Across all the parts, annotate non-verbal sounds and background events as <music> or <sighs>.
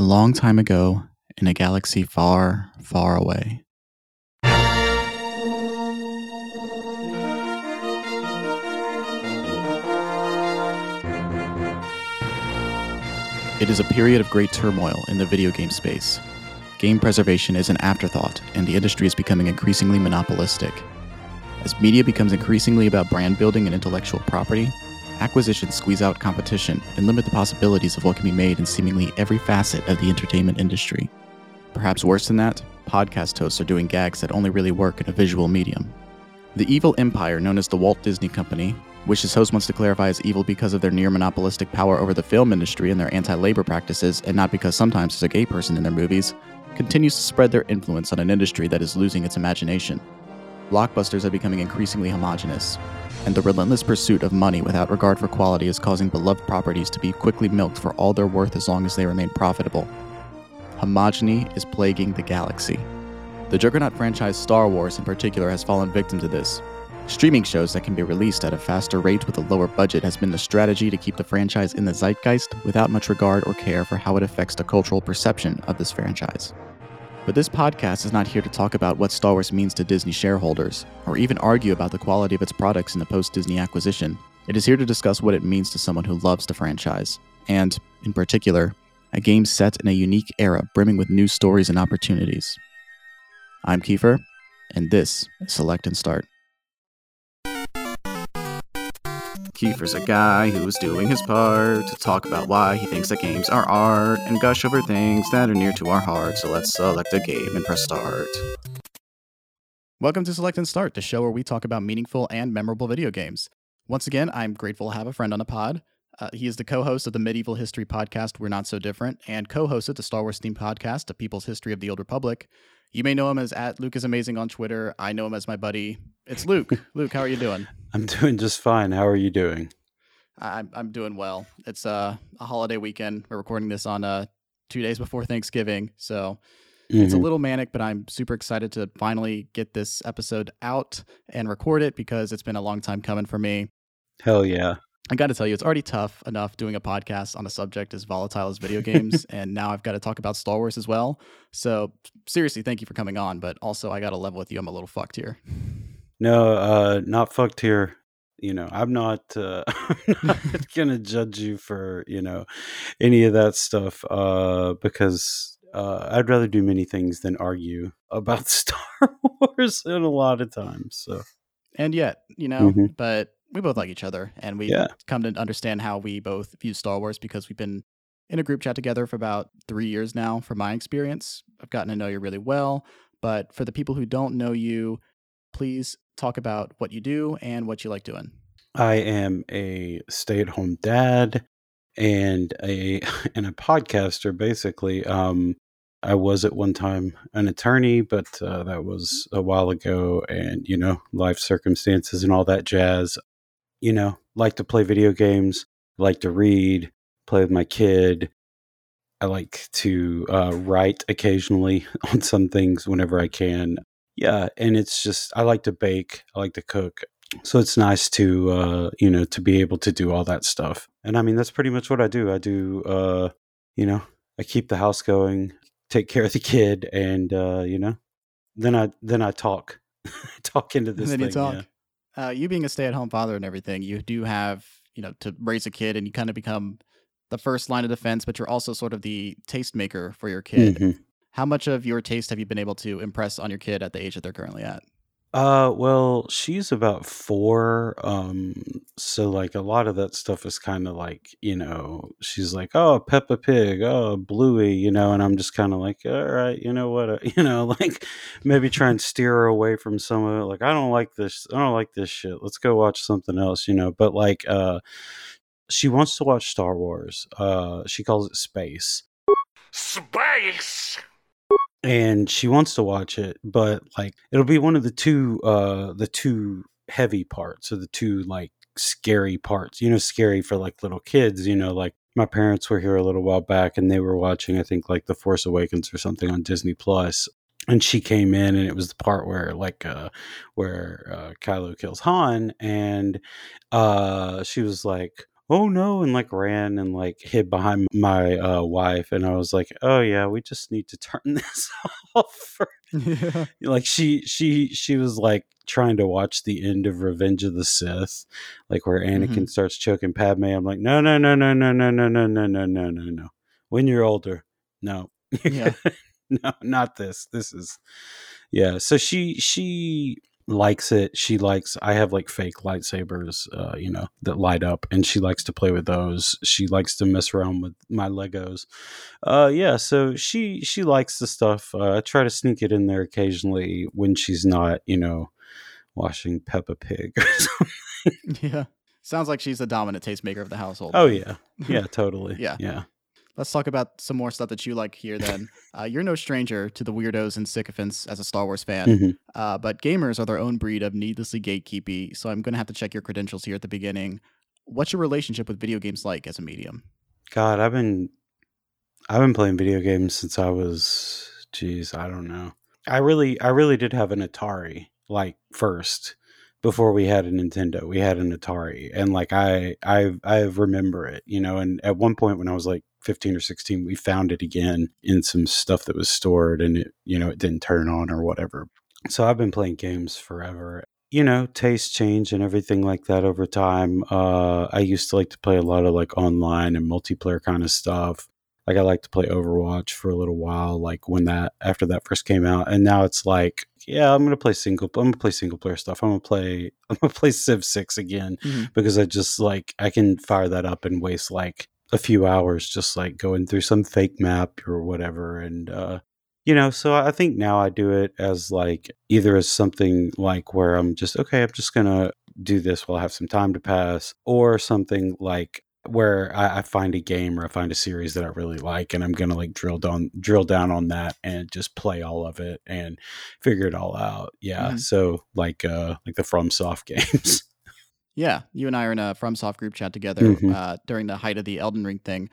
A long time ago, in a galaxy far, far away. It is a period of great turmoil in the video game space. Game preservation is an afterthought, and the industry is becoming increasingly monopolistic. As media becomes increasingly about brand building and intellectual property, acquisitions squeeze out competition and limit the possibilities of what can be made in seemingly every facet of the entertainment industry. Perhaps worse than that, podcast hosts are doing gags that only really work in a visual medium. The evil empire known as the Walt Disney Company, which its host wants to clarify as evil because of their near monopolistic power over the film industry and their anti labor practices, and not because sometimes there's a gay person in their movies, continues to spread their influence on an industry that is losing its imagination. Blockbusters are becoming increasingly homogenous, and the relentless pursuit of money without regard for quality is causing beloved properties to be quickly milked for all their worth as long as they remain profitable. Homogeny is plaguing the galaxy. The Juggernaut franchise Star Wars, in particular, has fallen victim to this. Streaming shows that can be released at a faster rate with a lower budget has been the strategy to keep the franchise in the zeitgeist without much regard or care for how it affects the cultural perception of this franchise. But this podcast is not here to talk about what Star Wars means to Disney shareholders, or even argue about the quality of its products in the post Disney acquisition. It is here to discuss what it means to someone who loves the franchise, and, in particular, a game set in a unique era brimming with new stories and opportunities. I'm Keifer, and this is Select and Start. Keifer's a guy who's doing his part to talk about why he thinks that games are art and gush over things that are near to our heart. So let's select a game and press start. Welcome to Select and Start, the show where we talk about meaningful and memorable video games. Once again, I'm grateful to have a friend on the pod. Uh, he is the co-host of the medieval history podcast We're Not So Different and co-host of the Star Wars themed podcast, A People's History of the Old Republic. You may know him as at Luke is Amazing on Twitter. I know him as my buddy. It's Luke. Luke, how are you doing? I'm doing just fine. How are you doing? I'm I'm doing well. It's uh, a holiday weekend. We're recording this on uh, two days before Thanksgiving, so mm-hmm. it's a mm-hmm. little manic. But I'm super excited to finally get this episode out and record it because it's been a long time coming for me. Hell yeah! I got to tell you, it's already tough enough doing a podcast on a subject as volatile as video <laughs> games, and now I've got to talk about Star Wars as well. So seriously, thank you for coming on. But also, I got to level with you. I'm a little fucked here. No, uh, not fucked here. You know, I'm not, uh, <laughs> I'm not <laughs> gonna judge you for you know any of that stuff uh, because uh, I'd rather do many things than argue about <laughs> Star Wars in a lot of times. So, and yet, you know, mm-hmm. but we both like each other and we yeah. come to understand how we both view Star Wars because we've been in a group chat together for about three years now, from my experience. I've gotten to know you really well. But for the people who don't know you, please talk about what you do and what you like doing. I am a stay-at-home dad and a <laughs> and a podcaster basically. Um I was at one time an attorney, but uh, that was a while ago and you know, life circumstances and all that jazz you know, like to play video games, like to read, play with my kid. I like to uh, write occasionally <laughs> on some things whenever I can. Yeah, and it's just I like to bake, I like to cook. So it's nice to uh, you know to be able to do all that stuff. And I mean that's pretty much what I do. I do uh, you know I keep the house going, take care of the kid, and uh, you know then I then I talk <laughs> talk into this. And then thing, you talk. Yeah uh, you being a stay-at-home father and everything, you do have you know to raise a kid, and you kind of become the first line of defense, but you're also sort of the tastemaker for your kid. Mm-hmm. How much of your taste have you been able to impress on your kid at the age that they're currently at? Uh, well, she's about four. Um, so like a lot of that stuff is kind of like, you know, she's like, oh, Peppa Pig, oh, Bluey, you know, and I'm just kind of like, all right, you know what, uh, <laughs> you know, like maybe try and steer her away from some of it. Like, I don't like this, I don't like this shit. Let's go watch something else, you know. But like, uh, she wants to watch Star Wars. Uh, she calls it Space. Space and she wants to watch it but like it'll be one of the two uh the two heavy parts or the two like scary parts you know scary for like little kids you know like my parents were here a little while back and they were watching i think like the force awakens or something on disney plus and she came in and it was the part where like uh where uh kylo kills han and uh she was like oh no, and like ran and like hid behind my uh, wife. And I was like, oh yeah, we just need to turn this off. yeah. like she she she was like trying to watch the end of Revenge of the Sith, like where Anakin Mhm. starts choking Padme. I'm like, no, no, no, no, no, no, no, no, no, no, no, no, no. When you're older, no, Yeah. no, not this. This is, yeah. So she she likes it. She likes. I have like fake lightsabers, uh, you know, that light up, and she likes to play with those. She likes to mess around with my Legos. Uh, yeah. So she she likes the stuff. Uh, I try to sneak it in there occasionally when she's not, you know, watching Peppa Pig <laughs> or something. Yeah. Sounds like she's the dominant tastemaker of the household. Oh yeah, yeah, totally. <laughs> Yeah. yeah. Let's talk about some more stuff that you like here then. <laughs> Uh, you're no stranger to the weirdos and sycophants as a Star Wars fan, Mhm. uh, but gamers are their own breed of needlessly gatekeepy, so I'm going to have to check your credentials here at the beginning. What's your relationship with video games like as a medium? God, I've been I've been playing video games since I was jeez, I don't know. I really I really did have an Atari like first before we had a Nintendo. We had an Atari and like I I I remember it, you know, and at one point when I was like 15 or 16, we found it again in some stuff that was stored and it, you know, it didn't turn on or whatever. So I've been playing games forever. You know, taste change and everything like that over time. Uh I used to like to play a lot of like online and multiplayer kind of stuff like I like to play Overwatch for a little while, like when that after that first came out, and now it's like, yeah, I'm gonna play single. I'm gonna play single player stuff. I'm gonna play. <laughs> I'm gonna play Civ Six again Mhm. because I just like I can fire that up and waste like a few hours just like going through some fake map or whatever, and uh, you know. So I think now I do it as like either as something like where I'm just okay. I'm just gonna do this while I have some time to pass, or something like where I, I find a game or I find a series that I really like, and I'm gonna like drill down drill down on that and just play all of it and figure it all out. Yeah. Mhm. So like uh like the FromSoft <laughs> games. Yeah, you and I are in a FromSoft group chat together Mhm. uh, during the height of the Elden Ring thing.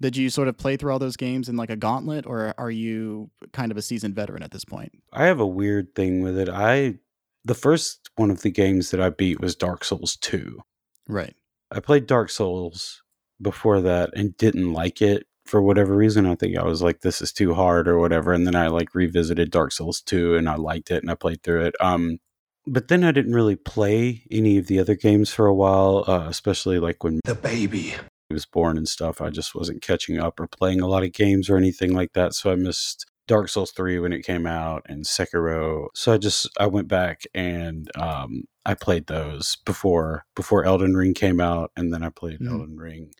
Did you sort of play through all those games in like a gauntlet, or are you kind of a seasoned veteran at this point? I have a weird thing with it. I the first one of the games that I beat was Dark Souls 2. Right. I played Dark Souls before that and didn't like it for whatever reason. I think I was like, this is too hard or whatever. And then I like revisited Dark Souls 2 and I liked it and I played through it. Um, but then I didn't really play any of the other games for a while, uh, especially like when The baby. was born and stuff. I just wasn't catching up or playing a lot of games or anything like that. So I missed Dark Souls 3 when it came out and Sekiro. So I just I went back and um I played those before before Elden Ring came out and then I played Mhm. Elden Ring.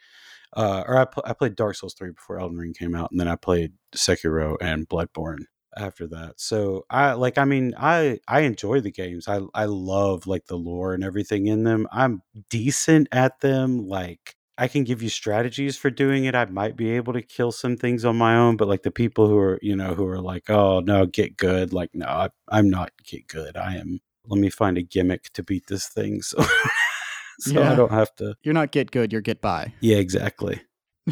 Uh, or I, pl- I played Dark Souls 3 before Elden Ring came out and then I played Sekiro and Bloodborne after that. So I like I mean I I enjoy the games. I I love like the lore and everything in them. I'm decent at them like I can give you strategies for doing it. I might be able to kill some things on my own, but like the people who are, you know, who are like, "Oh, no, get good." Like, no, I, I'm not get good. I am let me find a gimmick to beat this thing <laughs> so so I don't have to You're not get good, you're get by. Yeah, exactly. <laughs>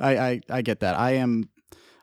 I, I I get that. I am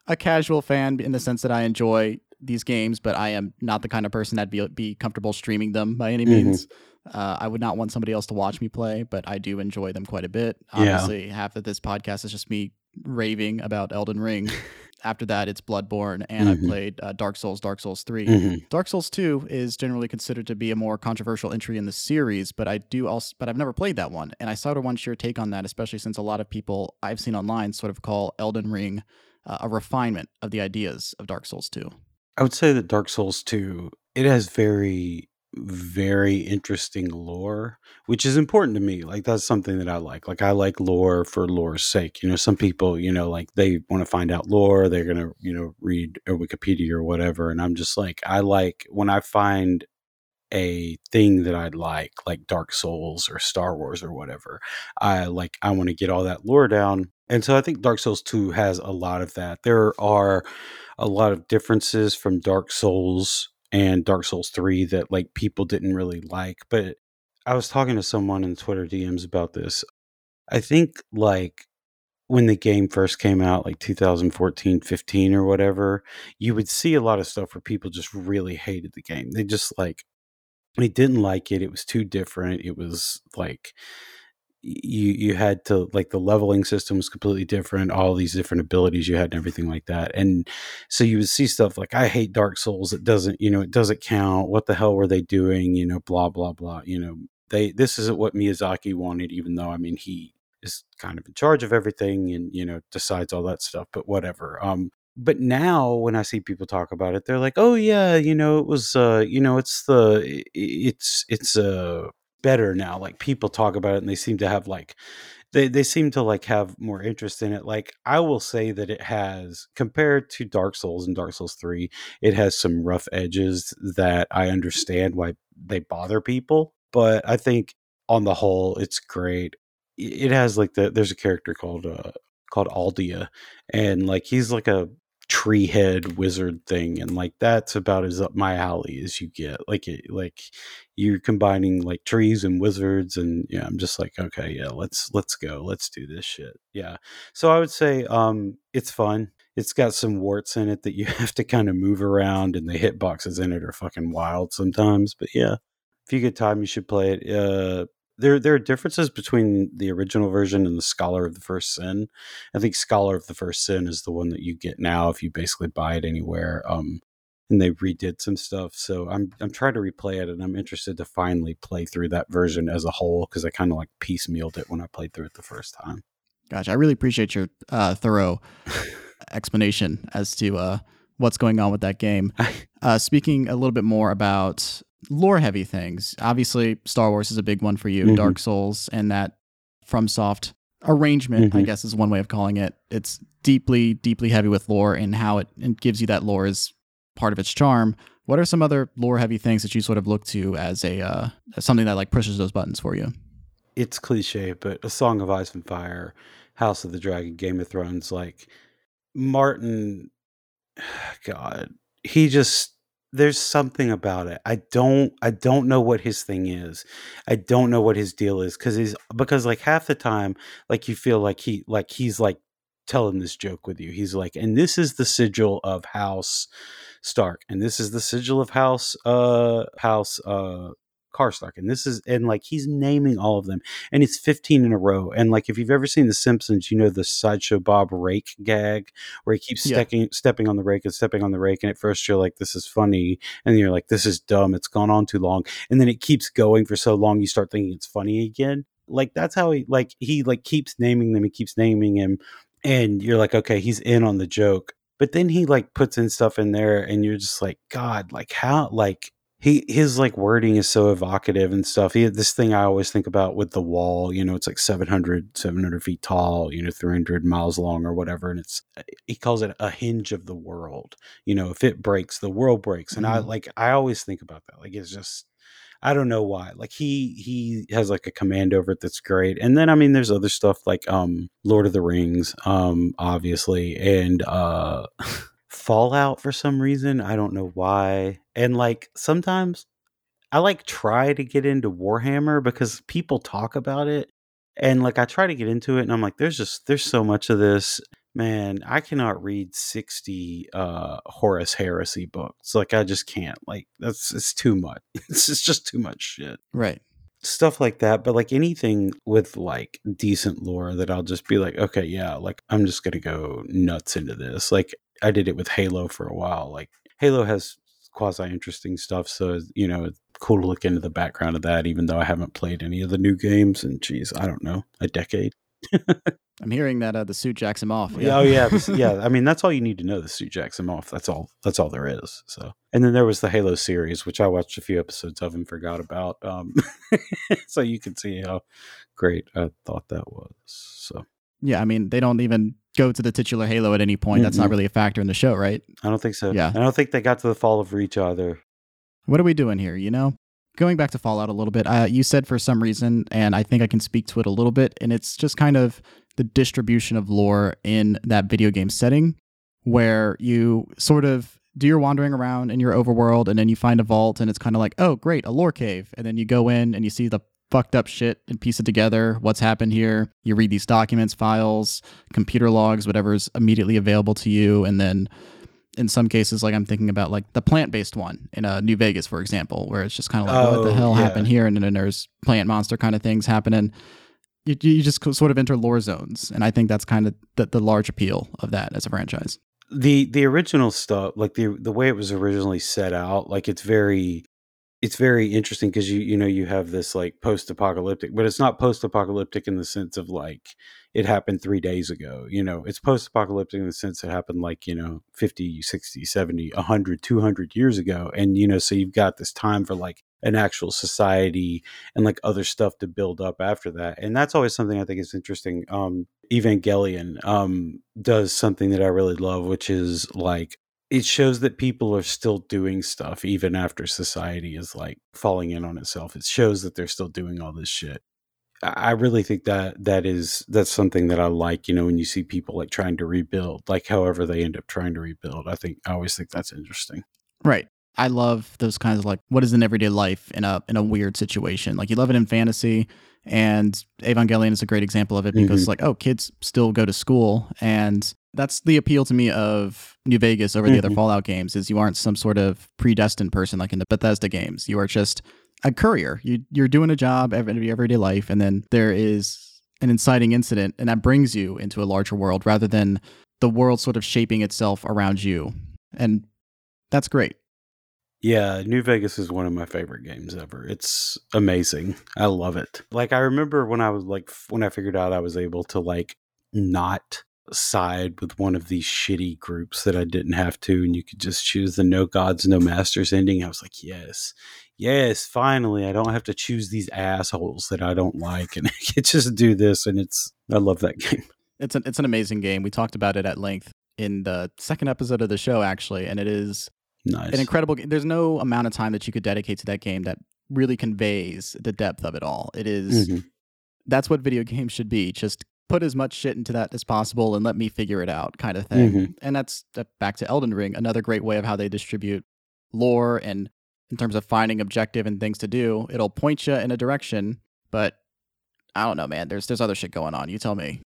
a casual fan in the sense that I enjoy these games, but I am not the kind of person that'd be be comfortable streaming them by any Mhm. means. Uh, I would not want somebody else to watch me play, but I do enjoy them quite a bit. Yeah. Obviously, half of this podcast is just me raving about Elden Ring. <laughs> After that, it's Bloodborne, and Mhm. I played uh, Dark Souls, Dark Souls 3. Mhm. Dark Souls 2 is generally considered to be a more controversial entry in the series, but I do also but I've never played that one. And I sort of want your take on that, especially since a lot of people I've seen online sort of call Elden Ring uh, a refinement of the ideas of Dark Souls 2. I would say that Dark Souls 2, it has very very interesting lore, which is important to me. Like that's something that I like. Like I like lore for lore's sake. You know, some people, you know, like they want to find out lore, they're going to, you know, read a Wikipedia or whatever, and I'm just like I like when I find a thing that I'd like, like Dark Souls or Star Wars or whatever. I like I want to get all that lore down. And so I think Dark Souls 2 has a lot of that. There are a lot of differences from Dark Souls and Dark Souls 3 that like people didn't really like, but I was talking to someone in Twitter DMs about this. I think like when the game first came out like 2014 15 or whatever you would see a lot of stuff where people just really hated the game they just like they didn't like it it was too different it was like you you had to like the leveling system was completely different all these different abilities you had and everything like that and so you would see stuff like i hate dark souls it doesn't you know it doesn't count what the hell were they doing you know blah blah blah you know they this isn't what miyazaki wanted even though i mean he is kind of in charge of everything and you know decides all that stuff but whatever um but now when i see people talk about it they're like oh yeah you know it was uh you know it's the it's it's uh better now like people talk about it and they seem to have like they they seem to like have more interest in it like i will say that it has compared to dark souls and dark souls 3 it has some rough edges that i understand why they bother people but i think on the whole it's great. It has like the there's a character called uh called Aldia and like he's like a tree head wizard thing and like that's about as up my alley as you get like it, like you're combining like trees and wizards and yeah i'm just like okay yeah let's let's go let's do this shit. Yeah. So i would say um it's fun. It's got some warts in it that you <laughs> have to kind of move around and the hitboxes in it are fucking wild sometimes but yeah. If you get time you should play it uh there there are differences between the original version and the Scholar of the First Sin. I think Scholar of the First Sin is the one that you get now if you basically buy it anywhere. Um, and they redid some stuff, so I'm I'm trying to replay it, and I'm interested to finally play through that version as a whole because I kind of like piecemealed it when I played through it the first time. Gotcha. I really appreciate your uh, thorough <laughs> explanation as to uh, what's going on with that game. <laughs> Uh, speaking a little bit more about lore heavy things. Obviously, Star Wars is a big one for you, mm-hmm. Dark Souls, and that FromSoft arrangement, mm-hmm. I guess is one way of calling it. It's deeply, deeply heavy with lore and how it, it gives you that lore is part of its charm. What are some other lore heavy things that you sort of look to as a uh, as something that like pushes those buttons for you? It's cliche, but A Song of Ice and Fire, House of the Dragon, Game of Thrones, like Martin, <sighs> God, he just there's something about it. I don't I don't know what his thing is. I don't know what his deal is cuz he's because like half the time like you feel like he like he's like telling this joke with you. He's like and this is the sigil of House Stark and this is the sigil of House uh House uh Karstark, and this is and like he's naming all of them, and it's 15 in a row. And like if you've ever seen The Simpsons, you know the sideshow Bob rake gag where he keeps yeah. stepping stepping on the rake and stepping on the rake, and at first you're like, this is funny, and then you're like, this is dumb, it's gone on too long, and then it keeps going for so long, you start thinking it's funny again. Like that's how he like he like keeps naming them, he keeps naming him, and you're like, okay, he's in on the joke. But then he like puts in stuff in there, and you're just like, God, like how like he his like wording is so evocative and stuff. He had this thing I always think about with the wall, you know, it's like 700, 700 feet tall, you know, 300 miles long or whatever. And it's, uh, he calls it a hinge of the world. You know, if it breaks, the world breaks. And mm-hmm. I like, I always think about that. Like, it's just, I don't know why. Like he he has like a command over it that's great. And then I mean there's other stuff like um Lord of the Rings, um, obviously, and uh <laughs> Fallout for some reason. I don't know why. And like sometimes I like try to get into Warhammer because people talk about it. And like I try to get into it and I'm like, there's just there's so much of this. Man, I cannot read 60 uh Horus Heresy books. Like I just can't. Like that's it's too much. <laughs> It's, it's just too much shit. Right stuff like that but like anything with like decent lore that i'll just be like okay yeah like i'm just gonna go nuts into this like I did it with Halo for a while. Like Halo has quasi interesting stuff, so you know it's cool to look into the background of that. Even though I haven't played any of the new games, and geez, I don't know, a decade. <laughs> I'm hearing that uh, the suit jacks him off. Yeah. Oh yeah, this, yeah. <laughs> I mean, that's all you need to know. The suit jacks him off. That's all. That's all there is. So, and then there was the Halo series, which I watched a few episodes of and forgot about. Um, <laughs> so you can see how great I thought that was. So yeah, I mean, they don't even go to the titular Halo at any point. Mm-hmm. That's not really a factor in the show, right? I don't think so. Yeah. I don't think they got to the fall of Reach either. What are we doing here, you know? Going back to Fallout a little bit, uh, you said for some reason, and I think I can speak to it a little bit, and it's just kind of the distribution of lore in that video game setting where you sort of do your wandering around in your overworld and then you find a vault and it's kind of like, oh, great, a lore cave. And then you go in and you see the fucked up shit and piece it together. What's happened here? You read these documents, files, computer logs, whatever's immediately available to you, and then in some cases, like I'm thinking about like the plant based one in uh, New Vegas, for example, where it's just kind of like, oh, what the oh, hell yeah. happened here? And then there's plant monster kind of things happening. you, you just sort of enter lore zones, and I think that's kind of the, the large appeal of that as a franchise. The the original stuff, like the the way it was originally set out, like it's very it's very interesting because you you know you have this like post apocalyptic, but it's not post apocalyptic in the sense of like it happened three days ago. You know, it's post apocalyptic in the sense it happened like, you know, 50, 60, 70, 100, 200 years ago. And, you know, so you've got this time for like an actual society and like other stuff to build up after that. And that's always something I think is interesting. Um, Evangelion um, does something that I really love, which is like it shows that people are still doing stuff even after society is like falling in on itself. It shows that they're still doing all this shit. I really think that that is that's something that I like. You know, when you see people like trying to rebuild, like however they end up trying to rebuild, I think I always think that's interesting. Right. I love those kinds of like what is in everyday life in a in a weird situation. Like you love it in fantasy, and Evangelion is a great example of it because mm-hmm. like oh kids still go to school, and that's the appeal to me of New Vegas over mm-hmm. the other mm-hmm. Fallout games is you aren't some sort of predestined person like in the Bethesda games. You are just a courier. You you're doing a job every everyday life, and then there is an inciting incident, and that brings you into a larger world rather than the world sort of shaping itself around you, and that's great. Yeah, New Vegas is one of my favorite games ever. It's amazing. I love it. Like I remember when I was like when I figured out I was able to like not side with one of these shitty groups that I didn't have to and you could just choose the no gods no masters ending. I was like, "Yes. Yes, finally. I don't have to choose these assholes that I don't like and <laughs> I can just do this and it's I love that game. It's an it's an amazing game. We talked about it at length in the second episode of the show actually and it is Nice. An incredible game. There's no amount of time that you could dedicate to that game that really conveys the depth of it all. It is, mm-hmm. that's what video games should be. Just put as much shit into that as possible and let me figure it out kind of thing. Mm-hmm. And that's uh, back to Elden Ring, another great way of how they distribute lore and in terms of finding objective and things to do. It'll point you in a direction, but I don't know, man. There's there's other shit going on. You tell me.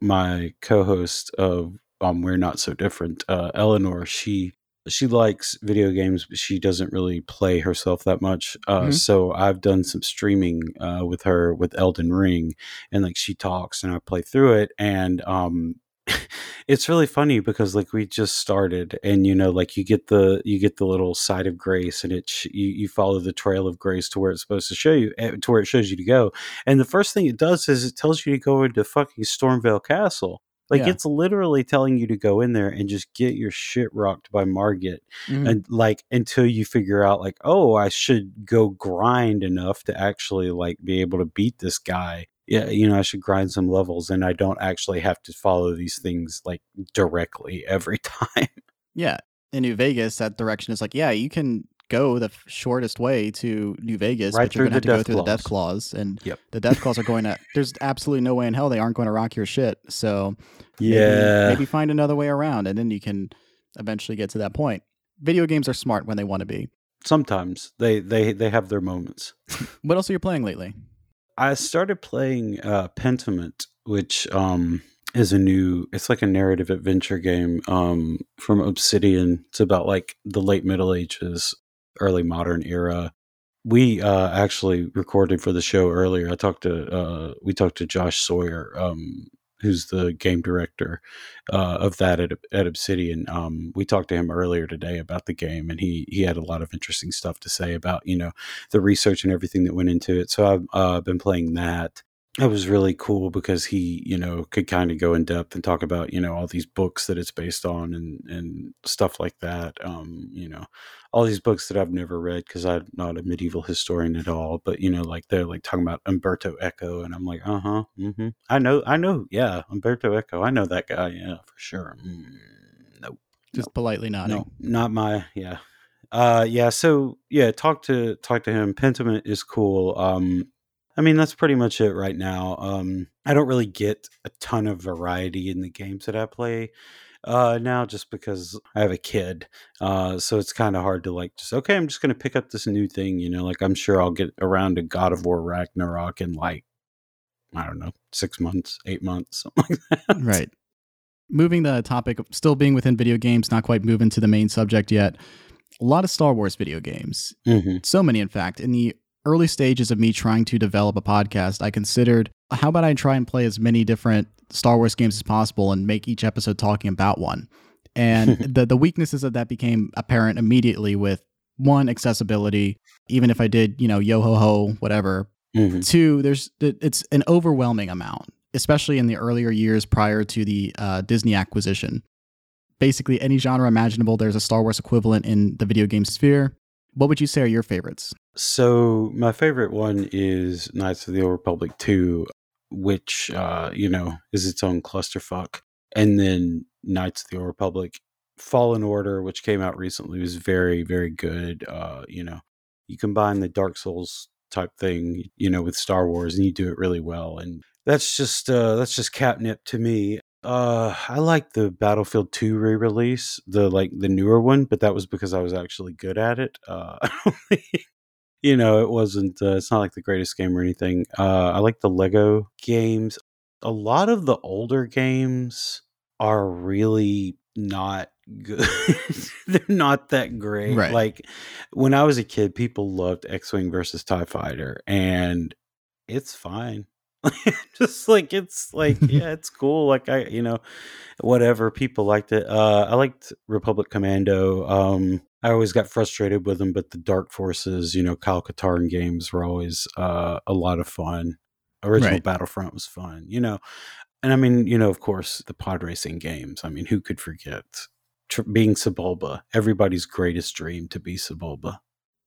My co-host of um, We're Not So Different, uh, Eleanor, she she likes video games, but she doesn't really play herself that much. Uh, mm-hmm. So I've done some streaming uh, with her with Elden Ring, and like she talks and I play through it, and um, <laughs> it's really funny because like we just started, and you know, like you get the you get the little site of grace, and it sh- you you follow the trail of grace to where it's supposed to show you eh, to where it shows you to go, and the first thing it does is it tells you to go into fucking Stormveil Castle like yeah. it's literally telling you to go in there and just get your shit rocked by Margit mm-hmm. and like until you figure out like, oh, I should go grind enough to actually like be able to beat this guy. Yeah, you know, I should grind some levels and I don't actually have to follow these things like directly every <laughs> time. Yeah. In New Vegas, that direction is like, yeah, you can go the shortest way to New Vegas, right but you're going to have to go through the death claws, and yep. the death claws are going to. <laughs> There's absolutely no way in hell they aren't going to rock your shit. So yeah, maybe, maybe find another way around, and then you can eventually get to that point. Video games are smart when they want to be. Sometimes they they they have their moments. <laughs> what else are you playing lately? I started playing uh, Pentiment, which um, is a new it's like a narrative adventure game um, from obsidian it's about like the late middle ages early modern era. We uh, actually recorded for the show earlier. I talked to uh, we talked to Josh Sawyer, um, who's the game director uh, of that at, at Obsidian. Um, we talked to him earlier today about the game, and he he had a lot of interesting stuff to say about you know the research and everything that went into it. So I've uh, been playing that it was really cool because he, you know, could kind of go in depth and talk about, you know, all these books that it's based on and and stuff like that. Um, you know, all these books that I've never read because I'm not a medieval historian at all. But you know, like they're like talking about Umberto Eco, and I'm like, uh huh, mm-hmm. I know, I know, yeah, Umberto Eco, I know that guy, yeah, for sure. Mm, nope, just nope. politely nodding. No, not my, yeah. Uh, yeah. So yeah, talk to talk to him. Pentiment is cool. Um, I mean, that's pretty much it right now. Um, I don't really get a ton of variety in the games that I play uh, now just because I have a kid. Uh, so it's kind of hard to like just, okay, I'm just going to pick up this new thing. You know, like I'm sure I'll get around to God of War Ragnarok in like, I don't know, six months, eight months, <laughs> something like that. Right. Moving the topic, still being within video games, not quite moving to the main subject yet. A lot of Star Wars video games. Mm-hmm. So many, in fact. In the early stages of me trying to develop a podcast, I considered how about I try and play as many different Star Wars games as possible and make each episode talking about one. And <laughs> the the weaknesses of that became apparent immediately with one accessibility. Even if I did, you know, yo ho ho, whatever. Mm-hmm. Two, there's it's an overwhelming amount, especially in the earlier years prior to the uh, Disney acquisition. Basically, any genre imaginable, there's a Star Wars equivalent in the video game sphere. What would you say are your favorites? So my favorite one is Knights of the Old Republic 2, which uh, you know, is its own clusterfuck. And then Knights of the Old Republic Fallen Order, which came out recently, was very, very good. Uh, you know, you combine the Dark Souls type thing, you know, with Star Wars and you do it really well. And that's just uh that's just catnip to me. Uh, I like the Battlefield 2 re-release, the like the newer one, but that was because I was actually good at it. Uh, <laughs> you know, it wasn't. Uh, it's not like the greatest game or anything. Uh, I like the Lego games. A lot of the older games are really not good. <laughs> They're not that great. Right. Like when I was a kid, people loved X-wing versus Tie Fighter, and it's fine. <laughs> just like it's like <laughs> yeah it's cool like i you know whatever people liked it. Uh i liked republic commando um i always got frustrated with them but the dark forces you know kyle katarn games were always uh a lot of fun. Original Right. battlefront was fun you know and i mean you know of course the pod racing games i mean who could forget Tr- being sebulba everybody's greatest dream to be sebulba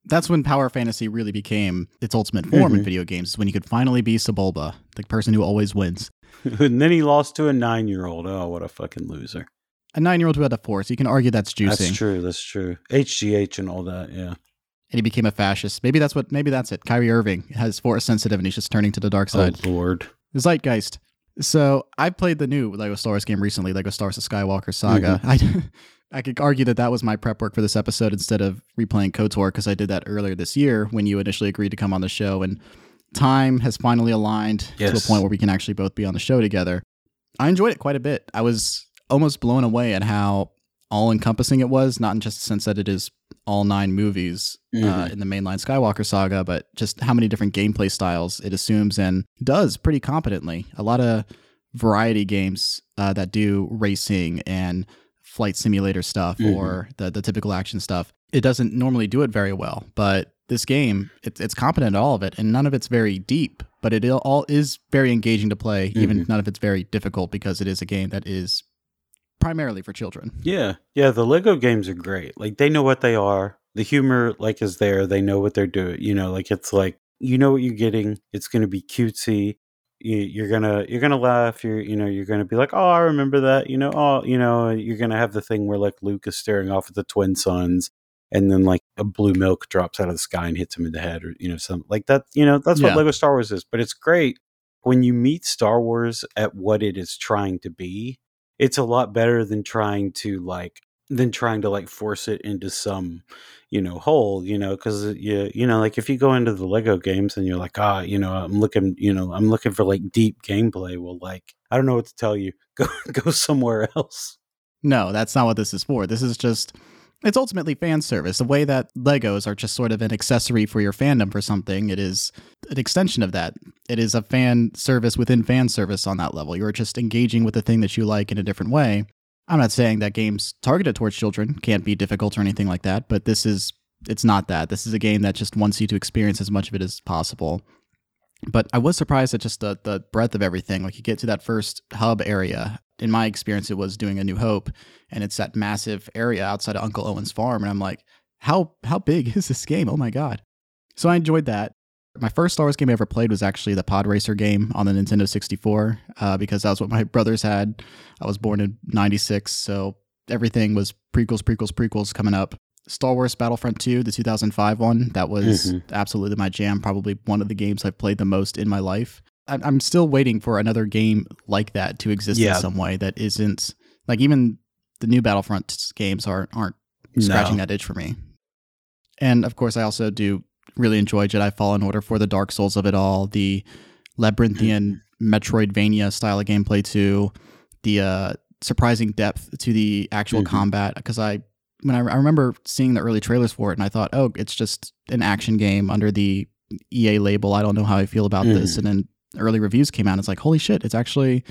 That's when power fantasy really became its ultimate form in Mhm. video games, is when you could finally be Sebulba, the person who always wins. <laughs> and then he lost to a nine-year-old oh what a fucking loser A nine year old who had a force, you can argue that's juicing. That's true. That's true. HGH and all that. Yeah. And he became a fascist. Maybe that's what maybe that's it. Kyrie Irving has force sensitive and he's just turning to the dark side. Oh Lord. Zeitgeist. So I played the new Lego Star Wars game recently, Lego Star Wars: The Skywalker Saga. I <laughs> I could argue that that was my prep work for this episode instead of replaying KOTOR because I did that earlier this year when you initially agreed to come on the show, and time has finally aligned to a point where we can actually both be on the show together. I enjoyed it quite a bit. I was almost blown away at how all encompassing it was, not in just the sense that it is all nine movies uh, Mhm. in the mainline Skywalker saga, but just how many different gameplay styles it assumes and does pretty competently. A lot of variety games uh, that do racing and flight simulator stuff Mhm. or the, the typical action stuff. It doesn't normally do it very well, but this game, it, it's competent at all of it, and none of it's very deep, but it all is very engaging to play, even Mhm. none of it's very difficult because it is a game that is primarily for children. Yeah. Yeah. The Lego games are great. Like they know what they are. The humor like is there. They know what they're doing. You know, like it's like you know what you're getting. It's going to be cutesy. You, you're gonna you're gonna laugh. You're you know you're gonna be like, oh, I remember that. You know, oh, you know, you're gonna have the thing where like Luke is staring off at the twin suns, and then like a blue milk drops out of the sky and hits him in the head, or you know, something like that. You know, that's Yeah. what Lego Star Wars is. But it's great when you meet Star Wars at what it is trying to be. It's a lot better than trying to like than trying to like force it into some you know hole you know because you you know like if you go into the lego games and you're like ah you know i'm looking you know i'm looking for like deep gameplay well like i don't know what to tell you <laughs> go go somewhere else No, that's not what this is for. This is just it's ultimately fan service. The way that Legos are just sort of an accessory for your fandom for something, it is an extension of that. It is a fan service within fan service on that level. You're just engaging with the thing that you like in a different way. I'm not saying that games targeted towards children can't be difficult or anything like that, but this is it's not that. This is a game that just wants you to experience as much of it as possible. But I was surprised at just the the breadth of everything. Like you get to that first hub area. In my experience, it was doing a New Hope, and it's that massive area outside of Uncle Owen's farm, and I'm like, how how big <laughs> is this game? Oh my god! So I enjoyed that. My first Star Wars game I ever played was actually the Pod Racer game on the Nintendo 64, uh, because that was what my <laughs> brothers had. I was born in '96, so everything was prequels, prequels, prequels coming up. Star Wars Battlefront 2, the 2005 one, that was Mhm. absolutely my jam. Probably one of the games I've played the most in my life. I'm I'm still waiting for another game like that to exist Yeah. in some way that isn't like even the new Battlefront games aren't aren't scratching No. that itch for me. And of course, I also do really enjoy Jedi Fallen Order for the Dark Souls of it all, the labyrinthian Metroidvania style of gameplay too, the uh, surprising depth to the actual Mhm. combat. Because I when I, I remember seeing the early trailers for it, and I thought, oh, it's just an action game under the EA label. I don't know how I feel about this. Mhm. And then early reviews came out. And It's like, holy shit, it's actually,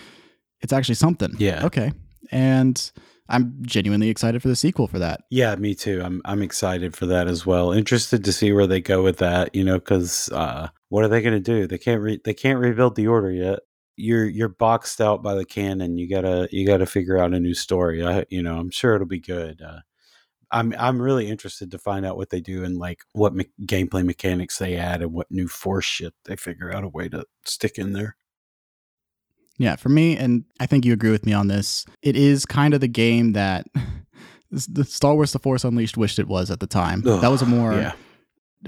it's actually something. Yeah. Okay. And I'm genuinely excited for the sequel for that. Yeah, me too. I'm I'm excited for that as well. Interested to see where they go with that. You know, because uh, what are they going to do? They can't re- they can't rebuild the order yet. You're you're boxed out by the canon. You gotta you gotta figure out a new story. I you know I'm sure it'll be good. Uh, I'm I'm really interested to find out what they do and like what me- gameplay mechanics they add and what new force shit they figure out a way to stick in there. Yeah, for me, and I think you agree with me on this, it is kind of the game that <laughs> the Star Wars The Force Unleashed wished it was at the time. that was a more, yeah.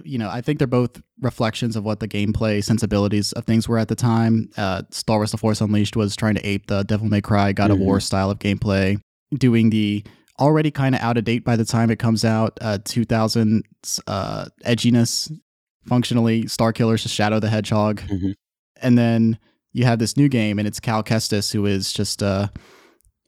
you know, I think they're both reflections of what the gameplay sensibilities of things were at the time. Uh, Star Wars The Force Unleashed was trying to ape the Devil May Cry, God of War style of gameplay, doing the already kind of out of date by the time it comes out, uh, 2000 uh, edginess, functionally, Starkiller's to Shadow the Hedgehog. Mhm. And then you have this new game, and it's Cal Kestis, who is just uh,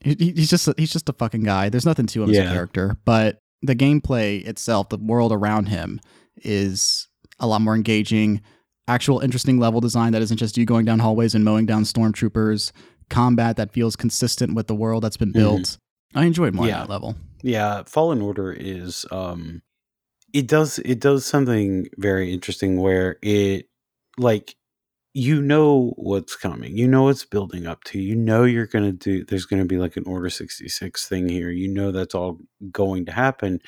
he, he's just he's just a fucking guy. There's nothing to him as a character, but the gameplay itself, the world around him, is a lot more engaging. Actual interesting level design that isn't just you going down hallways and mowing down stormtroopers. Combat that feels consistent with the world that's been built. I enjoyed more Mm-hmm. Yeah. that level. yeah fallen order is um it does it does something very interesting where it like you know what's coming you know what's building up to you know you're gonna do there's gonna be like an order 66 thing here you know that's all going to happen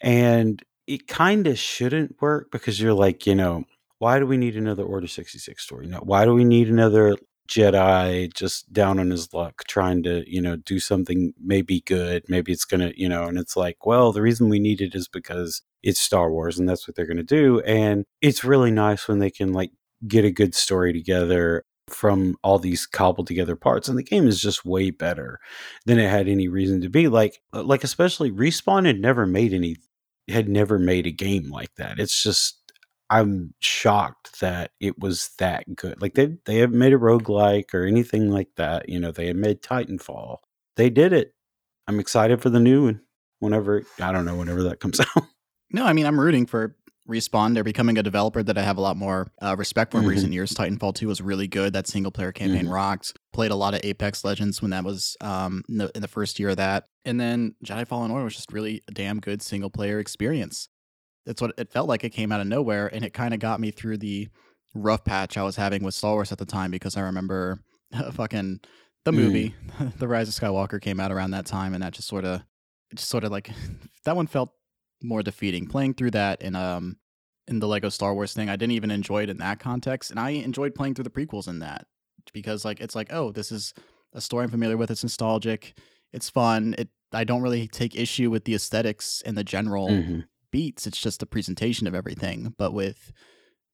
and it kind of shouldn't work because you're like you know why do we need another order 66 story no why do we need another Jedi just down on his luck, trying to, you know, do something maybe good. Maybe it's going to, you know, and it's like, well, the reason we need it is because it's Star Wars and that's what they're going to do. And it's really nice when they can, like, get a good story together from all these cobbled together parts and the game is just way better than it had any reason to be like uh, like especially respawn had never made any had never made a game like that it's just I'm shocked that it was that good. Like they they haven't made a roguelike or anything like that. You know, they had made Titanfall. They did it. I'm excited for the new one. Whenever I don't know, whenever that comes <laughs> out. No, I mean I'm rooting for Respawn. They're becoming a developer that I have a lot more uh, respect for in Mhm. recent years. Titanfall 2 was really good. That single player campaign Mhm. rocked. Played a lot of Apex Legends when that was um, in, the, in the first year of that. And then Jedi Fallen Order was just really a damn good single player experience. That's what it felt like. It came out of nowhere, and it kind of got me through the rough patch I was having with Star Wars at the time because I remember <laughs> fucking the Mm. movie, <laughs> The Rise of Skywalker, came out around that time, and that just sort of, just sort of like <laughs> that one felt more defeating. Playing through that in um in the Lego Star Wars thing, I didn't even enjoy it in that context, and I enjoyed playing through the prequels in that because like it's like oh this is a story I'm familiar with. It's nostalgic. It's fun. It I don't really take issue with the aesthetics and the general Mhm. beats. It's just the presentation of everything. But with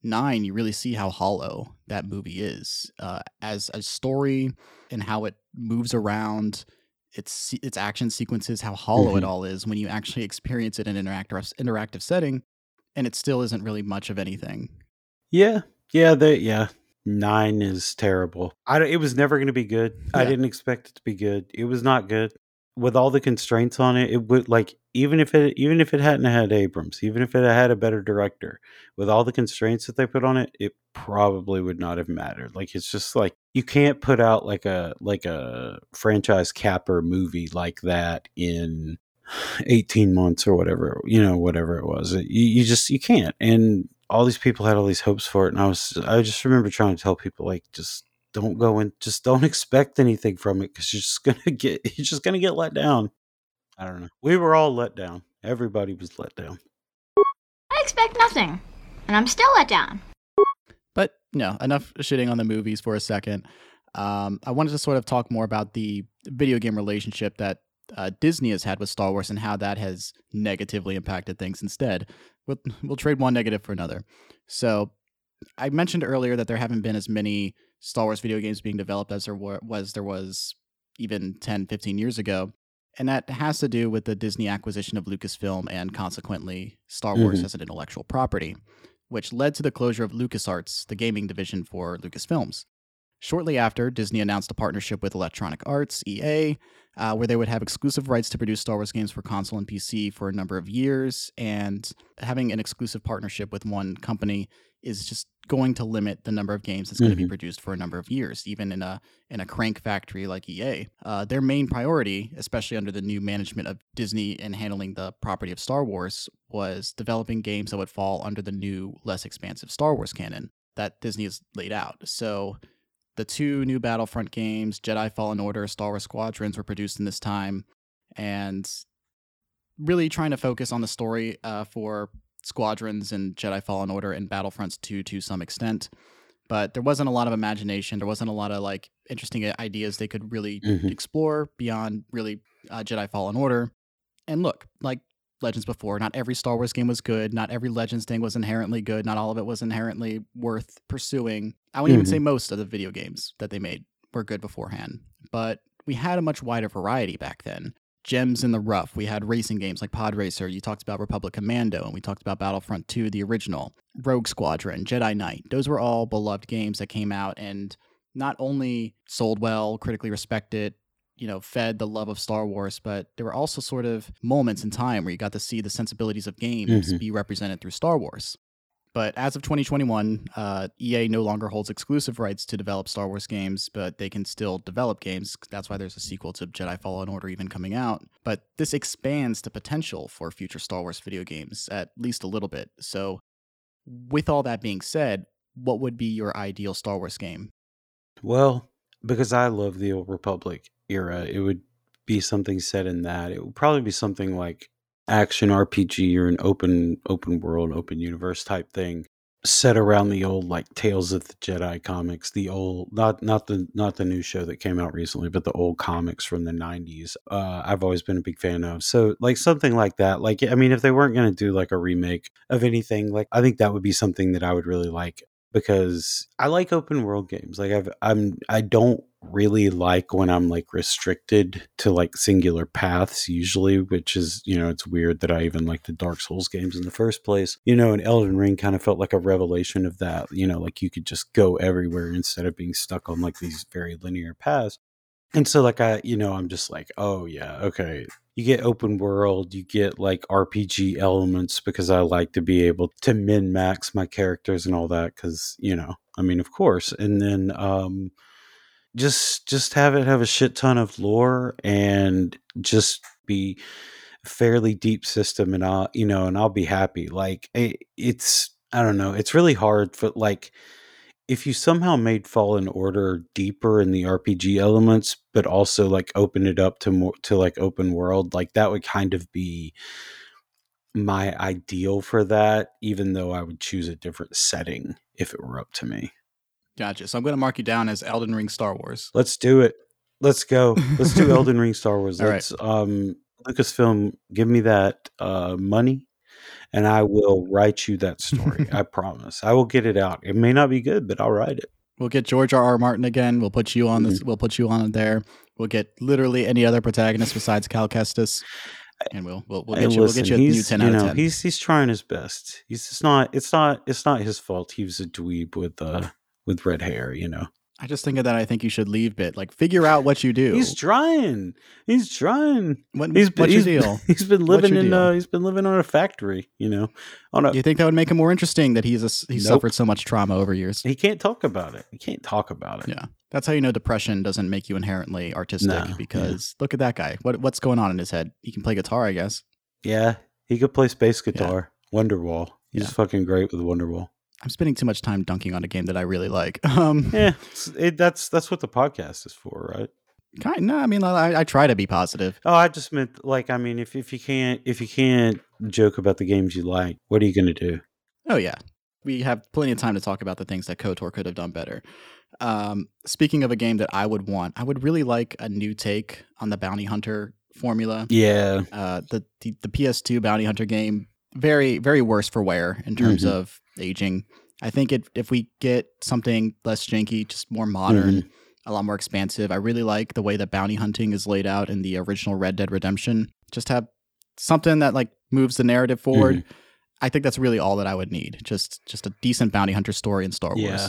nine, you really see how hollow that movie is uh, as a story and how it moves around. Its its action sequences, how hollow it Mhm. all is when you actually experience it in an interactive interactive setting, and it still isn't really much of anything. Yeah, yeah, they yeah. Nine is terrible. I it was never going to be good. I didn't expect it to be good. It was not good. With all the constraints on it, it would like even if it even if it hadn't had Abrams, even if it had a better director, with all the constraints that they put on it, it probably would not have mattered. Like it's just like you can't put out like a like a franchise capper movie like that in 18 months or whatever you know whatever it was you, you just you can't and all these people had all these hopes for it and i was i just remember trying to tell people like just don't go and just don't <laughs> expect anything from it because you're just gonna <laughs> get you're just gonna get let down i don't know we were all let down everybody was let down I expect nothing, and I'm still let down. But no, enough shitting on the movies for a second. Um, I wanted to sort of talk more about the video game relationship that uh, Disney has had with Star Wars and how that has negatively impacted things instead. We'll, we'll trade one negative for another. So I mentioned earlier that there haven't been as many Star Wars video games being developed as there was there was even 10, 15 years ago. And that has to do with the Disney acquisition of Lucasfilm and consequently Star Wars Mhm. as an intellectual property, which led to the closure of LucasArts, the gaming division for Lucasfilms. Shortly after, Disney announced a partnership with Electronic Arts, EA, uh, where they would have exclusive rights to produce Star Wars games for console and PC for a number of years. And having an exclusive partnership with one company is just going to limit the number of games that's going to be produced for a number of years, even in a in a crank factory like EA. Uh, their main priority, especially under the new management of Disney and handling the property of Star Wars, was developing games that would fall under the new, less expansive Star Wars canon that Disney has laid out. So the two new Battlefront games, Jedi Fallen Order, Star Wars Squadrons, were produced in this time, and really trying to focus on the story uh, for Squadrons and Jedi Fallen Order and Battlefronts 2 to some extent. But there wasn't a lot of imagination. There wasn't a lot of like interesting ideas they could really Mhm. explore beyond really uh, Jedi Fallen Order. And look, like Legends before, not every Star Wars game was good. Not every Legends thing was inherently good. Not all of it was inherently worth pursuing. I wouldn't even Mhm. say most of the video games that they made were good beforehand. But we had a much wider variety back then. Gems in the rough. We had racing games like Pod Racer. You talked about Republic Commando, and we talked about Battlefront 2, the original, Rogue Squadron, Jedi Knight. Those were all beloved games that came out and not only sold well, critically respected, you know, fed the love of Star Wars, but there were also sort of moments in time where you got to see the sensibilities of games Mhm. be represented through Star Wars. But as of 2021, uh, EA no longer holds exclusive rights to develop Star Wars games, but they can still develop games. That's why there's a sequel to Jedi Fallen Order even coming out. But this expands the potential for future Star Wars video games at least a little bit. So, with all that being said, what would be your ideal Star Wars game? Well, because I love the old Republic era, it would be something set in that. It would probably be something like action RPG or an open open world, open universe type thing set around the old like Tales of the Jedi comics, the old not not the not the new show that came out recently, but the old comics from the 90s. Uh I've always been a big fan of. So like something like that. Like I mean if they weren't going to do like a remake of anything, like I think that would be something that I would really like because I like open world games. Like I've I'm I don't really like when I'm like restricted to like singular paths usually, which is, you know, it's weird that I even like the Dark Souls games in the first place. You know, and Elden Ring kind of felt like a revelation of that, you know, like you could just go everywhere instead of being stuck on like these very linear paths. And so like I, you know, I'm just like, oh yeah, okay. You get open world, you get like RPG elements because I like to be able to min max my characters and all that cuz, you know, I mean, of course. And then um just just have it have a shit ton of lore and just be fairly deep system and I'll, you know, and I'll be happy. Like it, it's I don't know, it's really hard for like if you somehow made Fallen Order deeper in the RPG elements, but also like open it up to more to like open world, like that would kind of be my ideal for that, even though I would choose a different setting if it were up to me. Gotcha. So I'm going to mark you down as Elden Ring Star Wars. Let's do it. Let's go. <laughs> Let's do Elden Ring Star Wars. All right. Let's um Lucasfilm, give me that uh money and I will write you that story. <laughs> I promise. I will get it out. It may not be good, but I'll write it. We'll get George R. R. Martin again. We'll put you on this. Mm-hmm. We'll put you on there. We'll get literally any other protagonist besides Cal Kestis, and we'll we'll, we'll Hey, get you. We'll get you a new ten you out know, of ten. He's he's trying his best. He's it's not it's not it's not his fault. He was a dweeb with uh with red hair, you know. I just think of that. I think you should leave bit. Like figure out what you do. He's trying. He's trying. what, He's <laughs> been, what's he's, your deal? he's been living in uh he's been living on a factory, you know. On a you think that would make him more interesting that he's a, he's Nope. suffered so much trauma over years? he can't talk about it. He can't talk about it. Yeah, that's how you know depression doesn't make you inherently artistic. No, yeah. because look at that guy. What what's going on in his head? He can play guitar, I guess. Yeah. He could play space guitar. Wonderwall. He's Yeah. fucking great with Wonderwall. I'm spending too much time dunking on a game that I really like. <laughs> Um, Yeah. It, that's that's what the podcast is for, right? kind no, I mean, I, I try to be positive. Oh, I just meant like I mean, if if you can't if you can't joke about the games you like, what are you gonna do? Oh yeah, we have plenty of time to talk about the things that Kotor could have done better. Um, speaking of a game that I would want, I would really like a new take on the bounty hunter formula. Yeah, Uh, the, the the PS2 bounty hunter game very very worse for wear in terms Mhm. of aging. I think it, if we get something less janky, just more modern, Mm-hmm. a lot more expansive. I really like the way that bounty hunting is laid out in the original Red Dead Redemption. Just have something that like moves the narrative forward. Mm-hmm. I think that's really all that I would need. Just just a decent bounty hunter story in Star Wars. yeah.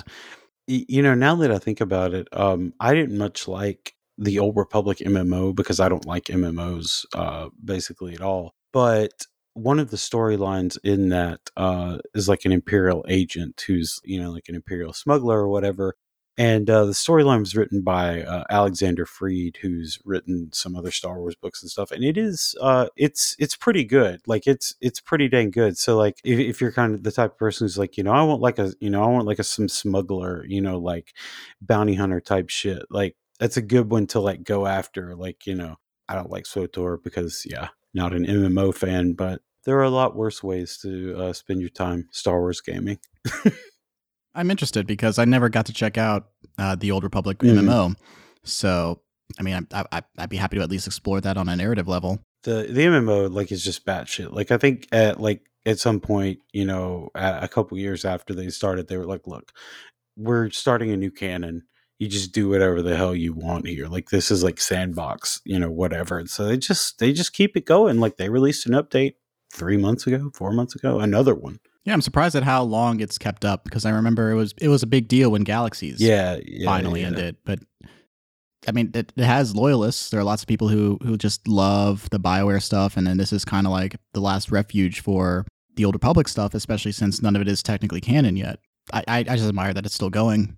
You know, now that I think about it, um, I didn't much like the Old Republic MMO because I don't like MMOs uh, basically at all. But one of the storylines in that uh, is like an imperial agent who's you know like an imperial smuggler or whatever and uh, the storyline was written by uh, Alexander Freed, who's written some other Star Wars books and stuff. And it is, uh, it's it's pretty good. Like it's it's pretty dang good. So like if, if you're kind of the type of person who's like, you know, I want like a, you know, I want like a some smuggler, you know, like bounty hunter type shit. Like that's a good one to like go after. Like you know, I don't like SWTOR because yeah, not an MMO fan, but there are a lot worse ways to uh, spend your time Star Wars gaming. <laughs> I'm interested because I never got to check out uh, the Old Republic Mhm. MMO. So, I mean, I, I, I'd be happy to at least explore that on a narrative level. the the MMO like is just batshit. Like I think at like at some point, you know, a, a couple years after they started, they were like, "Look, we're starting a new canon. You just do whatever the hell you want here. Like this is like sandbox, you know, whatever." And so they just they just keep it going. Like they released an update three months ago, four months ago, another one. Yeah, I'm surprised at how long it's kept up because I remember it was it was a big deal when Galaxies Yeah, yeah finally yeah. ended. But I mean, it, it has loyalists. There are lots of people who who just love the Bioware stuff, and then this is kind of like the last refuge for the Old Republic stuff, especially since none of it is technically canon yet. I I, I just admire that it's still going.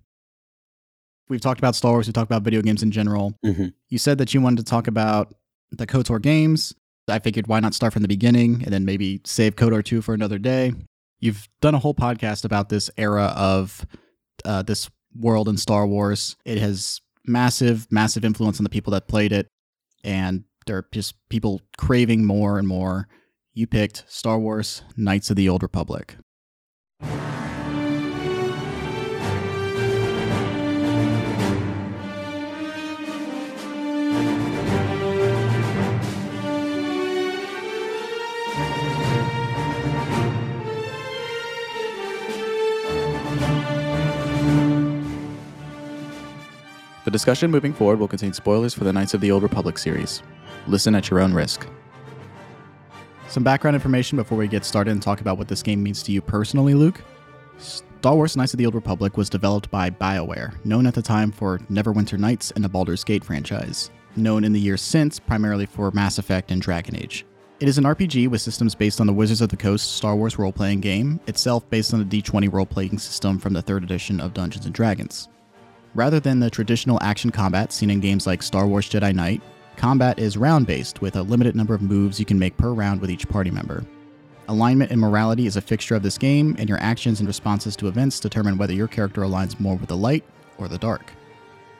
We've talked about Star Wars. We've talked about video games in general. Mhm. You said that you wanted to talk about the KOTOR games. I figured why not start from the beginning and then maybe save KOTOR 2 for another day. You've done a whole podcast about this era of uh, this world in Star Wars. It has massive, massive influence on the people that played it, and there are just people craving more and more. You picked Star Wars Knights of the Old Republic. The discussion moving forward will contain spoilers for the Knights of the Old Republic series. Listen at your own risk. Some background information before we get started and talk about what this game means to you personally, Luke. Star Wars Knights of the Old Republic was developed by BioWare, known at the time for Neverwinter Nights and the Baldur's Gate franchise, known in the years since primarily for Mass Effect and Dragon Age. It is an RPG with systems based on the Wizards of the Coast Star Wars role playing game, itself based on the D20 role playing system from the third edition of Dungeons and Dragons. Rather than the traditional action combat seen in games like Star Wars Jedi Knight, combat is round based with a limited number of moves you can make per round with each party member. Alignment and morality is a fixture of this game, and your actions and responses to events determine whether your character aligns more with the light or the dark.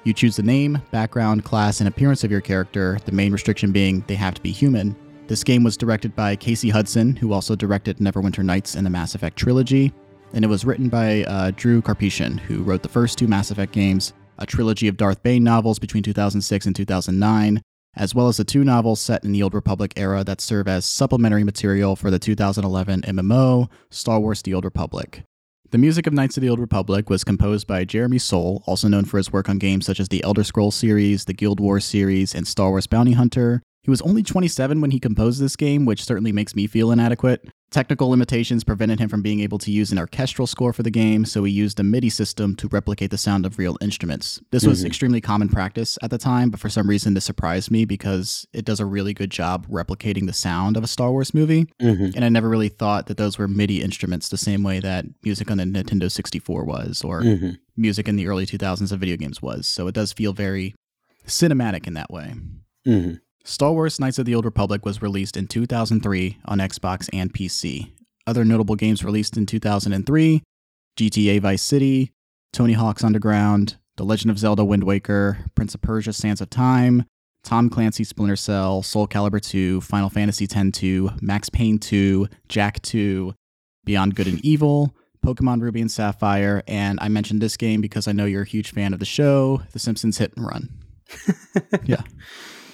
You choose the name, background, class, and appearance of your character, the main restriction being they have to be human. This game was directed by Casey Hudson, who also directed Neverwinter Nights and the Mass Effect trilogy, and it was written by uh, Drew Karpyshyn, who wrote the first two Mass Effect games, a trilogy of Darth Bane novels between 2006 and 2009, as well as the two novels set in the Old Republic era that serve as supplementary material for the 2011 MMO, Star Wars The Old Republic. The music of Knights of the Old Republic was composed by Jeremy Soule, also known for his work on games such as the Elder Scrolls series, the Guild Wars series, and Star Wars Bounty Hunter. He was only 27 when he composed this game, which certainly makes me feel inadequate. Technical limitations prevented him from being able to use an orchestral score for the game, so he used a MIDI system to replicate the sound of real instruments. This was Mhm. extremely common practice at the time, but for some reason this surprised me because it does a really good job replicating the sound of a Star Wars movie. Mhm. And I never really thought that those were MIDI instruments the same way that music on the Nintendo 64 was, or Mhm. music in the early 2000s of video games was. So it does feel very cinematic in that way. Star Wars Knights of the Old Republic was released in 2003 on Xbox and PC. Other notable games released in 2003 GTA Vice City, Tony Hawk's Underground, The Legend of Zelda Wind Waker, Prince of Persia Sands of Time, Tom Clancy Splinter Cell, Soul Calibur 2, Final Fantasy X 2, Max Payne 2, Jak 2, Beyond Good and Evil, Pokemon Ruby and Sapphire, and I mentioned this game because I know you're a huge fan of the show, The Simpsons Hit and Run. <laughs> Yeah.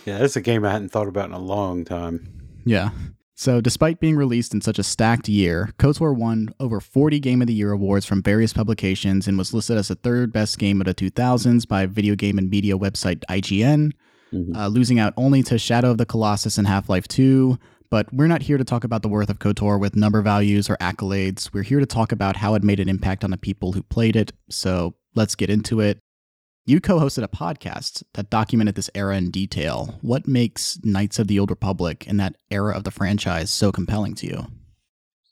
Yeah, that's a game I hadn't thought about in a long time. Yeah. So, despite being released in such a stacked year, KOTOR won over 40 Game of the Year awards from various publications and was listed as the third best game of the 2000s by video game and media website IGN, Mhm. uh, losing out only to Shadow of the Colossus and Half Life 2. But we're not here to talk about the worth of KOTOR with number values or accolades. We're here to talk about how it made an impact on the people who played it. So, let's get into it. You co hosted a podcast that documented this era in detail. What makes Knights of the Old Republic and that era of the franchise so compelling to you?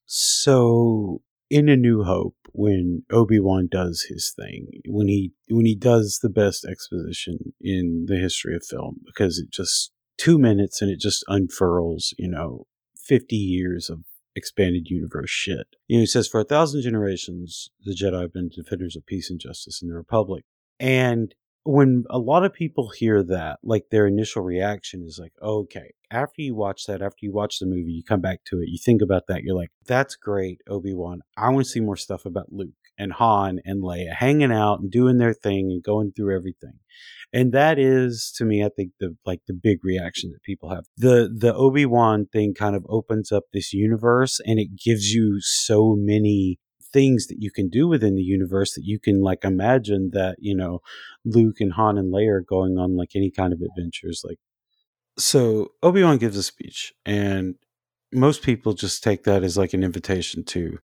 So, in A New Hope, when Obi Wan does his thing, when he when he does the best exposition in the history of film, because it just two minutes and it just unfurls, you know, fifty years of expanded universe shit. You know, he says, For a thousand generations, the Jedi have been defenders of peace and justice in the Republic. And when a lot of people hear that, like their initial reaction is like, okay, after you watch that, after you watch the movie, you come back to it, you think about that, you're like, that's great, Obi Wan. I want to see more stuff about Luke and Han and Leia hanging out and doing their thing and going through everything. And that is to me, I think the like the big reaction that people have. The the Obi Wan thing kind of opens up this universe and it gives you so many things that you can do within the universe that you can like imagine that you know Luke and Han and Leia are going on like any kind of adventures like so Obi-Wan gives a speech and most people just take that as like an invitation to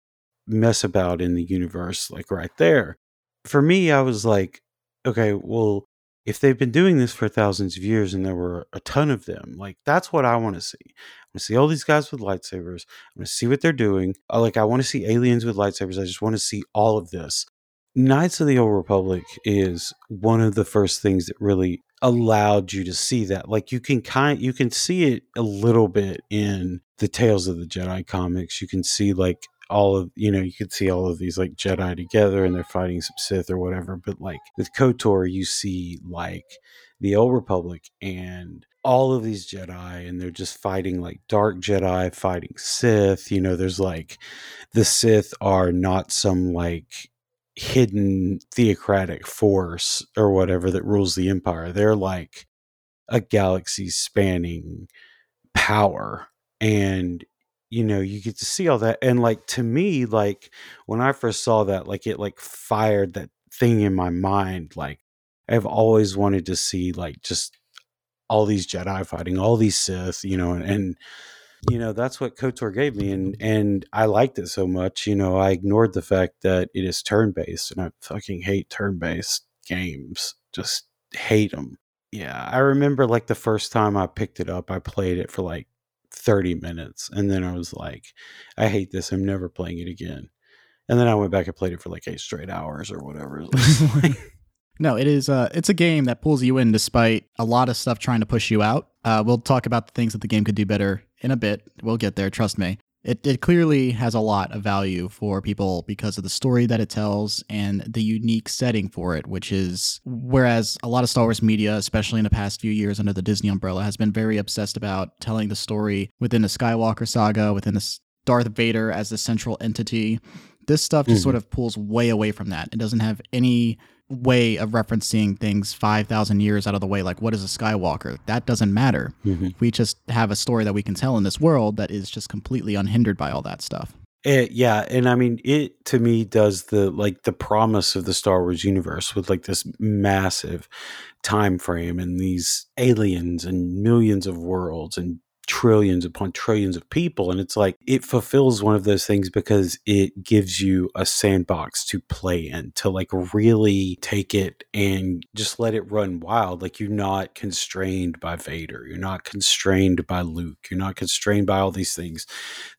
mess about in the universe like right there. For me I was like okay well if they've been doing this for thousands of years and there were a ton of them, like that's what I want to see. I want to see all these guys with lightsabers. I want to see what they're doing. Like I want to see aliens with lightsabers. I just want to see all of this. Knights of the Old Republic is one of the first things that really allowed you to see that. Like you can kind you can see it a little bit in the Tales of the Jedi comics. You can see like all of you know you could see all of these like Jedi together and they're fighting some Sith or whatever. But like with Kotor, you see like the Old Republic and all of these Jedi, and they're just fighting like dark Jedi fighting Sith. You know, there's like the Sith are not some like hidden theocratic force or whatever that rules the empire. They're like a galaxy spanning power. And you know you get to see all that and like to me like when i first saw that like it like fired that thing in my mind like i've always wanted to see like just all these jedi fighting all these sith you know and, and you know that's what kotor gave me and and i liked it so much you know i ignored the fact that it is turn based and i fucking hate turn based games just hate them yeah i remember like the first time i picked it up i played it for like 30 minutes and then I was like, I hate this. I'm never playing it again. And then I went back and played it for like eight straight hours or whatever. <laughs> no, it is uh it's a game that pulls you in despite a lot of stuff trying to push you out. Uh, we'll talk about the things that the game could do better in a bit. We'll get there, trust me it, it clearly has a lot of value for people because of the story that it tells and the unique setting for it, which is whereas a lot of Star Wars media, especially in the past few years under the Disney umbrella, has been very obsessed about telling the story within the Skywalker saga, within the Darth Vader as the central entity. This stuff just mm-hmm. sort of pulls way away from that. It doesn't have any way of referencing things 5,000 years out of the way, like what is a Skywalker? That doesn't matter. Mm-hmm. We just have a story that we can tell in this world that is just completely unhindered by all that stuff. It, yeah, and I mean, it to me does the like the promise of the Star Wars universe with like this massive time frame and these aliens and millions of worlds and trillions upon trillions of people. And it's like it fulfills one of those things because it gives you a sandbox to play in, to like really take it and just let it run wild. Like you're not constrained by Vader, you're not constrained by Luke, you're not constrained by all these things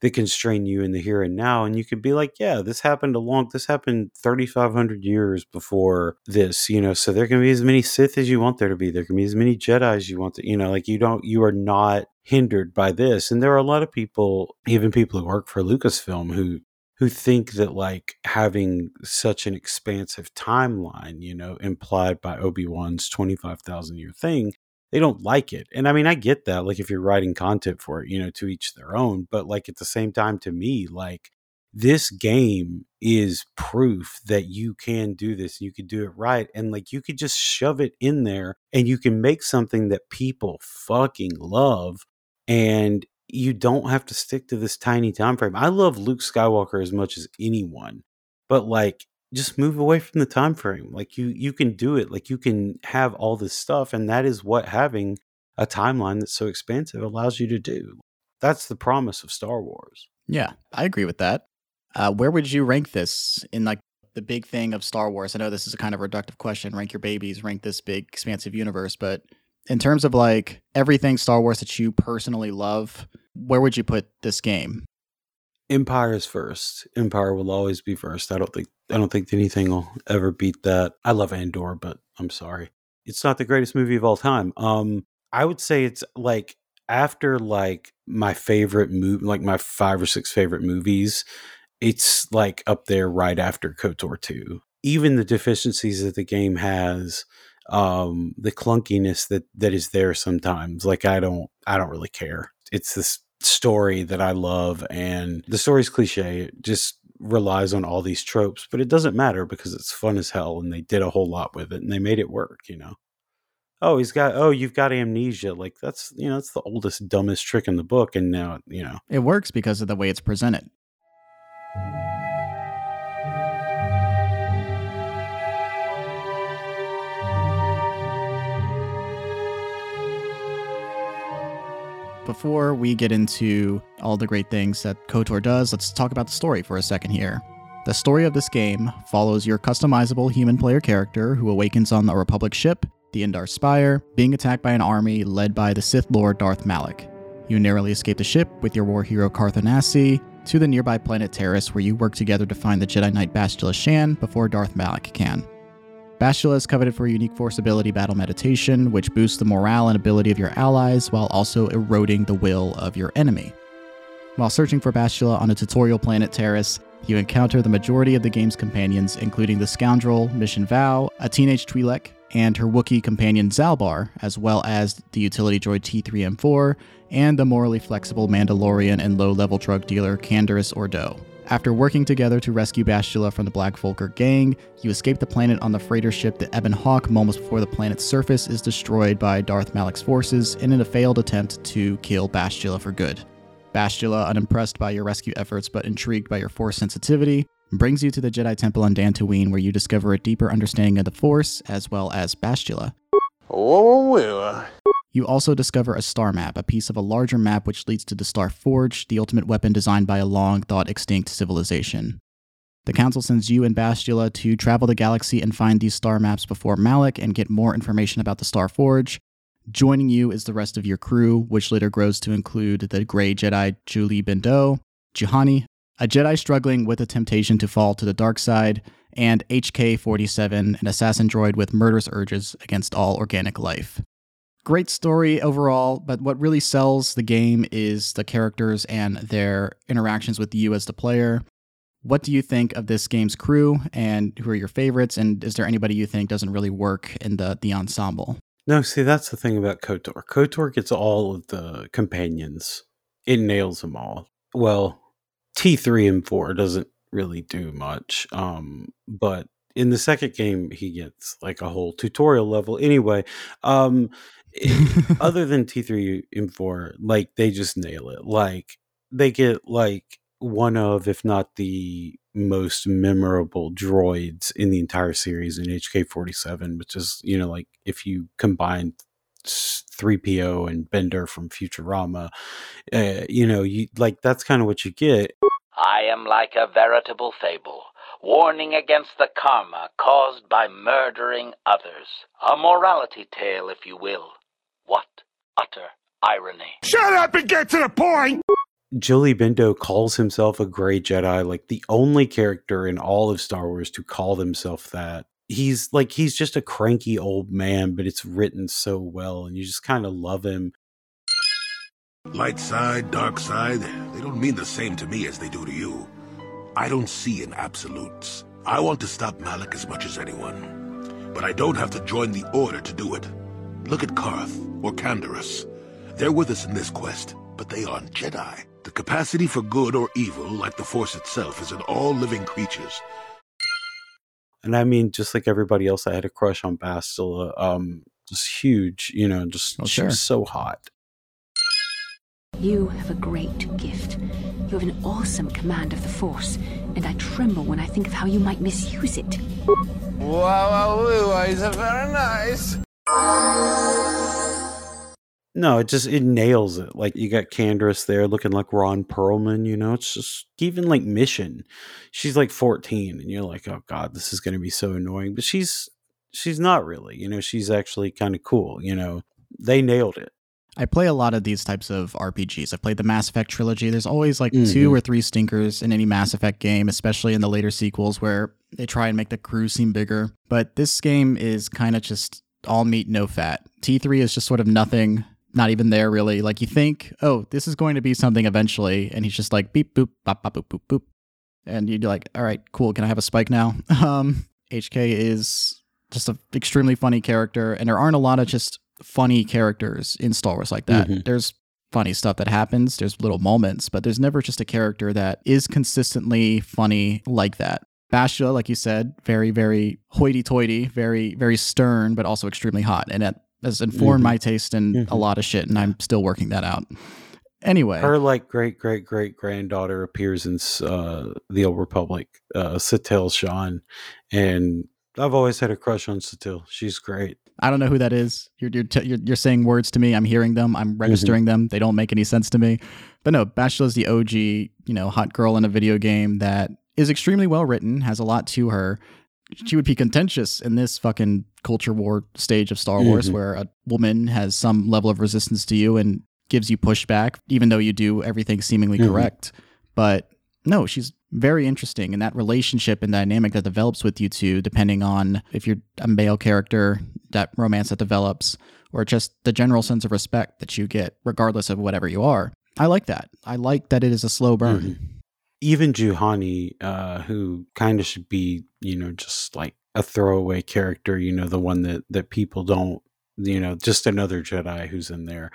that constrain you in the here and now. And you could be like, yeah, this happened a long, this happened 3,500 years before this, you know, so there can be as many Sith as you want there to be. There can be as many Jedi as you want to, you know, like you don't, you are not hindered by this. And there are a lot of people, even people who work for Lucasfilm, who who think that like having such an expansive timeline, you know, implied by Obi-Wan's 25,000 year thing, they don't like it. And I mean, I get that like if you're writing content for it, you know, to each their own, but like at the same time to me, like this game is proof that you can do this you could do it right and like you could just shove it in there and you can make something that people fucking love and you don't have to stick to this tiny time frame. I love Luke Skywalker as much as anyone, but like just move away from the time frame. Like you you can do it. Like you can have all this stuff and that is what having a timeline that's so expansive allows you to do. That's the promise of Star Wars. Yeah, I agree with that. Uh, where would you rank this in like the big thing of Star Wars? I know this is a kind of reductive question, rank your babies, rank this big expansive universe, but in terms of like everything Star Wars that you personally love, where would you put this game? Empire is first. Empire will always be first. I don't think I don't think anything will ever beat that. I love Andor, but I'm sorry. It's not the greatest movie of all time. Um I would say it's like after like my favorite movie like my five or six favorite movies, it's like up there right after KOTOR 2. Even the deficiencies that the game has, um, the clunkiness that that is there sometimes, like I don't I don't really care. It's this story that I love, and the story's cliche. It just relies on all these tropes, but it doesn't matter because it's fun as hell, and they did a whole lot with it, and they made it work. You know. Oh, he's got. Oh, you've got amnesia. Like that's you know that's the oldest, dumbest trick in the book, and now you know It works because of the way it's presented. Before we get into all the great things that KOTOR does, let's talk about the story for a second here. The story of this game follows your customizable human player character who awakens on the Republic ship, the Endar Spire, being attacked by an army led by the Sith Lord Darth Malak. You narrowly escape the ship with your war hero Carth Onasi to the nearby planet Taris, where you work together to find the Jedi Knight Bastila Shan before Darth Malak can. Bastila is coveted for unique force ability Battle Meditation, which boosts the morale and ability of your allies while also eroding the will of your enemy. While searching for Bastila on a tutorial planet Taris, you encounter the majority of the game's companions, including the scoundrel Mission Vao, a teenage Twi'lek, and her Wookiee companion Zaalbar, as well as the utility droid T3M4 and the morally flexible Mandalorian and low level drug dealer Canderous Ordo. After working together to rescue Bastila from the Black Vulkar gang, you escape the planet on the freighter ship the Ebon Hawk moments before the planet's surface is destroyed by Darth Malak's forces in a failed attempt to kill Bastila for good. Bastila, unimpressed by your rescue efforts but intrigued by your force sensitivity, brings you to the Jedi Temple on Dantooine where you discover a deeper understanding of the Force as well as Bastila. Oh, You also discover a star map, a piece of a larger map which leads to the Star Forge, the ultimate weapon designed by a long thought extinct civilization. The Council sends you and Bastila to travel the galaxy and find these star maps before Malak and get more information about the Star Forge. Joining you is the rest of your crew, which later grows to include the Grey Jedi Jolee Bindo, Juhani, a Jedi struggling with the temptation to fall to the dark side, and HK 47, an assassin droid with murderous urges against all organic life. Great story overall, but what really sells the game is the characters and their interactions with you as the player. What do you think of this game's crew, and who are your favorites? And is there anybody you think doesn't really work in the the ensemble? No, see, that's the thing about KOTOR. KOTOR gets all of the companions. It nails them all. Well, T3 and 4 doesn't really do much. Um, but in the second game, he gets like a whole tutorial level. Anyway, um, it- <laughs> other than T3 and 4, like they just nail it. Like they get like one of, if not the most memorable droids in the entire series in HK47, which is, you know, like if you combine 3PO and Bender from Futurama, uh, you know, you like that's kind of what you get. I am like a veritable fable, warning against the karma caused by murdering others. A morality tale, if you will. What utter irony. Shut up and get to the point! Jolee Bindo calls himself a gray Jedi, like the only character in all of Star Wars to call himself that. He's like he's just a cranky old man, but it's written so well, and you just kind of love him. Light side, dark side, they don't mean the same to me as they do to you. I don't see in absolutes. I want to stop Malak as much as anyone. But I don't have to join the Order to do it. Look at Carth or Canderous. They're with us in this quest, but they aren't Jedi. The capacity for good or evil, like the Force itself, is in all living creatures. And I mean, just like everybody else, I had a crush on Bastila. Um, just huge, you know, just Oh, she sure. was so hot. You have a great gift. You have an awesome command of the Force, and I tremble when I think of how you might misuse it. Wow, wow, wow, is very nice. No, it just it nails it. Like you got Canderous there looking like Ron Perlman, you know. It's just even like Mission. She's like 14 and you're like, "Oh god, this is going to be so annoying." But she's she's not really, you know. She's actually kind of cool, you know. They nailed it. I play a lot of these types of RPGs. I played the Mass Effect trilogy. There's always like Mhm. two or three stinkers in any Mass Effect game, especially in the later sequels where they try and make the crew seem bigger. But this game is kind of just all meat, no fat. T3 is just sort of nothing, not even there really. Like you think, oh, this is going to be something eventually. And he's just like beep, boop, bop, bop, boop, boop, boop. And you're like, all right, cool. Can I have a spike now? <laughs> Um, HK is just an extremely funny character. And there aren't a lot of just funny characters in Star Wars like that. Mhm. There's funny stuff that happens, there's little moments, but there's never just a character that is consistently funny like that. Bastila, like you said, very, very hoity toity, very, very stern, but also extremely hot. And it has informed Mhm. my taste in a Mhm. lot of shit, and I'm still working that out. Anyway, Her like great great great granddaughter appears in uh, the Old Republic, uh, Satele Shan, and I've always had a crush on Satele. She's great. I don't know who that is. You're you're, t- you're you're saying words to me. I'm hearing them. I'm registering them. They don't make any sense to me. But no, Bastila is the OG, you know, hot girl in a video game that is extremely well written, has a lot to her. She would be contentious in this fucking culture war stage of Star Wars, Mhm. where a woman has some level of resistance to you and gives you pushback, even though you do everything seemingly Mhm. correct. But no, she's very interesting, and that relationship and dynamic that develops with you two, depending on if you're a male character, that romance that develops, or just the general sense of respect that you get, regardless of whatever you are. I like that. I like that it is a slow burn. Mhm. Even Juhani, uh, who kind of should be, you know, just like a throwaway character, you know, the one that that people don't, you know, just another Jedi who's in there.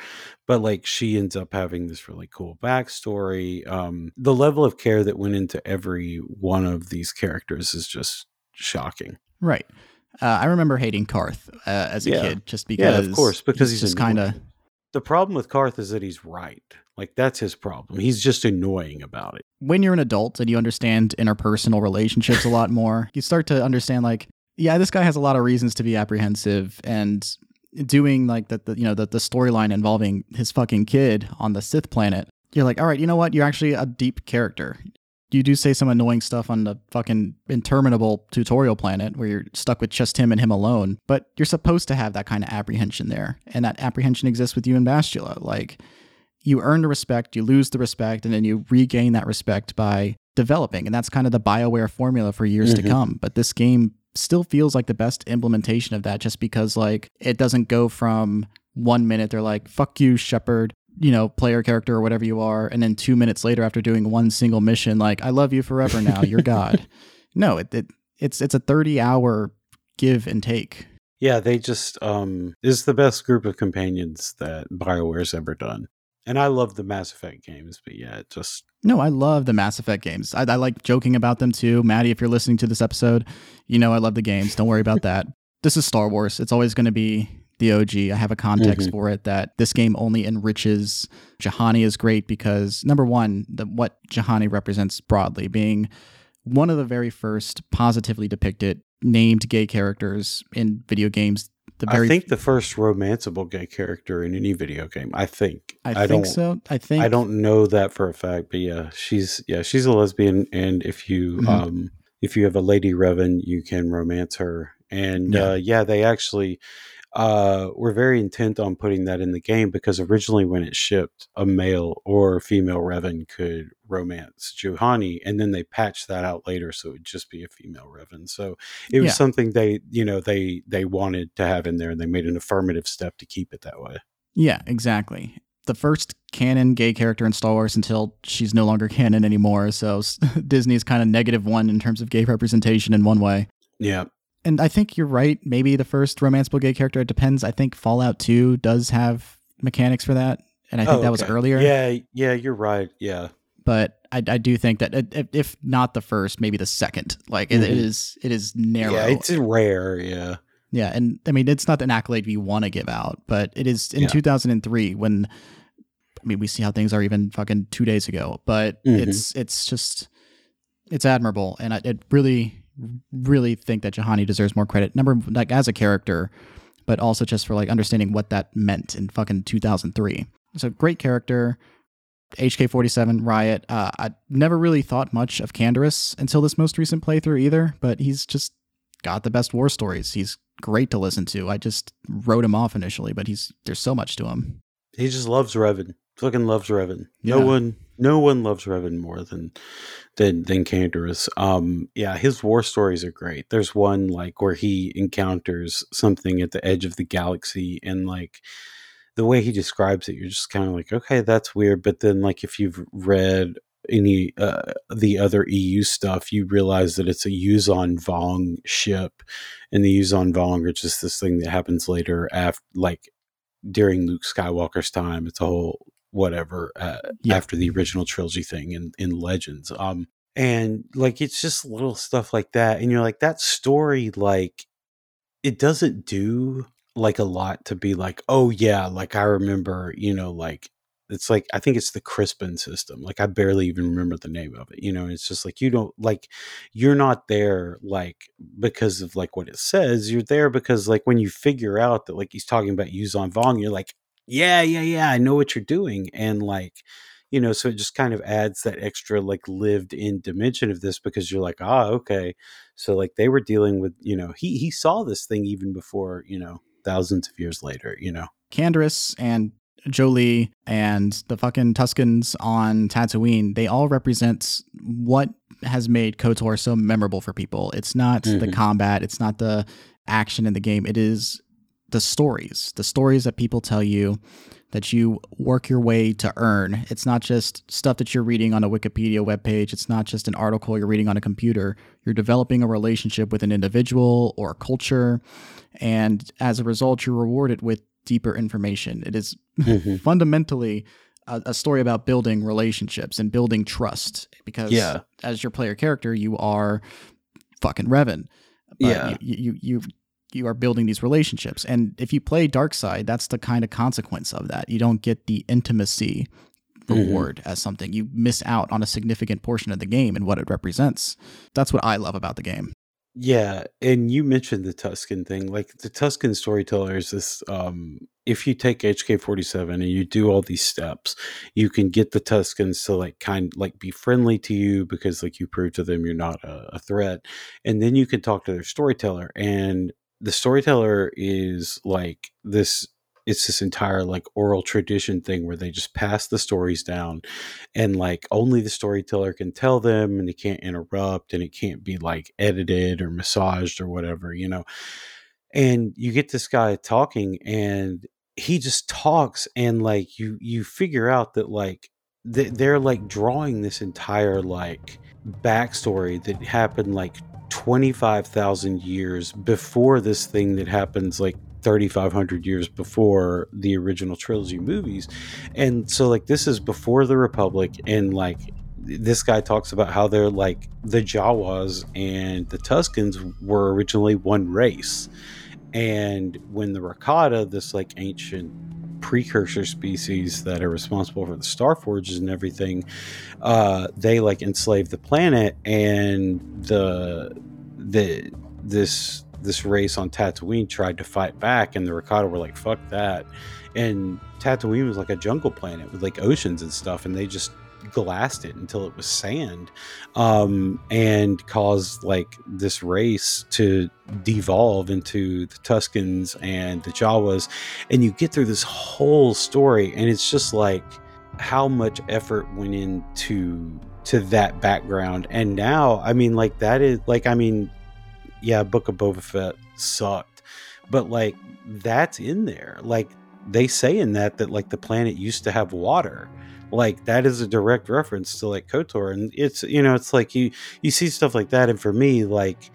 But like she ends up having this really cool backstory. Um, the level of care that went into every one of these characters is just shocking. Right. Uh, I remember hating Carth uh, as a Yeah. kid, just because. Yeah, of course, because he's, just kind of. The problem with Carth is that he's right. Like that's his problem. He's just annoying about it. when you're an adult and you understand interpersonal relationships a lot more, you start to understand like, yeah, this guy has a lot of reasons to be apprehensive and doing like the, the you know the, the storyline involving his fucking kid on the Sith planet. You're like, all right, you know what? You're actually a deep character. You do say some annoying stuff on the fucking interminable tutorial planet where you're stuck with just him and him alone, but you're supposed to have that kind of apprehension there. And that apprehension exists with you in Bastila. Like, you earn the respect, you lose the respect, and then you regain that respect by developing. And that's kind of the BioWare formula for years to Mhm. come. But this game still feels like the best implementation of that just because, like, it doesn't go from one minute, they're like, fuck you, Shepard, you know, player character or whatever you are. And then two minutes later, after doing one single mission, like, I love you forever now, you're <laughs> God. No, it, it it's it's a 30 hour give and take. Yeah, they just um is the best group of companions that BioWare's ever done. And I love the Mass Effect games, but yeah, it just No, I love the Mass Effect games. I, I like joking about them too. Maddie, if you're listening to this episode, you know I love the games. Don't worry about that. This is Star Wars. It's always going to be the OG. I have a context Mhm. for it that this game only enriches. Juhani is great because number one, the, what Juhani represents broadly, being one of the very first positively depicted named gay characters in video games. The very I think the first romanceable gay character in any video game. I think. I, I think don't so. I think I don't know that for a fact, but yeah, she's yeah, she's a lesbian and if you Mhm. um if you have a lady Revan, you can romance her. And Yeah. uh yeah, they actually uh were very intent on putting that in the game because originally when it shipped, a male or female Revan could romance Juhani and then they patched that out later so it would just be a female Revan. So it was Yeah. something they, you know, they they wanted to have in there and they made an affirmative step to keep it that way. Yeah, exactly. The first canon gay character in Star Wars until she's no longer canon anymore. So s- <laughs> Disney's kind of negative one in terms of gay representation in one way. Yeah. And I think you're right. Maybe the first romanceable gay character, it depends. I think Fallout 2 does have mechanics for that. And I think Oh, that was earlier. Yeah, yeah, you're right. Yeah. But I, I do think that it- if- if not the first, maybe the second. Like it- it is it is narrow. Yeah, it's rare. Yeah. Yeah, and I mean it's not an accolade we want to give out, but it is in Yeah. 2003 when I mean we see how things are even fucking 2 days ago, but Mhm. it's it's just it's admirable and I it really really think that Juhani deserves more credit. Number like as a character, but also just for like understanding what that meant in fucking 2003. So great character. HK47 Riot. Uh, I never really thought much of Canderous until this most recent playthrough either, but he's just got the best war stories. He's great to listen to. I just wrote him off initially, but he's there's so much to him. He just loves Revan. Fucking loves Revan. No Yeah. one no one loves Revan more than than than Canderous. Um yeah, his war stories are great. There's one like where he encounters something at the edge of the galaxy and like the way he describes it, you're just kind of like, okay, that's weird. But then like if you've read any uh, the other EU stuff, you realize that it's a Yuuzhan Vong ship, and the Yuuzhan Vong are just this thing that happens later after like during Luke Skywalker's time. It's a whole whatever uh, Yeah. after the original trilogy thing in in Legends. Um, and like it's just little stuff like that, and you're like that story, like it doesn't do like a lot to be like, oh yeah, like I remember, you know, like it's like I think it's the Crispin system. Like I barely even remember the name of it. You know, it's just like you don't like you're not there like because of like what it says. You're there because like when you figure out that like he's talking about Yuuzhan Vong, you're like, yeah, yeah, yeah, I know what you're doing, and like. You know, so it just kind of adds that extra like lived in dimension of this because you're like, ah, okay. So like they were dealing with, you know, he he saw this thing even before, you know, thousands of years later, you know. Canderous and Jolee and the fucking Tuskens on Tatooine, they all represent what has made KOTOR so memorable for people. It's not the Mhm. combat, it's not the action in the game, it is the stories, the stories that people tell you that you work your way to earn. It's not just stuff that you're reading on a Wikipedia webpage. It's not just an article you're reading on a computer. You're developing a relationship with an individual or a culture. And as a result, you're rewarded with deeper information. It is Mhm. <laughs> fundamentally a, a story about building relationships and building trust because Yeah. as your player character, you are fucking Revan. But Yeah. You, you, you, you are building these relationships. And if you play Dark Side, that's the kind of consequence of that. You don't get the intimacy Mhm. reward as something. You miss out on a significant portion of the game and what it represents. That's what I love about the game. Yeah, and you mentioned the Tusken thing. Like the Tusken storyteller is this um if you take HK47 and you do all these steps, you can get the Tuskens to like kind like be friendly to you because like you prove to them you're not a, a threat. And then you can talk to their storyteller and the storyteller is like this it's this entire like oral tradition thing where they just pass the stories down and like only the storyteller can tell them and they can't interrupt and it can't be like edited or massaged or whatever you know? And you get this guy talking and he just talks and like you you figure out that like th- they're like drawing this entire like backstory that happened like 25,000 years before this thing that happens like 3500 years before the original trilogy movies. And so like this is before the republic and like this guy talks about how they're like the jawas and the tuskens were originally one race. And when the rakata this like ancient precursor species that are responsible for the star forges and everything uh they like enslaved the planet and the the this this race on Tatooine tried to fight back, and the Rakata were like, "Fuck that!" And Tatooine was like a jungle planet with like oceans and stuff, and they just glassed it until it was sand, um, and caused like this race to devolve into the Tuskens and the Jawas, and you get through this whole story, and it's just like how much effort went into to that background. And now i mean like that is like i mean yeah book of boba fett sucked but like that's in there. Like they say in that that like the planet used to have water like that is a direct reference to like kotor and it's you know it's like you you see stuff like that and for me like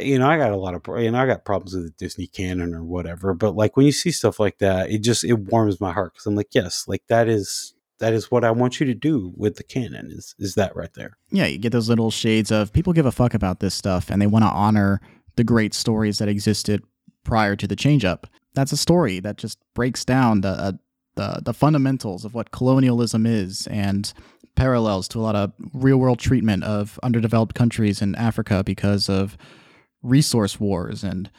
you know i got a lot of you know i got problems with the disney canon or whatever but like when you see stuff like that it just it warms my heart because i'm like yes like that is that is what i want you to do with the canon is is that right there Yeah, you get those little shades of people give a fuck about this stuff and they want to honor the great stories that existed prior to the change up. That's a story that just breaks down the uh, the the fundamentals of what colonialism is and parallels to a lot of real world treatment of underdeveloped countries in Africa because of resource wars and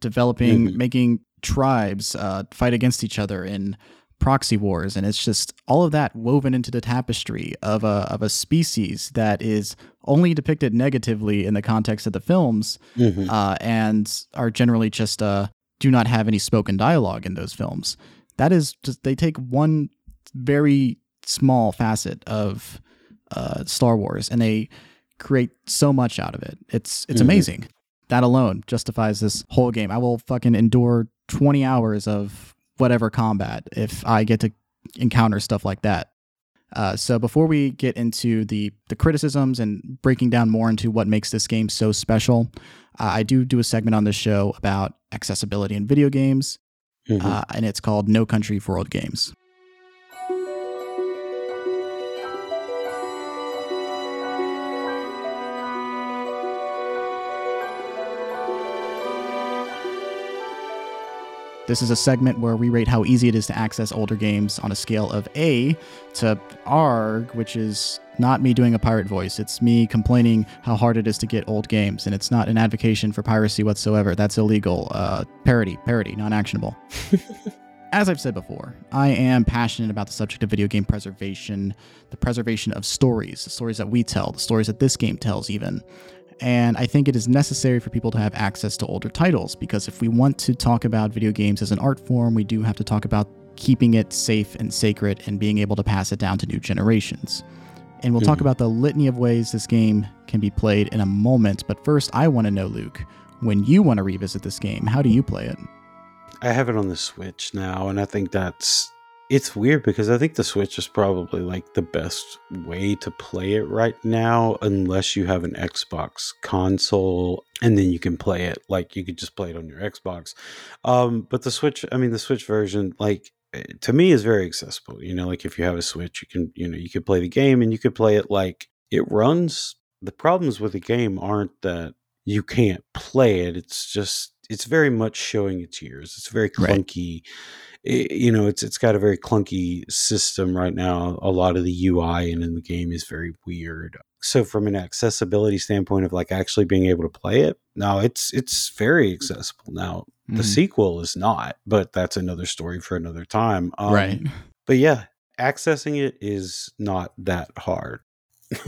developing Mhm. making tribes uh, fight against each other in proxy wars, and it's just all of that woven into the tapestry of a of a species that is only depicted negatively in the context of the films, Mhm. uh, and are generally just uh, do not have any spoken dialogue in those films. That is just they take one very small facet of uh, Star Wars and they create so much out of it. It's it's Mhm. amazing. That alone justifies this whole game. I will fucking endure 20 hours of whatever combat if I get to encounter stuff like that. Uh, so before we get into the the criticisms and breaking down more into what makes this game so special, uh, I do do a segment on this show about accessibility in video games, Mhm. uh, and it's called No Country for Old Games. This is a segment where we rate how easy it is to access older games on a scale of A to R, which is not me doing a pirate voice. It's me complaining how hard it is to get old games, and it's not an advocation for piracy whatsoever. That's illegal. Uh, parody, parody, non actionable. <laughs> As I've said before, I am passionate about the subject of video game preservation, the preservation of stories, the stories that we tell, the stories that this game tells, even. And I think it is necessary for people to have access to older titles because if we want to talk about video games as an art form, we do have to talk about keeping it safe and sacred and being able to pass it down to new generations. And we'll talk Mhm. about the litany of ways this game can be played in a moment. But first, I want to know, Luke, when you want to revisit this game, how do you play it? I have it on the Switch now, and I think that's it's weird because I think the Switch is probably like the best way to play it right now, unless you have an Xbox console and then you can play it like you could just play it on your Xbox. Um, but the Switch, I mean, the Switch version, like Eh, to me, is very accessible. You know, like if you have a Switch, you can you know you could play the game and you could play it like it runs. The problems with the game aren't that you can't play it. It's just it's very much showing its years. It's very Right. clunky. You know, it's it's got a very clunky system right now. A lot of the UI and in the game is very weird. So from an accessibility standpoint of like actually being able to play it, no, it's it's very mm. accessible now. The Mhm. sequel is not, but that's another story for another time. Um, right. but yeah, accessing it is not that hard. <laughs>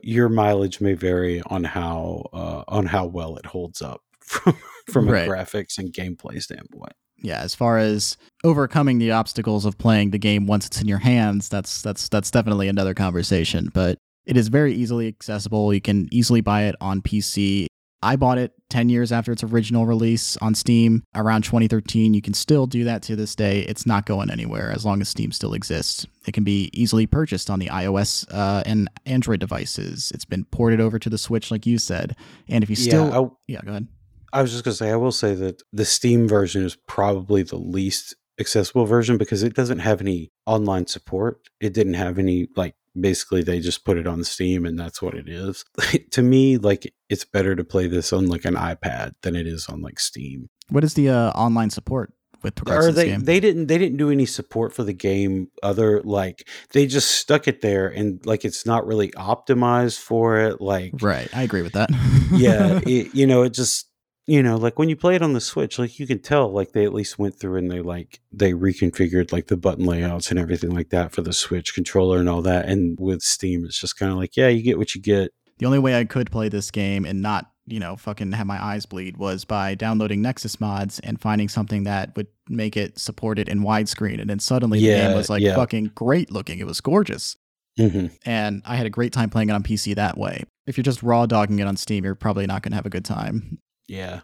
Your mileage may vary on how uh, on how well it holds up <laughs> from from Right. a graphics and gameplay standpoint. yeah, as far as overcoming the obstacles of playing the game once it's in your hands, that's that's that's definitely another conversation. But it is very easily accessible. You can easily buy it on PC. I bought it 10 years after its original release on Steam around 2013. You can still do that to this day. It's not going anywhere as long as Steam still exists. It can be easily purchased on the iOS uh, and Android devices. It's been ported over to the Switch, like you said. And if you still. yeah, I, yeah, go ahead. I was just gonna say, I will say that the Steam version is probably the least accessible version because it doesn't have any online support. It didn't have any like basically they just put it on Steam and that's what it is. <laughs> to me, like it's better to play this on like an iPad than it is on like Steam. What is the uh, online support with regards Or they game? they didn't they didn't do any support for the game other like they just stuck it there and like it's not really optimized for it like right, I agree with that. yeah <laughs> it, you know it just you know like when you play it on the switch like you can tell like they at least went through and they like they reconfigured like the button layouts and everything like that for the switch controller and all that and with steam it's just kind of like yeah you get what you get the only way I could play this game and not, you know, fucking have my eyes bleed was by downloading Nexus mods and finding something that would make it supported in widescreen. And then suddenly the game was like yeah. fucking great looking. It was gorgeous. hmm And I had a great time playing it on PC that way. If you're just raw dogging it on Steam, you're probably not going to have a good time. Yeah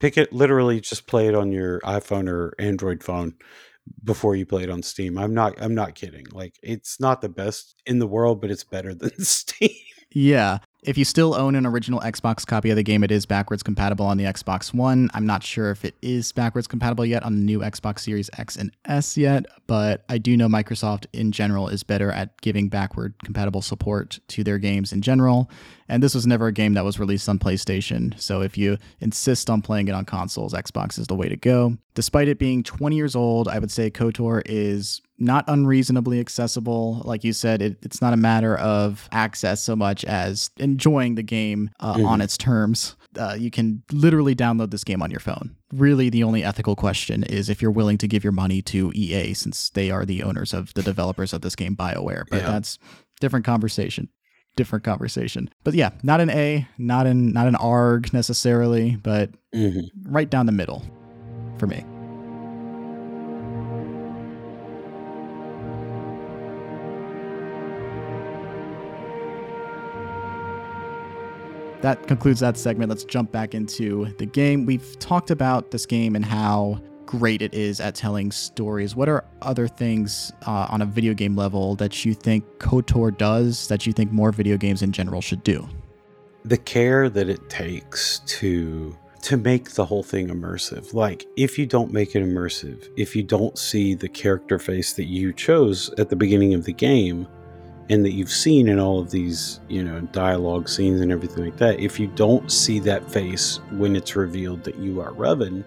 pick it literally just play it on your iphone or android phone before you play it on steam i'm not i'm not kidding like it's not the best in the world but it's better <laughs> than steam Yeah. If you still own an original Xbox copy of the game, it is backwards compatible on the Xbox One. I'm not sure if it is backwards compatible yet on the new Xbox Series X and S yet, but I do know Microsoft in general is better at giving backward compatible support to their games in general. And this was never a game that was released on PlayStation, so if you insist on playing it on consoles, Xbox is the way to go. Despite it being 20 years old, I would say KOTOR is not unreasonably accessible. Like you said, it, it's not a matter of access so much as enjoying the game uh, Mhm. on its terms. uh, you can literally download this game on your phone. Really, the only ethical question is if you're willing to give your money to EA, since they are the owners of the developers of this game, BioWare. But Yeah. that's different conversation. Different conversation. But yeah, not an A, not an not an ARG necessarily, but Mhm. right down the middle for me. That concludes that segment. Let's jump back into the game. We've talked about this game and how great it is at telling stories. What are other things uh, on a video game level that you think KOTOR does that you think more video games in general should do? the care that it takes to to make the whole thing immersive like if you don't make it immersive if you don't see the character face that you chose at the beginning of the game and that you've seen in all of these you know dialogue scenes and everything like that if you don't see that face when it's revealed that you are revan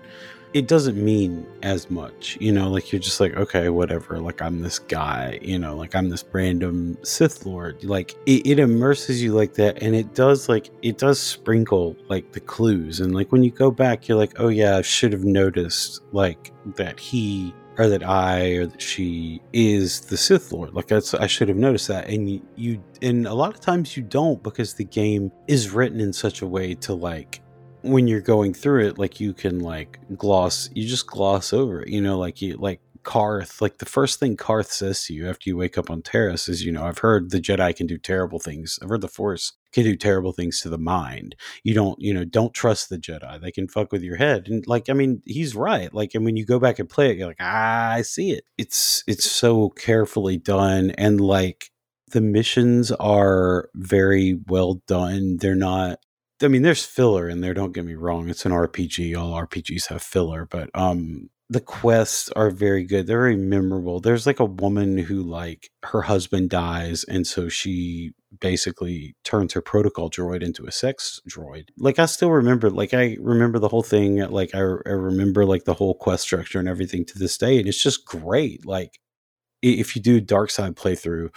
it doesn't mean as much you know like you're just like okay whatever like i'm this guy you know like i'm this random sith lord. Like it, it immerses you like that and it does like it does sprinkle like the clues and like when you go back you're like oh yeah i should have noticed like that he or that i or that she is the sith lord. Like that's i should have noticed that and you, you and a lot of times you don't because the game is written in such a way to like when you're going through it, like you can like gloss, you just gloss over it, you know, like you like Carth, like the first thing Carth says to you after you wake up on Taris is, you know, I've heard the Jedi can do terrible things. I've heard the Force can do terrible things to the mind. You don't, you know, don't trust the Jedi. They can fuck with your head. And like, I mean, he's right. Like, and when you go back and play it, you're like, ah, I see it. It's it's so carefully done and like the missions are very well done. They're not I mean, there's filler in there. Don't get me wrong; it's an RPG. All RPGs have filler, but um, the quests are very good. They're very memorable. There's like a woman who like her husband dies, and so she basically turns her protocol droid into a sex droid. Like I still remember, like I remember the whole thing. Like I, I remember like the whole quest structure and everything to this day, and it's just great. Like if you do dark side playthrough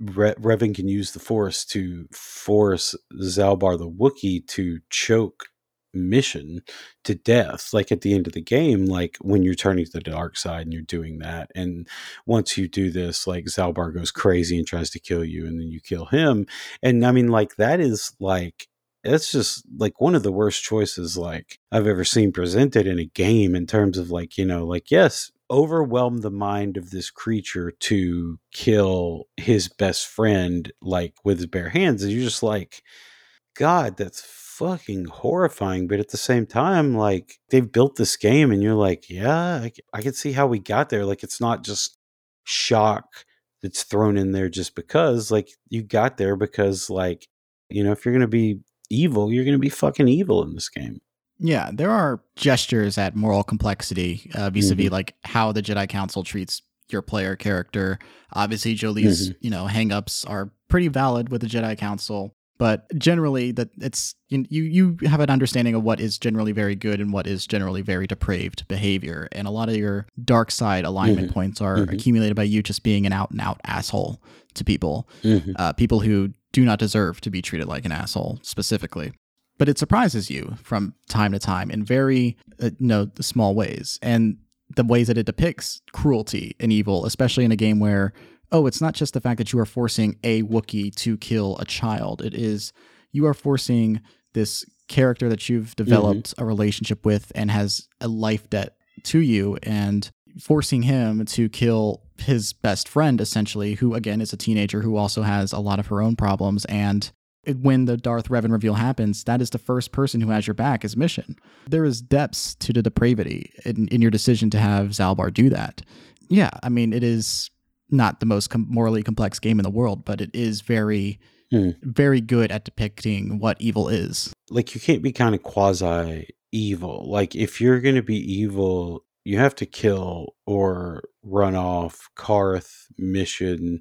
Re- Revan can use the Force to force Zaalbar the Wookiee to choke mission to death. Like at the end of the game like when you're turning to the dark side and you're doing that and once you do this like Zaalbar goes crazy and tries to kill you and then you kill him. And I mean like that is like it's just like one of the worst choices like I've ever seen presented in a game in terms of like you know like yes overwhelm the mind of this creature to kill his best friend like with his bare hands and you're just like god that's fucking horrifying. But at the same time like they've built this game and you're like yeah I can see how we got there. Like it's not just shock that's thrown in there just because like you got there because like you know if you're gonna be evil you're gonna be fucking evil in this game Yeah, there are gestures at moral complexity uh, vis-a-vis like how the Jedi Council treats your player character. Obviously, Jolee's you know hangups are pretty valid with the Jedi Council, but generally that it's you you have an understanding of what is generally very good and what is generally very depraved behavior, and a lot of your dark side alignment Mhm. points are Mhm. accumulated by you just being an out and out asshole to people Mhm. uh, people who do not deserve to be treated like an asshole specifically. But it surprises you from time to time in very, uh, you know, small ways. And the ways that it depicts cruelty and evil, especially in a game where, oh, it's not just the fact that you are forcing a Wookiee to kill a child. It is you are forcing this character that you've developed a relationship with and has a life debt to you and forcing him to kill his best friend essentially who again is a teenager who also has a lot of her own problems and when the Darth Revan reveal happens, that is the first person who has your back as Mission. There is depths to the depravity in, in your decision to have Zaalbar do that. Yeah, I mean, it is not the most com- morally complex game in the world, but it is very, Hmm. very good at depicting what evil is. like you can't be kind of quasi evil. Like if you're going to be evil, you have to kill or run off Carth, Mission,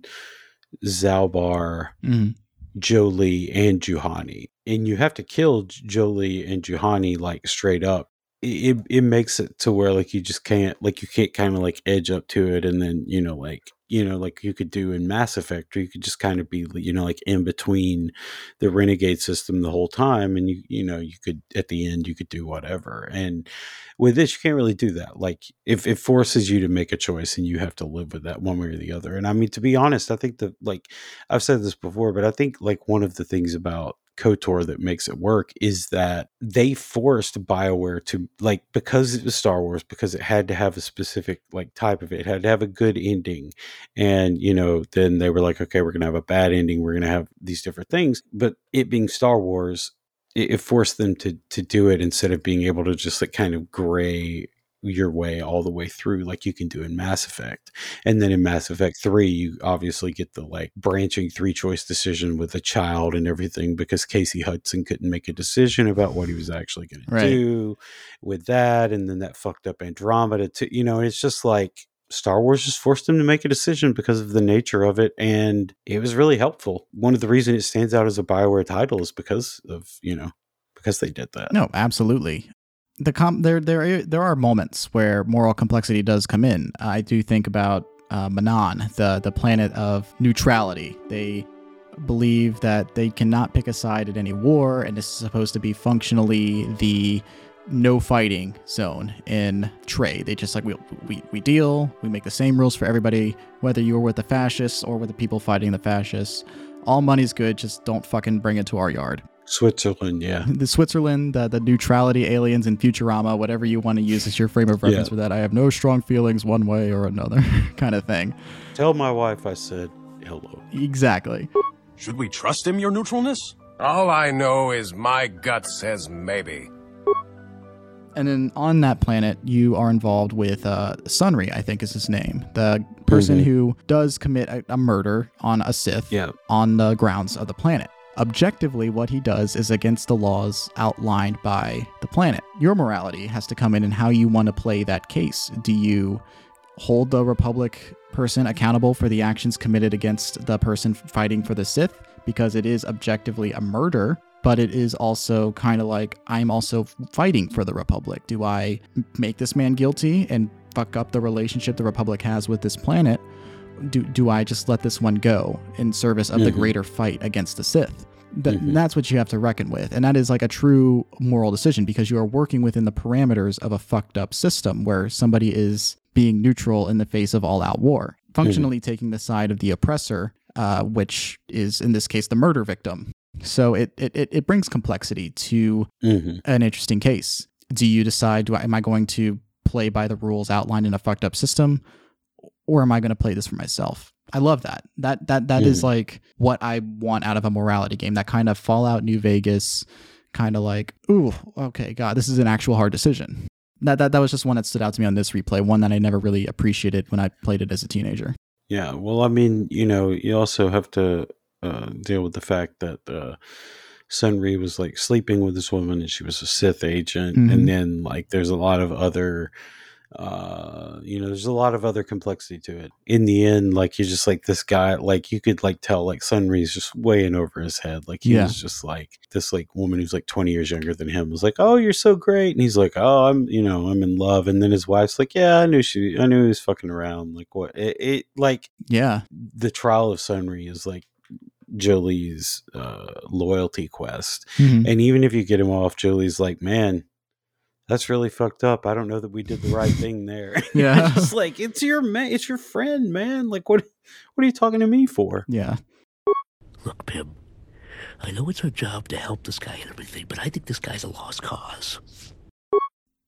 Zaalbar, Mhm. Jolee, and Juhani. And you have to kill Jolee and Juhani like straight up it it makes it to where like you just can't like you can't kind of like edge up to it and then you know like you know like you could do in Mass Effect or you could just kind of be you know like in between the renegade system the whole time and you you know you could at the end you could do whatever. And with this you can't really do that. Like if it forces you to make a choice and you have to live with that one way or the other. And I mean to be honest I think that like I've said this before but I think like one of the things about KOTOR that makes it work is that they forced BioWare to like because it was Star Wars, because it had to have a specific like type of it, it had to have a good ending. And, you know, then they were like, okay, we're gonna have a bad ending, we're gonna have these different things. But it being Star Wars, it forced them to to do it instead of being able to just like kind of gray your way all the way through like you can do in Mass Effect. And then in Mass Effect 3, you obviously get the like branching three choice decision with a child and everything because Casey Hudson couldn't make a decision about what he was actually going Right. to do with that. And then that fucked up Andromeda too. You know, it's just like Star Wars just forced him to make a decision because of the nature of it. And it was really helpful. One of the reasons it stands out as a Bioware title is because of, you know, because they did that. No, absolutely. The com- there there there are moments where moral complexity does come in. I do think about uh, Manaan, the the planet of neutrality. They believe that they cannot pick a side at any war, and this is supposed to be functionally the no fighting zone in Trey. They just like we, we we deal, we make the same rules for everybody, whether you're with the fascists or with the people fighting the fascists. All money's good, just don't fucking bring it to our yard Switzerland, yeah. the Switzerland, the, the neutrality aliens and Futurama, whatever you want to use as your frame of reference Yeah. for that. I have no strong feelings one way or another, <laughs> kind of thing. Tell my wife I said hello. Exactly. Should we trust him, your neutralness? All I know is my gut says maybe. And then on that planet, you are involved with uh, Sunry, I think is his name, the person Mhm. who does commit a, a murder on a Sith Yeah. on the grounds of the planet. Objectively, what he does is against the laws outlined by the planet. Your morality has to come in and how you want to play that case. Do you hold the Republic person accountable for the actions committed against the person fighting for the Sith? Because it is objectively a murder, but it is also kind of like I'm also fighting for the Republic. Do I make this man guilty and fuck up the relationship the Republic has with this planet? Do, do I just let this one go in service of the Mhm. greater fight against the Sith? Th- Mhm. That's what you have to reckon with. And that is like a true moral decision because you are working within the parameters of a fucked up system where somebody is being neutral in the face of all out war, functionally taking the side of the oppressor, uh, which is in this case the murder victim. So it, it, it brings complexity to hmm an interesting case. Do you decide, do I, am I going to play by the rules outlined in a fucked up system, or am I going to play this for myself? I love that. That that that is Mhm. like what I want out of a morality game. That kind of Fallout New Vegas, kind of like, ooh, okay, God, this is an actual hard decision. That, that that was just one that stood out to me on this replay. One that I never really appreciated when I played it as a teenager. Yeah. Well, I mean, you know, you also have to uh, deal with the fact that uh, Sunry was like sleeping with this woman and she was a Sith agent. Mhm. And then, like, there's a lot of other, uh, you know, there's a lot of other complexity to it. In the end, like, you're just like this guy, like, you could like tell, like, Sunry's just way in over his head. Like, he Yeah. was just like this, like, woman who's like 20 years younger than him was like, oh, you're so great. And he's like, oh, I'm, you know, I'm in love. And then his wife's like, yeah, I knew she, I knew he was fucking around. Like, what? It, it like, Yeah, the trial of Sunry is like Jolee's uh, loyalty quest. Mhm. And even if you get him off, Jolee's like, man, that's really fucked up. I don't know that we did the right <laughs> thing there. <laughs> Yeah. it's like it's your man, it's your friend, man. Like what? What are you talking to me for? yeah. Look, Pim, I know it's our job to help this guy and everything, but I think this guy's a lost cause.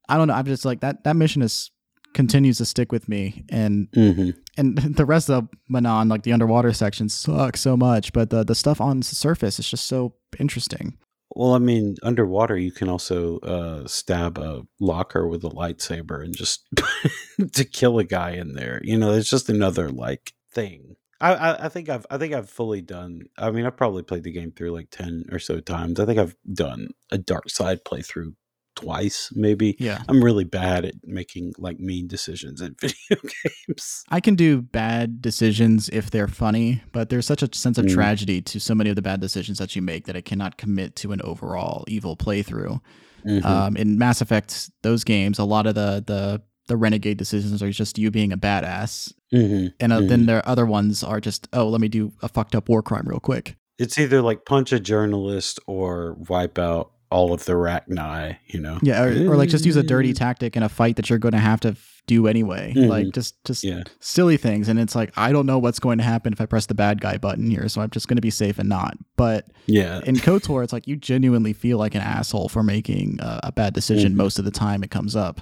I don't know. I'm just like that. That mission is continues to stick with me, and Mm-hmm. and <laughs> the rest of Manaan, like the underwater section, sucks so much. But the the stuff on the surface is just so interesting. Well, I mean, underwater you can also uh, stab a locker with a lightsaber and just <laughs> to kill a guy in there. You know, it's just another like thing. I, I, I think I've I think I've fully done. I mean, I've probably played the game through like ten or so times. I think I've done a dark side playthrough twice, maybe. Yeah. I'm really bad at making like mean decisions in <laughs> video games. I can do bad decisions if they're funny, but there's such a sense of Mm. tragedy to so many of the bad decisions that you make that I cannot commit to an overall evil playthrough. Mhm. Um, in Mass Effect, those games, a lot of the the the renegade decisions are just you being a badass, Mhm. and uh, then Mhm. there other ones are just oh, let me do a fucked up war crime real quick. It's either like punch a journalist or wipe out all of the Rachni, you know? Yeah, or, or like just use a dirty Mm. tactic in a fight that you're going to have to f- do anyway. Like Mhm. just just Yeah. silly things, and it's like I don't know what's going to happen if I press the bad guy button here, so I'm just going to be safe and not. But Yeah. in KOTOR, it's like you genuinely feel like an asshole for making uh, a bad decision Mhm. most of the time it comes up.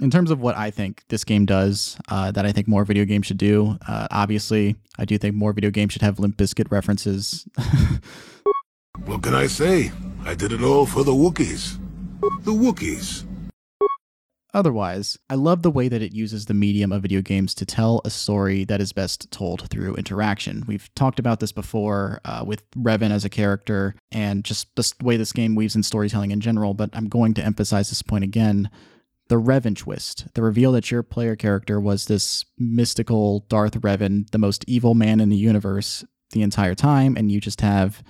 In terms of what I think this game does, uh, that I think more video games should do, uh, obviously, I do think more video games should have Limp Bizkit references. <laughs> What can I say? I did it all for the Wookiees. The Wookiees. Otherwise, I love the way that it uses the medium of video games to tell a story that is best told through interaction. We've talked about this before uh, with Revan as a character and just the way this game weaves in storytelling in general, but I'm going to emphasize this point again. The Revan twist, the reveal that your player character was this mystical Darth Revan, the most evil man in the universe the entire time, and you just have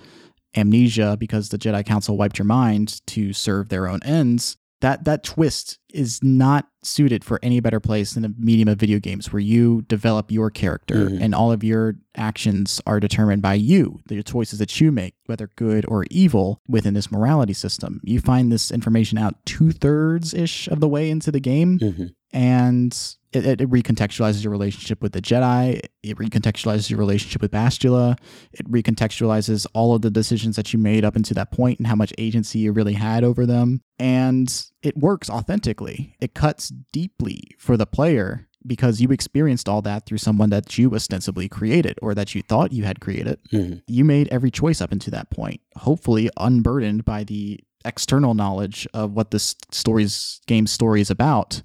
amnesia because the Jedi Council wiped your mind to serve their own ends that that twist is not suited for any better place than a medium of video games where you develop your character Mhm. and all of your actions are determined by you the choices that you make whether good or evil within this morality system you find this information out two-thirds ish of the way into the game Mhm. and it, it, it recontextualizes your relationship with the Jedi. It recontextualizes your relationship with Bastila. It recontextualizes all of the decisions that you made up until that point and how much agency you really had over them. And it works authentically. It cuts deeply for the player because you experienced all that through someone that you ostensibly created or that you thought you had created. Mhm. You made every choice up until that point, hopefully unburdened by the external knowledge of what this story's game story is about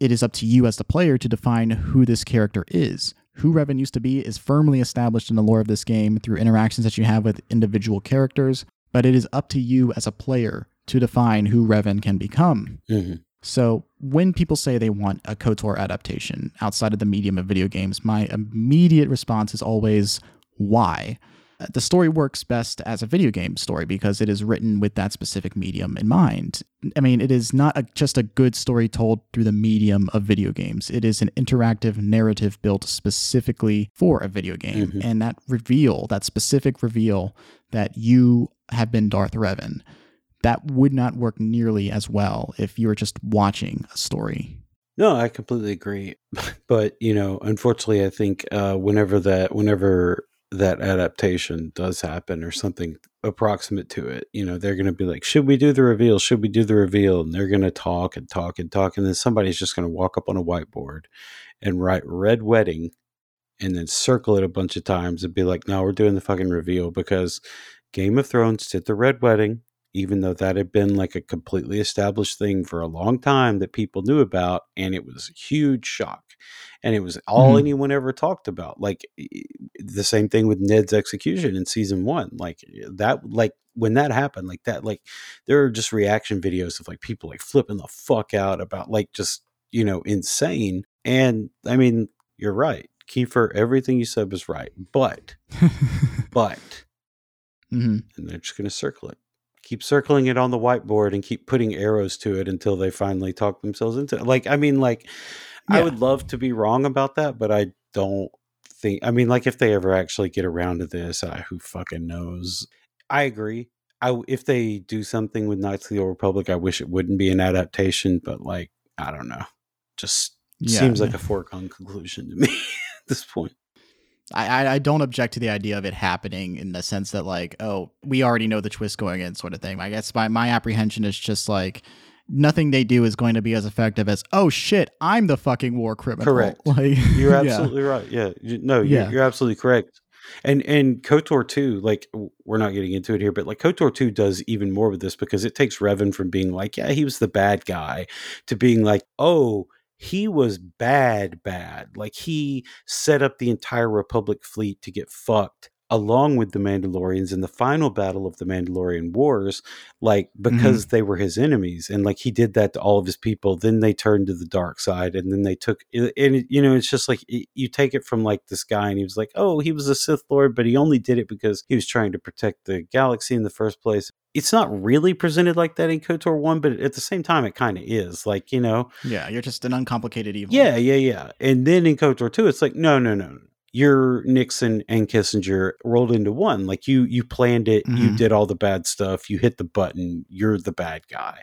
it is up to you as the player to define who this character is. Who Revan used to be is firmly established in the lore of this game through interactions that you have with individual characters, but it is up to you as a player to define who Revan can become. Mhm. So, when people say they want a KOTOR adaptation outside of the medium of video games, my immediate response is always, why? The story works best as a video game story because it is written with that specific medium in mind. I mean, it is not a, just a good story told through the medium of video games. It is an interactive narrative built specifically for a video game. Mhm. And that reveal, that specific reveal that you have been Darth Revan, that would not work nearly as well if you were just watching a story. No, I completely agree. <laughs> But you know, unfortunately, I think uh, whenever that whenever that adaptation does happen or something approximate to it, you know, they're going to be like, "Should we do the reveal? Should we do the reveal?" And they're going to talk and talk and talk, and then somebody's just going to walk up on a whiteboard and write "Red Wedding," and then circle it a bunch of times and be like, "No, we're doing the fucking reveal because Game of Thrones did the Red Wedding." even though that had been like a completely established thing for a long time that people knew about and it was a huge shock and it was all Mhm. anyone ever talked about like the same thing with ned's execution in season one like that like when that happened like that like there are just reaction videos of like people like flipping the fuck out about like just you know insane and i mean you're right Keifer everything you said was right but <laughs> but hmm and they're just going to circle it. Keep circling it on the whiteboard and keep putting arrows to it until they finally talk themselves into it. Like, I mean, like, I would love to be wrong about that, but I don't think. I mean, like, if they ever actually get around to this, uh, who fucking knows? I agree. I if they do something with Knights of the Old Republic, I wish it wouldn't be an adaptation, but like, I don't know. Just Yeah. seems like a foregone conclusion to me <laughs> at this point. I, I I don't object to the idea of it happening in the sense that like oh we already know the twist going in sort of thing. I guess my my apprehension is just like nothing they do is going to be as effective as oh shit I'm the fucking war criminal. Correct. <laughs> Like You're yeah. absolutely right. Yeah. No, Yeah. you're, you're absolutely correct. And and KOTOR 2, like we're not getting into it here, but like KOTOR 2 does even more with this because it takes Revan from being like, yeah, he was the bad guy to being like, oh, he was bad, bad. Like he set up the entire Republic fleet to get fucked along with the Mandalorians in the final battle of the Mandalorian Wars, like Mm-hmm. because they were his enemies, and like he did that to all of his people. Then they turned to the dark side, and then they took, and you know, it's just like you take it from like this guy, and he was like, oh, he was a Sith Lord, but he only did it because he was trying to protect the galaxy in the first place. It's not really presented like that in KOTOR one, but at the same time, it kind of is. Like you know, Yeah, you're just an uncomplicated evil. yeah, yeah, yeah. And then in KOTOR 2, it's like, no, no, no. You're Nixon and Kissinger rolled into one. Like you you planned it, you Mhm. did all the bad stuff, you hit the button, you're the bad guy.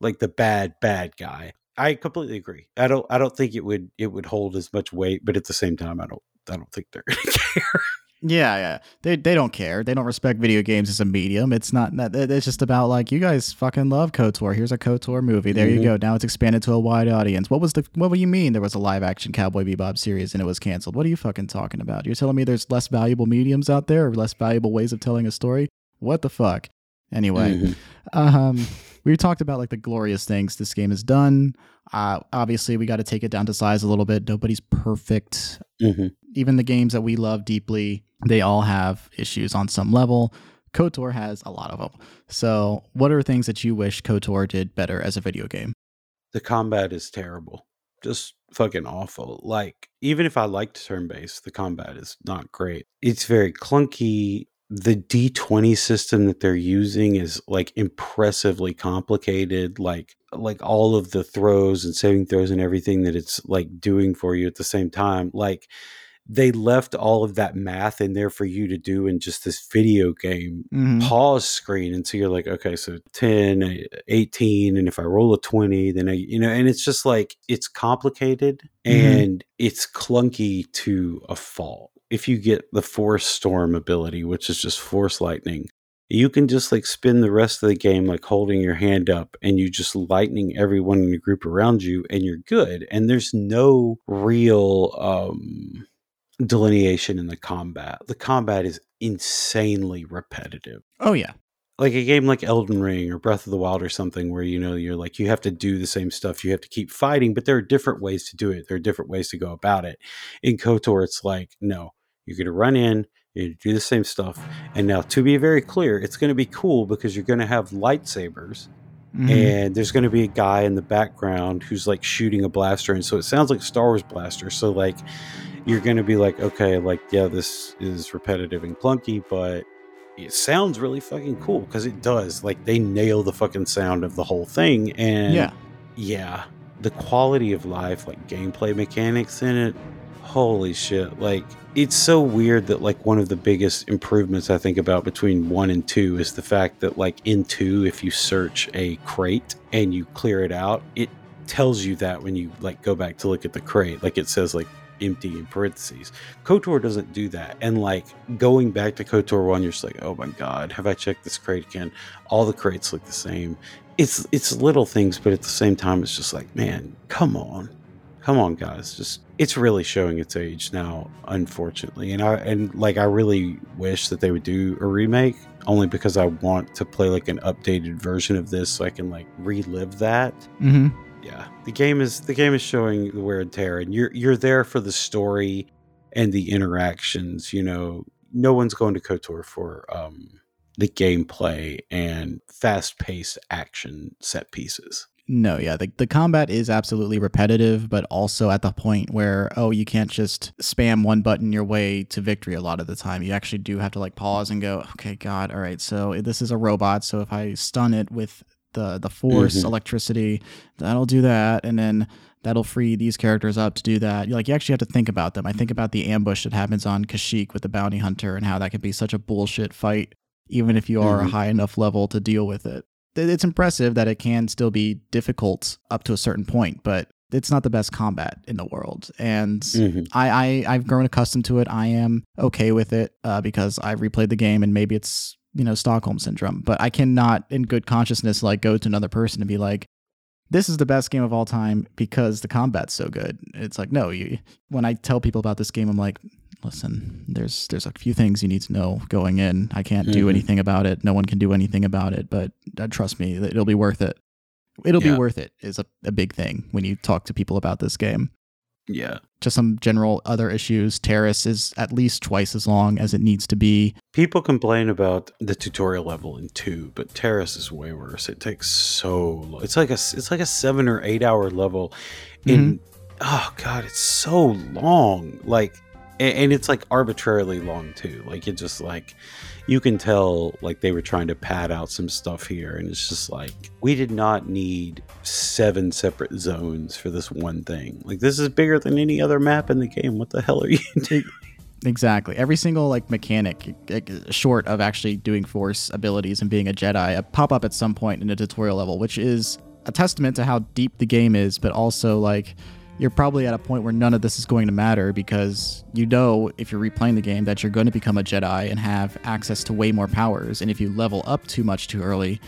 Like the bad, bad guy. I completely agree. I don't I don't think it would it would hold as much weight, but at the same time I don't I don't think they're gonna <laughs> care. Yeah, yeah. They they don't care. They don't respect video games as a medium. It's not that it's just about like you guys fucking love KOTOR. Here's a KOTOR movie. There you Mhm. go. Now it's expanded to a wide audience. What was the what do you mean there was a live action Cowboy Bebop series and it was canceled? What are you fucking talking about? You're telling me there's less valuable mediums out there or less valuable ways of telling a story? What the fuck? Anyway, Mhm. um we talked about like the glorious things this game has done. Uh obviously we got to take it down to size a little bit. Nobody's perfect Mhm. even the games that we love deeply, they all have issues on some level. KOTOR has a lot of them. So, what are things that you wish KOTOR did better as a video game? The combat is terrible. Just fucking awful. Like, even if I liked turn based, the combat is not great. It's very clunky. The D20 system that they're using is like impressively complicated. Like, like all of the throws and saving throws and everything that it's like doing for you at the same time. Like, they left all of that math in there for you to do in just this video game Mhm. pause screen and so you're like okay so 10 uh, 18 and if i roll a 20 then i you know and it's just like it's complicated Mhm. and it's clunky to a fault if you get the force storm ability which is just force lightning you can just like spend the rest of the game like holding your hand up and you just lightning everyone in the group around you and you're good and there's no real um delineation in the combat the combat is insanely repetitive Oh yeah. like a game like Elden Ring or Breath of the Wild or something where you know you're like you have to do the same stuff, you have to keep fighting, but there are different ways to do it. There are different ways to go about it. In KOTOR, it's like no, you're going to run in, you do the same stuff, and now to be very clear, it's going to be cool because you're going to have lightsabers. Mhm. And there's going to be a guy in the background who's like shooting a blaster, and so it sounds like Star Wars blaster. So like, you're going to be like, okay, like yeah, this is repetitive and clunky, but it sounds really fucking cool because it does. Like they nail the fucking sound of the whole thing, and yeah. yeah, the quality of life, like gameplay mechanics in it. Holy shit! Like it's so weird that like one of the biggest improvements I think about between one and two is the fact that like in two, if you search a crate and you clear it out, it tells you that when you like go back to look at the crate, like it says like empty in parentheses. KOTOR doesn't do that. And like going back to KOTOR 1, you're just like, oh my god, have I checked this crate again? All the crates look the same. It's it's little things, but at the same time, it's just like, man, come on. Come on, guys. Just it's really showing its age now, unfortunately. And I and like I really wish that they would do a remake only because I want to play like an updated version of this so I can like relive that mm-hmm. yeah the game is the game is showing the wear and tear and you're you're there for the story and the interactions you know no one's going to kotor for um the gameplay and fast-paced action set pieces No, yeah. The, the combat is absolutely repetitive, but also at the point where, oh, you can't just spam one button your way to victory a lot of the time. You actually do have to like pause and go, okay, God, all right, so this is a robot. So if I stun it with the, the force, Mhm. electricity, that'll do that. And then that'll free these characters up to do that. You like you actually have to think about them. I think about the ambush that happens on Kashyyyk with the bounty hunter and how that can be such a bullshit fight, even if you are a Mhm. high enough level to deal with it it's impressive that it can still be difficult up to a certain point, but it's not the best combat in the world. And Mhm. I, I I've grown accustomed to it. I am okay with it uh, because I've replayed the game and maybe it's you know Stockholm syndrome, but I cannot in good consciousness like go to another person and be like. This is the best game of all time because the combat's so good. It's like no, you. When I tell people about this game, I'm like, listen, there's there's a few things you need to know going in. I can't do Mhm. anything about it. No one can do anything about it, but uh, trust me, it'll be worth it. It'll Yeah. be worth it is a, a big thing when you talk to people about this game. Yeah. Just some general other issues. Taris is at least twice as long as it needs to be. People complain about the tutorial level in two, but Taris is way worse. It takes so long. It's like a it's like a seven or eight hour level. In oh god, it's so long. Like, and, it's like arbitrarily long too. Like it just like you can tell like they were trying to pad out some stuff here, and it's just like we did not need seven separate zones for this one thing. Like this is bigger than any other map in the game. What the hell are you <laughs> doing? Exactly. Every single like mechanic, like, short of actually doing force abilities and being a Jedi, uh, pop up at some point in a tutorial level, which is a testament to how deep the game is, but also like you're probably at a point where none of this is going to matter because you know if you're replaying the game that you're going to become a Jedi and have access to way more powers, and if you level up too much too early,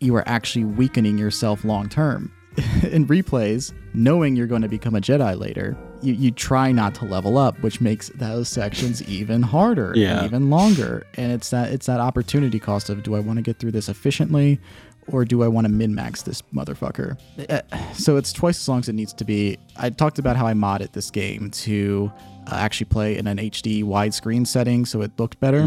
you are actually weakening yourself long term. <laughs> in replays, knowing you're going to become a Jedi later, you, you try not to level up, which makes those sections even harder Yeah. and even longer. And it's that it's that opportunity cost of do I want to get through this efficiently or do I want to min max this motherfucker? Uh, So it's twice as long as it needs to be. I talked about how I modded this game to uh, actually play in an HD widescreen setting so it looked better.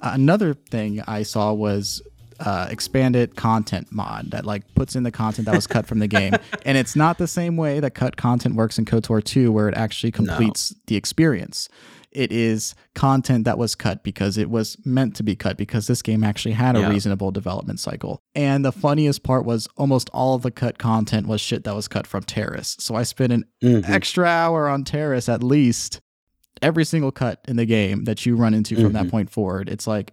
Uh, another thing I saw was uh, expanded content mod that like puts in the content that was cut from the game, <laughs> and it's not the same way that cut content works in KOTOR 2, where it actually completes the experience. It is content that was cut because it was meant to be cut because this game actually had a Yeah. reasonable development cycle. And the funniest part was almost all of the cut content was shit that was cut from Taris. So I spent an Mhm. extra hour on Taris at least. Every single cut in the game that you run into from that Mhm. point forward, it's like,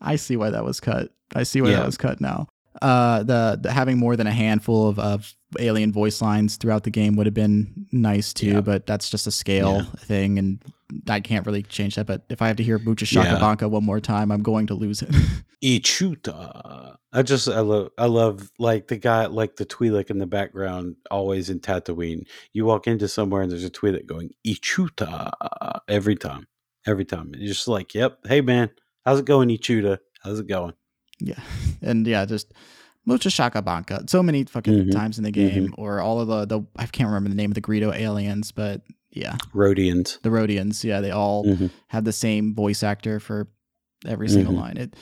I see why that was cut. I see why Yeah. that was cut now. Uh, the, the having more than a handful of, of alien voice lines throughout the game would have been nice too, Yeah. but that's just a scale Yeah. thing, and I can't really change that. But if I have to hear Mucha Shaka Yeah. Banka one more time, I'm going to lose it. <laughs> Ichuta. I just I love I love like the guy like the Twi'lek in the background always in Tatooine. You walk into somewhere and there's a Twi'lek going Ichuta every time, every time. You're just like, yep. Hey man, how's it going, Ichuta? How's it going? Yeah. <laughs> And yeah, just Mucha Shaka Banka. So many fucking Mhm. times in the game, or all of the, the, I can't remember the name of the Greedo aliens, but yeah, Rodians. the Rodians. Yeah, they all Mhm. had the same voice actor for every single Mhm. line. It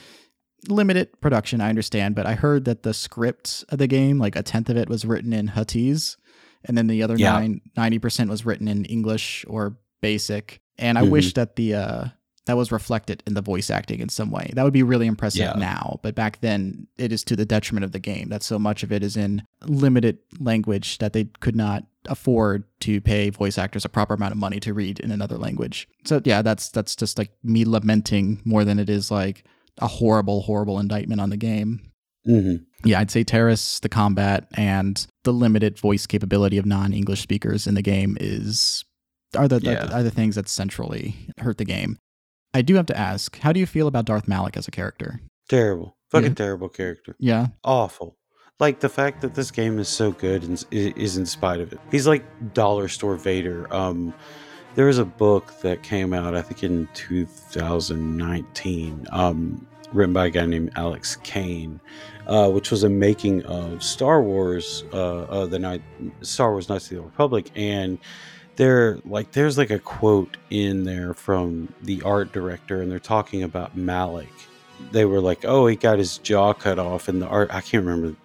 limited production, I understand, but I heard that the script of the game, like a tenth of it was written in Huttese, and then the other Yeah. nine, 90% was written in English or basic. And I Mhm. wish that the uh that was reflected in the voice acting in some way. That would be really impressive Yeah. now, but back then it is to the detriment of the game that so much of it is in limited language that they could not afford to pay voice actors a proper amount of money to read in another language. So yeah, that's that's just like me lamenting more than it is like a horrible horrible indictment on the game. hmm Yeah, I'd say Taris, the combat, and the limited voice capability of non-English speakers in the game is are the Yeah. are the things that centrally hurt the game. I do have to ask, how do you feel about Darth Malak as a character? Terrible. Fucking Yeah. terrible character. Yeah, Awful. Like the fact that this game is so good and is, in spite of it. He's like dollar store Vader. Um, there was a book that came out, I think in 2019, um, written by a guy named Alex Kane, uh, which was a making of Star Wars, uh, uh, the night Star Wars Knights of the Republic, and there like there's like a quote in there from the art director, and they're talking about Malak. They were like, "Oh, he got his jaw cut off," and the art I can't remember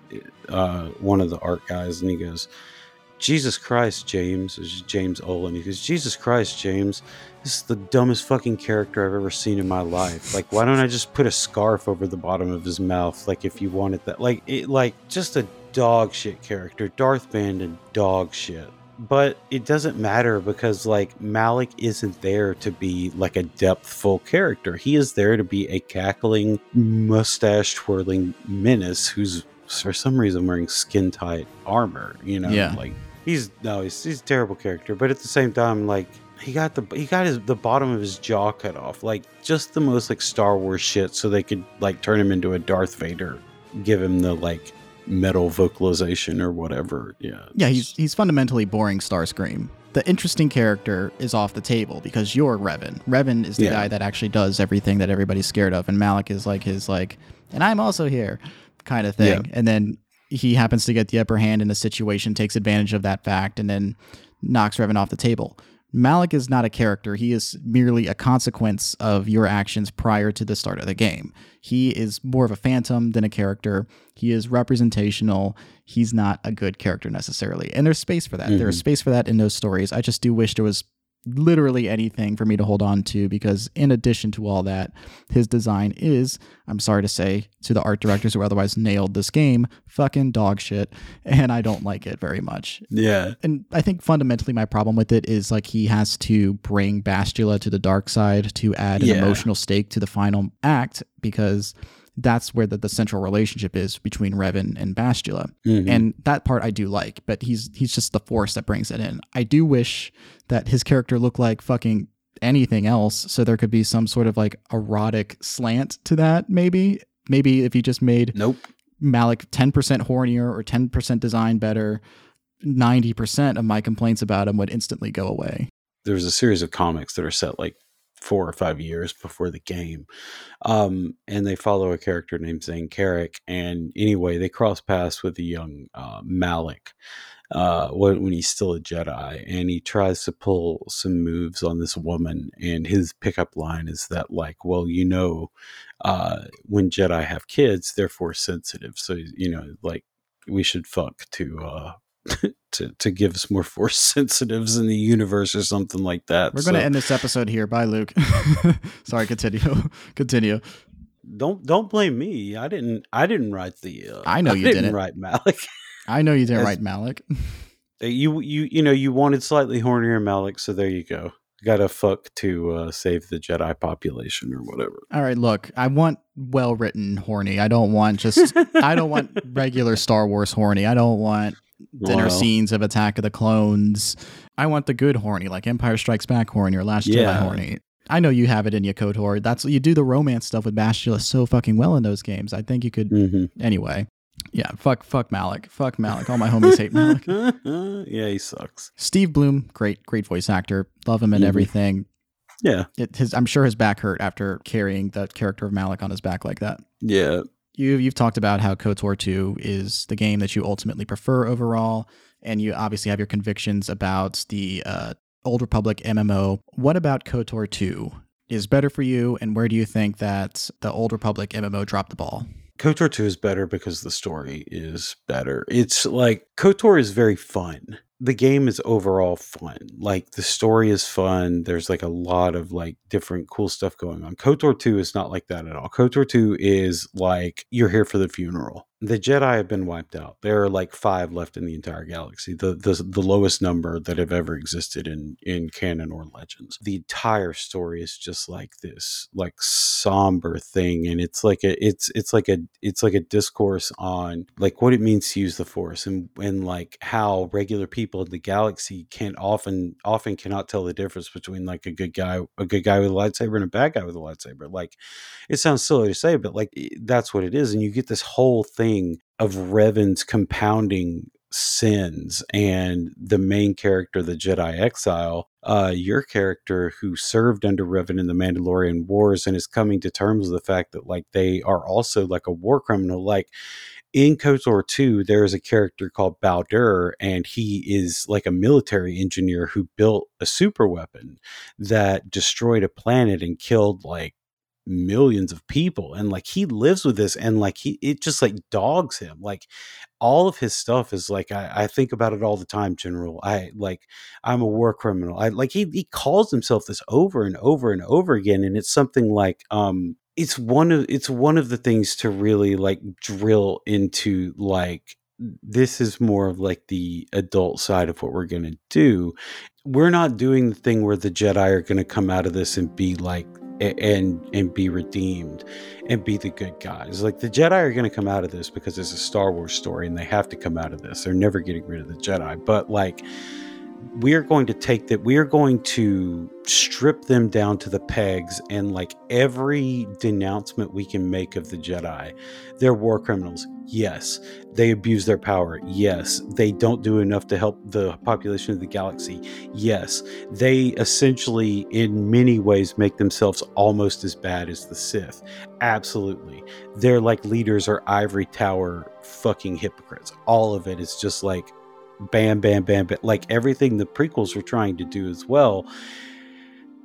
uh, one of the art guys, and he goes, Jesus Christ, James. is James Olin. He goes, Jesus Christ, James. This is the dumbest fucking character I've ever seen in my life. Like, why don't I just put a scarf over the bottom of his mouth? Like, if you wanted that. Like, it, like just a dog shit character. Darth Bandon, dog shit. But it doesn't matter because, like, Malak isn't there to be like a depthful character. He is there to be a cackling, mustache twirling menace who's for some reason wearing skin tight armor. You know, Yeah. like he's no, he's he's a terrible character. But at the same time, like he got the he got his the bottom of his jaw cut off, like just the most like Star Wars shit, so they could like turn him into a Darth Vader, give him the like metal vocalization or whatever. Yeah, yeah, he's he's fundamentally boring Starscream. The interesting character is off the table because you're Revan. Revan is the Yeah. guy that actually does everything that everybody's scared of, and Malak is like his like, and I'm also here, kind of thing. And then he happens to get the upper hand in a situation, takes advantage of that fact, and then knocks Revan off the table. Malak is not a character. He is merely a consequence of your actions prior to the start of the game. He is more of a phantom than a character. He is representational. He's not a good character necessarily. And there's space for that. Mm-hmm. There's space for that in those stories. I just do wish there was literally anything for me to hold on to because in addition to all that his design is i'm sorry to say to the art directors who otherwise nailed this game fucking dog shit and i don't like it very much Yeah. and I think fundamentally my problem with it is like he has to bring Bastila to the dark side to add an Yeah. emotional stake to the final act because that's where the, the central relationship is between Revan and Bastila. Mhm. And that part I do like, but he's he's just the force that brings it in. I do wish that his character looked like fucking anything else so there could be some sort of like erotic slant to that maybe. Maybe if he just made Nope. Malak 10% hornier or 10% design better, 90% of my complaints about him would instantly go away. There's a series of comics that are set like four or five years before the game. Um, and they follow a character named Zayne Carrick. And anyway, they cross paths with a young uh, Malak uh, when, when he's still a Jedi. And he tries to pull some moves on this woman. And his pickup line is that, like, well, you know, uh, when Jedi have kids, they're force sensitive. So, you know, like, we should fuck to uh <laughs> to to give us more force <laughs> sensitives in the universe or something like that. We're going to end this episode here. Bye, Luke. <laughs> Sorry, continue. continue. don't don't blame me. I didn't I didn't write the uh, I know you didn't didn't. write Malak. I know you didn't As- write Malak. you you you know you wanted slightly hornier Malak, so there you go. Got to fuck to uh, save the Jedi population or whatever. All right, look, I want well written horny. I don't want just I don't want regular Star Wars horny. I don't want dinner Well, scenes of Attack of the Clones. I want the good horny, like Empire Strikes Back horny or Last Jedi horny. I know you have it in you, KOTOR. That's you do the romance stuff with Bastila so fucking well in those games. I think you could mhm. anyway. Yeah, fuck fuck Malak. Fuck Malak. All my homies hate Malak. <laughs> yeah, he sucks. Steve Blum, great, great voice actor. Love him in Mhm. everything. Yeah, It, his, I'm sure his back hurt after carrying the character of Malak on his back like that. yeah. You, you've talked about how KOTOR 2 is the game that you ultimately prefer overall, and you obviously have your convictions about the uh, Old Republic MMO. What about KOTOR 2 is better for you, and where do you think that the Old Republic MMO dropped the ball? KOTOR 2 is better because the story is better. It's like KOTOR is very fun. The game is overall fun. Like the story is fun. There's like a lot of like different cool stuff going on. KOTOR 2 is not like that at all. KOTOR 2 is like you're here for the funeral. The Jedi have been wiped out. There are like five left in the entire galaxy. The the, the lowest number that have ever existed in in canon or legends. The entire story is just like this like somber thing and it's like a it's it's like a it's like a discourse on like what it means to use the force and and like how regular people in the galaxy can't often often cannot tell the difference between like a good guy a good guy with a lightsaber and a bad guy with a lightsaber like it sounds silly to say but like that's what it is and you get this whole thing of Revan's compounding sins and the main character the Jedi exile uh your character who served under Revan in the Mandalorian Wars and is coming to terms with the fact that like they are also like a war criminal like in KOTOR 2 there is a character called Bao-Dur and he is like a military engineer who built a super weapon that destroyed a planet and killed like millions of people and like he lives with this and like he it just like dogs him like all of his stuff is like I, I think about it all the time general i like i'm a war criminal i like he, he calls himself this over and over and over again and it's something like um it's one of it's one of the things to really like drill into like this is more of like the adult side of what we're going to do we're not doing the thing where the jedi are going to come out of this and be like and and be redeemed and be the good guys. Like the jedi are going to come out of this because it's a star wars story and they have to come out of this. They're never getting rid of the jedi. But like we are going to take that we are going to strip them down to the pegs and like every denouncement we can make of the jedi they're war criminals. Yes. They abuse their power. Yes. They don't do enough to help the population of the galaxy. Yes. They essentially in many ways make themselves almost as bad as the sith. Absolutely. They're like leaders or ivory tower fucking hypocrites. All of it is just like bam, bam, bam, bam, like everything the prequels were trying to do as well.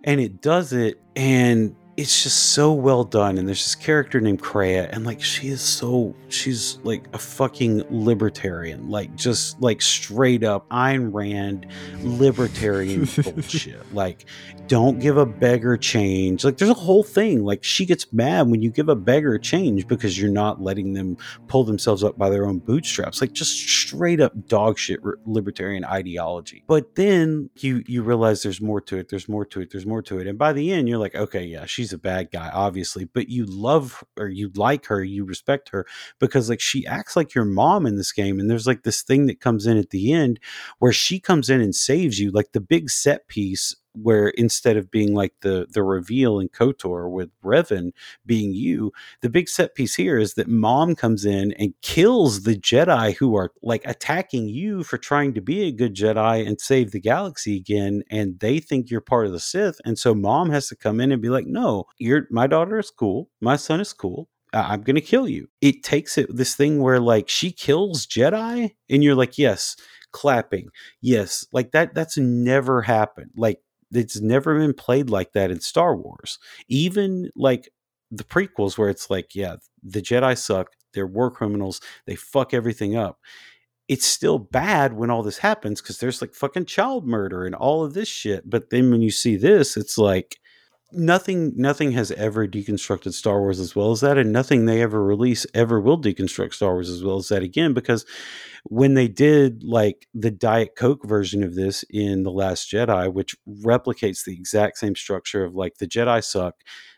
And it does it, and it's just so well done and there's this character named Kreia and like she is so she's like a fucking libertarian like just like straight up Ayn Rand libertarian <laughs> bullshit. Like don't give a beggar change. Like there's a whole thing. Like she gets mad when you give a beggar change because you're not letting them pull themselves up by their own bootstraps. Like just straight up dog shit libertarian ideology. But then you you realize there's more to it there's more to it there's more to it. And by the end you're like okay yeah she she's a bad guy, obviously, but you love or you like her, you respect her because like she acts like your mom in this game. And there's like this thing that comes in at the end where she comes in and saves you, like the big set piece where instead of being like the the reveal in Kotor with Revan being you, the big set piece here is that mom comes in and kills the Jedi who are like attacking you for trying to be a good Jedi and save the galaxy again, and they think you're part of the Sith, and so mom has to come in and be like, no, you're my daughter is cool, my son is cool. I'm gonna kill you. It takes it this thing where like she kills Jedi, and you're like, yes, clapping, yes, like that. That's never happened. Like it's never been played like that in Star Wars. Even like the prequels, where it's like, yeah, the Jedi suck, they're war criminals, they fuck everything up. It's still bad when all this happens because there's like fucking child murder and all of this shit. But then when you see this, it's like nothing nothing has ever deconstructed Star Wars as well as that, and nothing they ever release ever will deconstruct Star Wars as well as that again, because when they did like the Diet Coke version of this in The Last Jedi, which replicates the exact same structure of like the Jedi suck,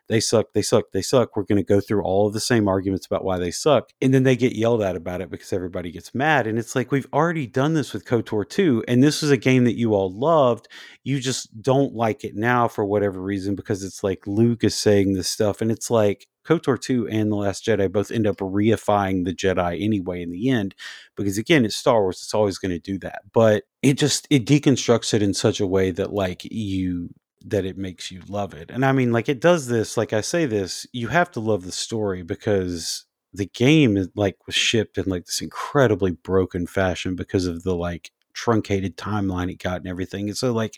they suck, they suck, they suck. We're going to go through all of the same arguments about why they suck. And then they get yelled at about it because everybody gets mad. And it's like, we've already done this with KOTOR 2. And this was a game that you all loved. You just don't like it now for whatever reason because it's like Luke is saying this stuff. And it's like, KOTOR 2 and The Last Jedi both end up reifying the Jedi anyway in the end, because again, it's Star Wars, it's always going to do that. But it just it deconstructs it in such a way that like you that it makes you love it. And I mean, like it does this, like I say this, you have to love the story because the game is like was shipped in like this incredibly broken fashion because of the like truncated timeline it got and everything. And so like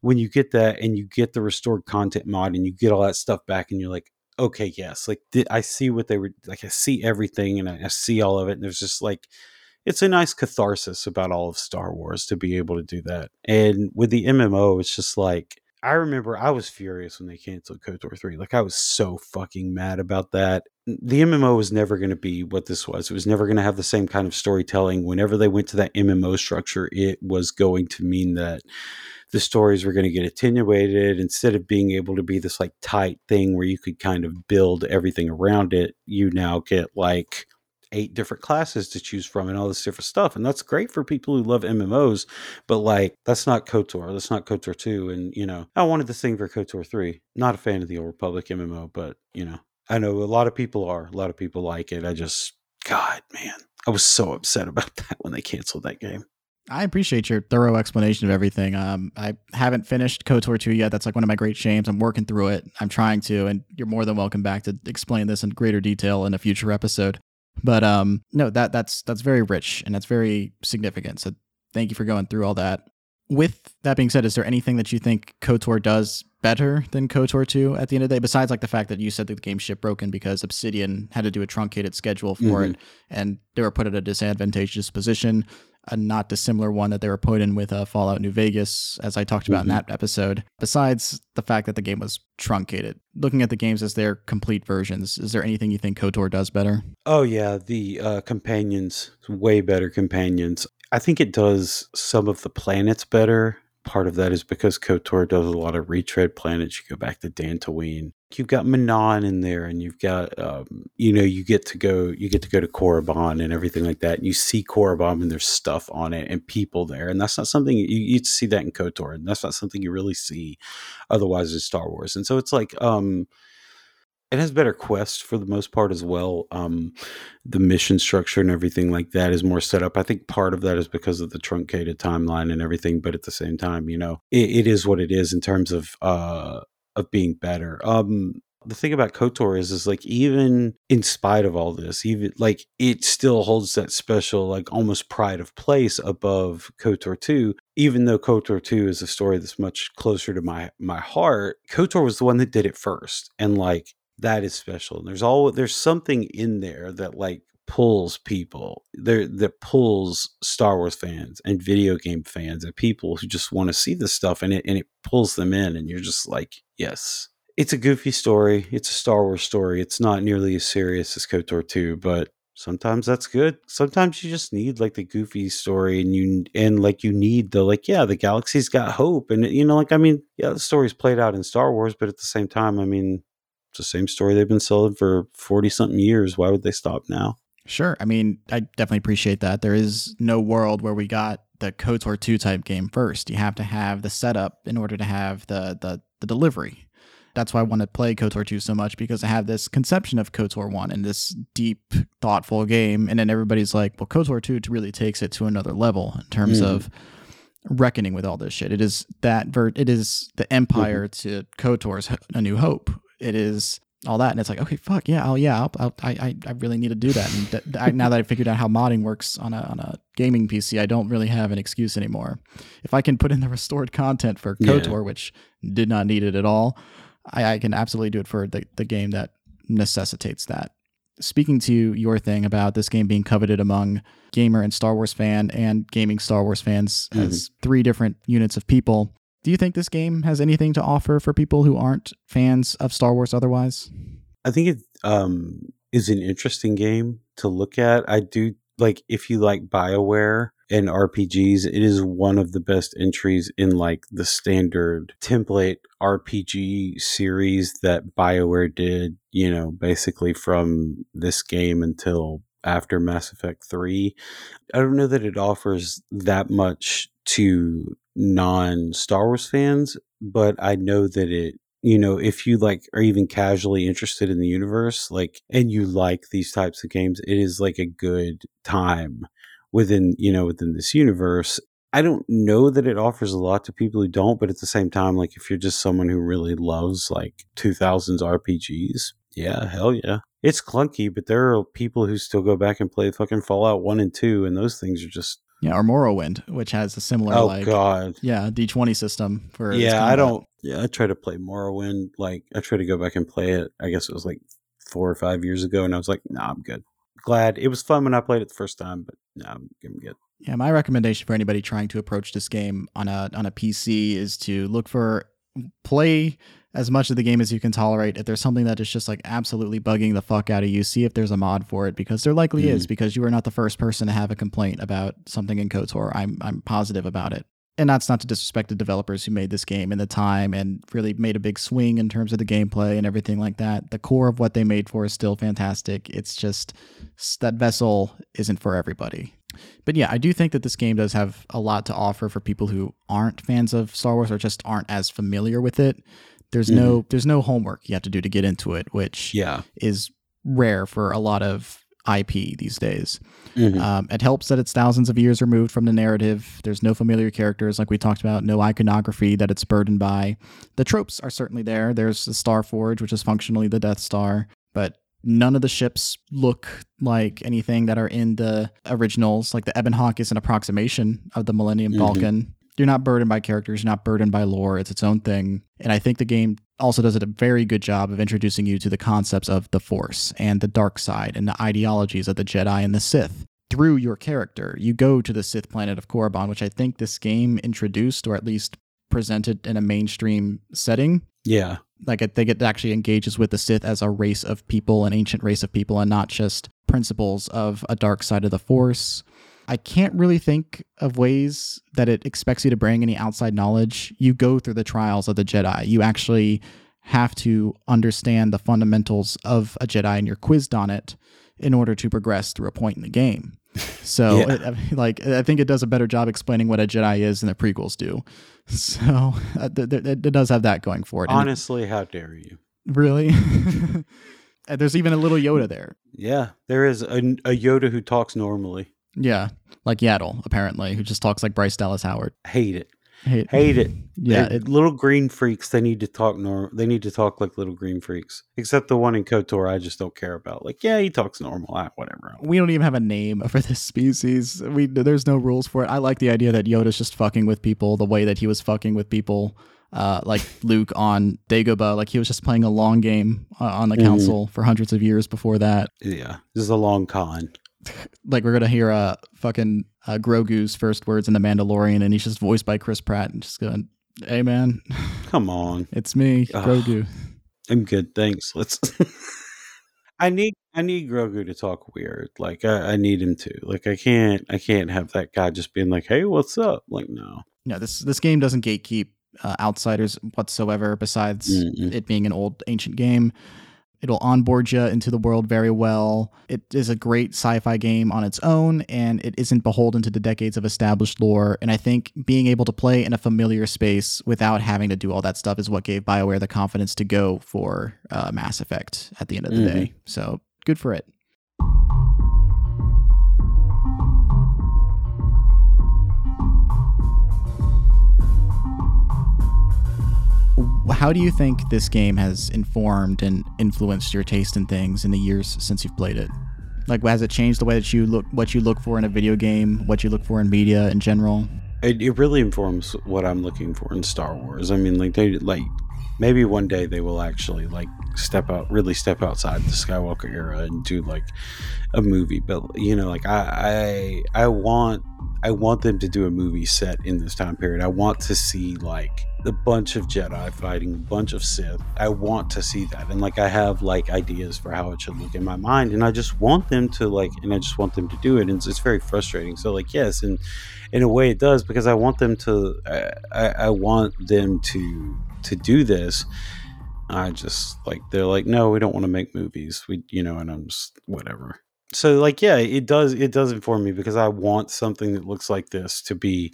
when you get that and you get the restored content mod and you get all that stuff back and you're like, okay, yes, like th- I see what they were like. I see everything and I, I see all of it. And there's just like, it's a nice catharsis about all of Star Wars to be able to do that. And with the MMO, it's just like, I remember I was furious when they canceled KOTOR 3. Like I was so fucking mad about that. The MMO was never going to be what this was. It was never going to have the same kind of storytelling. Whenever they went to that MMO structure, it was going to mean that the stories were going to get attenuated instead of being able to be this like tight thing where you could kind of build everything around it. You now get like eight different classes to choose from and all this different stuff. And that's great for people who love MMOs, but like that's not KOTOR. That's not KOTOR 2. And you know, I wanted this thing for KOTOR 3. Not a fan of the Old Republic MMO, but you know, I know a lot of people are. A lot of people like it. I just God, man. I was so upset about <laughs> that when they canceled that game. I appreciate your thorough explanation of everything. Um, I haven't finished KOTOR 2 yet. That's like one of my great shames. I'm working through it. I'm trying to, and you're more than welcome back to explain this in greater detail in a future episode. But um, no, that that's that's very rich and that's very significant. So thank you for going through all that. With that being said, is there anything that you think KOTOR does better than KOTOR 2 at the end of the day, besides like the fact that you said that the game ship broken because Obsidian had to do a truncated schedule for mm-hmm. it and they were put at a disadvantageous position, a not dissimilar one that they were put in with uh, Fallout New Vegas, as I talked about mm-hmm. in that episode. Besides the fact that the game was truncated, looking at the games as their complete versions, is there anything you think KOTOR does better? Oh, yeah. The uh, companions, way better companions. I think it does some of the planets better. Part of that is because KOTOR does a lot of retread planets. You go back to Dantooine. You've got Manaan in there, and you've got, um, you know, you get to go, you get to go to Korriban and everything like that. And you see Korriban, and there's stuff on it and people there, and that's not something you, you see that in KOTOR, and that's not something you really see otherwise in Star Wars. And so it's like, um, it has better quests for the most part as well. Um, the mission structure and everything like that is more set up. I think part of that is because of the truncated timeline and everything, but at the same time, you know, it, it is what it is in terms of uh, of being better. Um, The thing about KOTOR is, is like even in spite of all this, even like it still holds that special, like almost pride of place above KOTOR 2. Even though KOTOR 2 is a story that's much closer to my my heart, KOTOR was the one that did it first, and like that is special. And there's all there's something in there that like pulls people there that pulls Star Wars fans and video game fans and people who just want to see this stuff and it and it pulls them in and you're just like, yes. It's a goofy story. It's a Star Wars story. It's not nearly as serious as KOTOR 2, but sometimes that's good. Sometimes you just need like the goofy story and you and like you need the like yeah, the galaxy's got hope and you know like I mean, yeah, the story's played out in Star Wars, but at the same time, I mean, the same story they've been selling for 40 something years. Why would they stop now? Sure. I mean, I definitely appreciate that. There is no world where we got the KOTOR 2 type game first. You have to have the setup in order to have the the, the delivery. That's why I want to play KOTOR 2 so much because I have this conception of KOTOR 1 and this deep, thoughtful game. And then everybody's like, well, KOTOR 2 really takes it to another level in terms Mm. of reckoning with all this shit. It is that vert, it is the empire to KOTOR's A New Hope. It is all that. And it's like, okay, fuck yeah. Oh yeah. I'll, I'll, I, I, I really need to do that. And th- I, now that I figured out how modding works on a, on a gaming PC, I don't really have an excuse anymore. If I can put in the restored content for Yeah. KOTOR, which did not need it at all, I, I can absolutely do it for the, the game that necessitates that. Speaking to your thing about this game being coveted among gamer and Star Wars fan and gaming Star Wars fans mm-hmm. as three different units of people, do you think this game has anything to offer for people who aren't fans of Star Wars otherwise? I think it um, is an interesting game to look at. I do like if you like BioWare and RPGs, it is one of the best entries in like the standard template RPG series that BioWare did, you know, basically from this game until after Mass Effect 3. I don't know that it offers that much to non Star Wars fans, but I know that it you know, if you like are even casually interested in the universe, like, and you like these types of games, it is like a good time within, you know, within this universe. I don't know that it offers a lot to people who don't, but at the same time, like, if you're just someone who really loves like 2000s RPGs, yeah, hell yeah. It's clunky, but there are people who still go back and play fucking Fallout 1 and 2, and those things are just, Yeah, or Morrowind, which has a similar oh, like God. yeah D20 system for yeah i don't yeah i try to play morrowind like i try to go back and play it i guess it was like four or five years ago and i was like nah i'm good glad it was fun when i played it the first time but nah, i'm, I'm good Yeah, my recommendation for anybody trying to approach this game on a on a PC is to look for play as much of the game as you can tolerate. If there's something that is just like absolutely bugging the fuck out of you, see if there's a mod for it because there likely is mm. because you are not the first person to have a complaint about something in KOTOR. I'm I'm positive about it. And that's not to disrespect the developers who made this game in the time and really made a big swing in terms of the gameplay and everything like that. The core of what they made for is still fantastic. It's just that vessel isn't for everybody. But yeah, I do think that this game does have a lot to offer for people who aren't fans of Star Wars or just aren't as familiar with it. There's no there's no homework you have to do to get into it, which yeah is rare for a lot of IP these days. Mhm. Um, it helps that it's thousands of years removed from the narrative. There's no familiar characters, like we talked about, no iconography that it's burdened by. The tropes are certainly there. There's the Star Forge, which is functionally the Death Star, but none of the ships look like anything that are in the originals. Like the Ebon Hawk is an approximation of the Millennium Mhm. Falcon. You're not burdened by characters, you're not burdened by lore. It's its own thing. And I think the game also does a very good job of introducing you to the concepts of the Force and the dark side and the ideologies of the Jedi and the Sith through your character. You go to the Sith planet of Korriban, which I think this game introduced or at least presented in a mainstream setting. yeah Like I think it actually engages with the Sith as a race of people, an ancient race of people, and not just principles of a dark side of the Force. I can't really think of ways that it expects you to bring any outside knowledge. You go through the trials of the Jedi. You actually have to understand the fundamentals of a Jedi and you're quizzed on it in order to progress through a point in the game. <laughs> So, Yeah. it, like, I think it does a better job explaining what a Jedi is than the prequels do. <laughs> So, uh, th- th- it, does have that going for it. Honestly how dare you really? <laughs> There's even a little Yoda there. yeah there is a, a yoda who talks normally Yeah, like Yaddle, apparently, who just talks like Bryce Dallas Howard. hate it Hate, Hate it. <laughs> Yeah, it, little green freaks. They need to talk normal. They need to talk like little green freaks. Except the one in Kotor, I just don't care about. Like, yeah, he talks normal. Ah, whatever. we don't even have a name <laughs> for this species. We there's no rules for it. I like the idea that Yoda's just fucking with people the way that he was fucking with people, uh, like <laughs> Luke on Dagobah. Like he was just playing a long game uh, on the Mhm. council for hundreds of years before that. Yeah, this is a long con. <laughs> Like we're gonna hear uh fucking uh, Grogu's first words in the Mandalorian, and he's just voiced by Chris Pratt, and just going, "Hey man, <laughs> Come on. it's me, Ugh. Grogu." I'm good, thanks. Let's. <laughs> I need I need Grogu to talk weird. Like I, I need him to. Like I can't I can't have that guy just being like, "Hey, what's up?" Like no. No, this this game doesn't gatekeep uh, outsiders whatsoever. Besides Mm-mm. it being an old ancient game, it'll onboard you into the world very well. It is a great sci-fi game on its own, and it isn't beholden to the decades of established lore. And I think being able to play in a familiar space without having to do all that stuff is what gave Bioware the confidence to go for uh, Mass Effect at the end of the Mhm. day. So good for it. How do you think this game has informed and influenced your taste in things in the years since you've played it? Like, has it changed the way that you look, what you look for in a video game, what you look for in media in general? It, it really informs what I'm looking for in Star Wars. I mean, like they like maybe one day they will actually like step out, really step outside the Skywalker era and do like a movie. But you know, like I I I want I want them to do a movie set in this time period. I want to see like a bunch of Jedi fighting a bunch of Sith. I want to see that, and like I have like ideas for how it should look in my mind, and I just want them to like, and I just want them to do it, and it's, it's very frustrating. So like, yes, and in a way it does because I want them to, I, I, want them to to do this. I just like they're like, no, we don't want to make movies. We, you know, and I'm just whatever so like yeah it does it does inform me because i want something that looks like this to be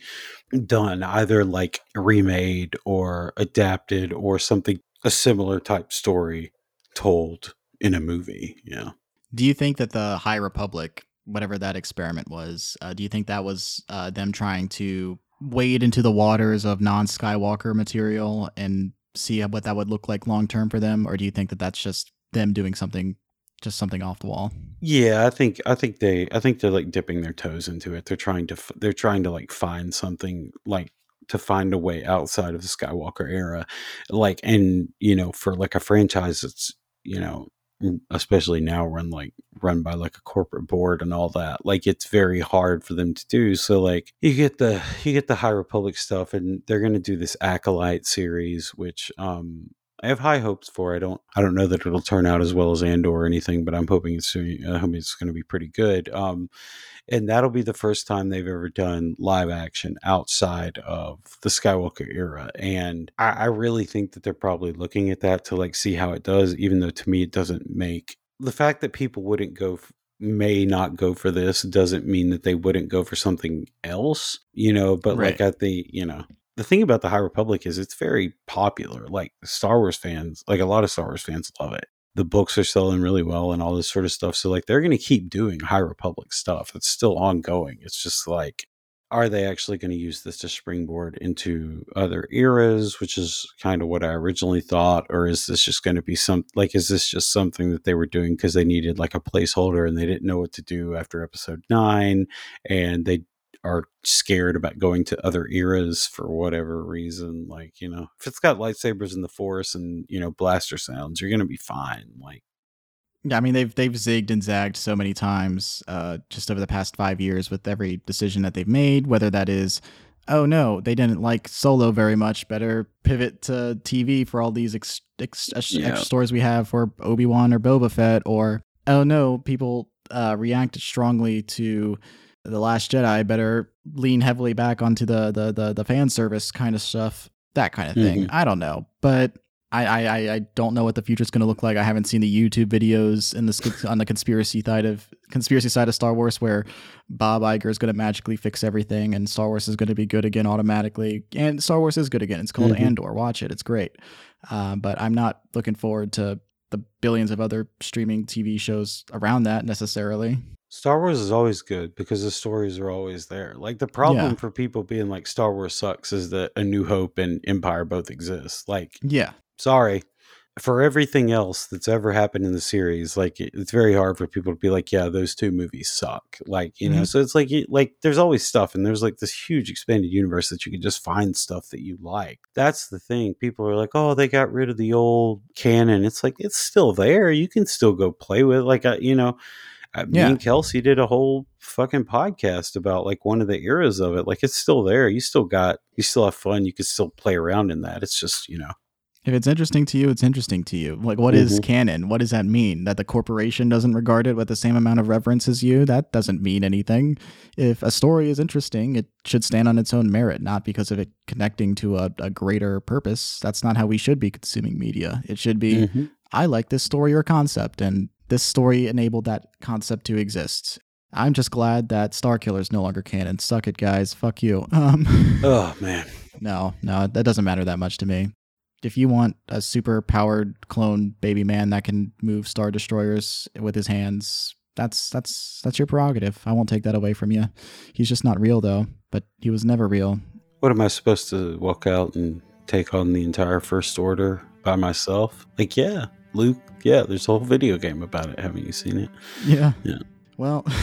done either like remade or adapted or something a similar type story told in a movie yeah Do you think that the High Republic, whatever that experiment was, uh, do you think that was uh, them trying to wade into the waters of non Skywalker material and see what that would look like long term for them? Or do you think that that's just them doing something, just something off the wall? yeah i think i think they i think they're like dipping their toes into it. They're trying to they're trying to like find something like to find a way outside of the skywalker era. Like and you know for like a franchise that's you know especially now run like run by like a corporate board and all that like it's very hard for them to do. So like you get the you get the high republic stuff and they're going to do this acolyte series which um I have high hopes for. I don't. I don't know that it'll turn out as well as Andor or anything, but I'm hoping it's. I hope it's going to be pretty good. Um, and that'll be the first time they've ever done live action outside of the Skywalker era. And I, I really think that they're probably looking at that to like see how it does. Even though to me it doesn't make the fact that people wouldn't go. F- may not go for this doesn't mean that they wouldn't go for something else you know but like Right. at the you know the thing about the High Republic is it's very popular. Like Star Wars fans, like a lot of Star Wars fans love it. The books are selling really well and all this sort of stuff. So like they're going to keep doing High Republic stuff. It's still ongoing. It's just like are they actually going to use this to springboard into other eras, which is kind of what I originally thought, or is this just going to be some like is this just something that they were doing because they needed like a placeholder and they didn't know what to do after episode nine, and they are scared about going to other eras for whatever reason. Like, you know, if it's got lightsabers in the force and, you know, blaster sounds, you're gonna be fine. Like Yeah, I mean they've they've zigged and zagged so many times uh, just over the past five years with every decision that they've made. Whether that is, oh no, they didn't like Solo very much, better pivot to TV for all these ex- ex- Yeah. extra stories we have for Obi Wan or Boba Fett, or oh no, people uh, reacted strongly to the Last Jedi, better lean heavily back onto the the the, the fan service kind of stuff, that kind of thing. I don't know, but I, I, I- don't know what the future is going to look like. I haven't seen the YouTube videos in the on the conspiracy side of conspiracy side of Star Wars where Bob Iger is going to magically fix everything and Star Wars is going to be good again automatically. And Star Wars is good again. It's called Mhm. Andor. Watch it. It's great. Uh, but I'm not looking forward to the billions of other streaming TV shows around that necessarily. Star Wars is always good because the stories are always there. Like the problem Yeah. for people being like Star Wars sucks is that A New Hope and Empire both exist. Like, Yeah. sorry. For everything else that's ever happened in the series, like it- it's very hard for people to be like, yeah, those two movies suck. Like, you know, Mhm. so it's like, you- like there's always stuff, and there's like this huge expanded universe that you can just find stuff that you like. That's the thing. People are like, oh, they got rid of the old canon. It's like it's still there. You can still go play with. it. Like, uh, you know, uh, me and Kelsey did a whole fucking podcast about like one of the eras of it. Like it's still there. You still got, you still have fun. You can still play around in that. It's just, you know, If it's interesting to you, it's interesting to you. Like, what is Mhm. canon? What does that mean? That the corporation doesn't regard it with the same amount of reverence as you? That doesn't mean anything. If a story is interesting, it should stand on its own merit, not because of it connecting to a, a greater purpose. That's not how we should be consuming media. It should be, Mhm. I like this story or concept, and this story enabled that concept to exist. I'm just glad that Starkiller is no longer canon. Suck it, guys. Fuck you. <laughs> Um, oh man. no, no, that doesn't matter that much to me. If you want a super powered clone baby man that can move star destroyers with his hands, that's that's that's your prerogative. I won't take that away from you. He's just not real though, but he was never real. What am I supposed to walk out and take on the entire First Order by myself? Like, yeah, Luke, yeah, there's a whole video game about it. Haven't you seen it? Yeah. Yeah. Well, <laughs>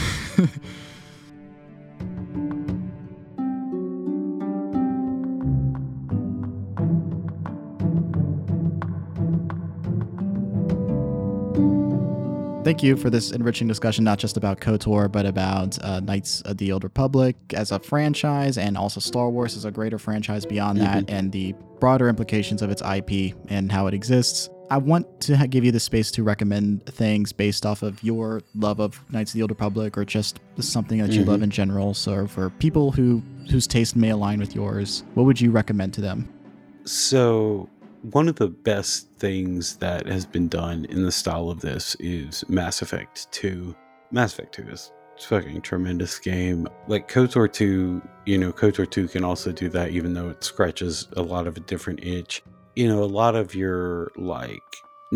Thank you for this enriching discussion, not just about KOTOR, but about uh, Knights of the Old Republic as a franchise and also Star Wars as a greater franchise beyond that and the broader implications of its IP and how it exists. I want to give you the space to recommend things based off of your love of Knights of the Old Republic or just something that you Mhm. love in general. So, for people who whose taste may align with yours, what would you recommend to them? So, one of the best things that has been done in the style of this is Mass Effect 2. Mass Effect 2 is a fucking tremendous game. Like KOTOR 2, you know, KOTOR 2 can also do that, even though it scratches a lot of a different itch. You know, a lot of your like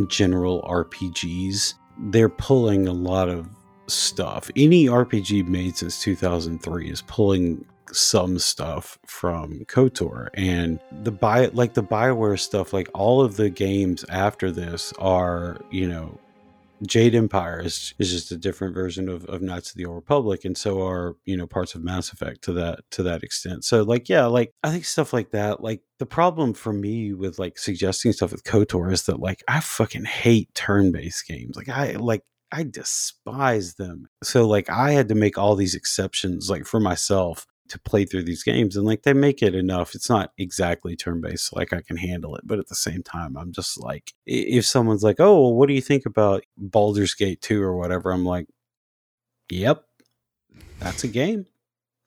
general RPGs, they're pulling a lot of stuff. Any RPG made since 2003 is pulling some stuff from KOTOR and the bio like the Bioware stuff like all of the games after this are you know Jade Empire is, is just a different version of, of Knights of the Old Republic and so are you know parts of Mass Effect to that to that extent so like yeah like I think stuff like that like the problem for me with like suggesting stuff with KOTOR is that like I fucking hate turn-based games like I like I despise them. So like I had to make all these exceptions like for myself to play through these games and like they make it enough. It's not exactly turn based so like I can handle it, but at the same time I'm just like if someone's like, "Oh, well, what do you think about Baldur's Gate 2 or whatever?" I'm like, "Yep. That's a game.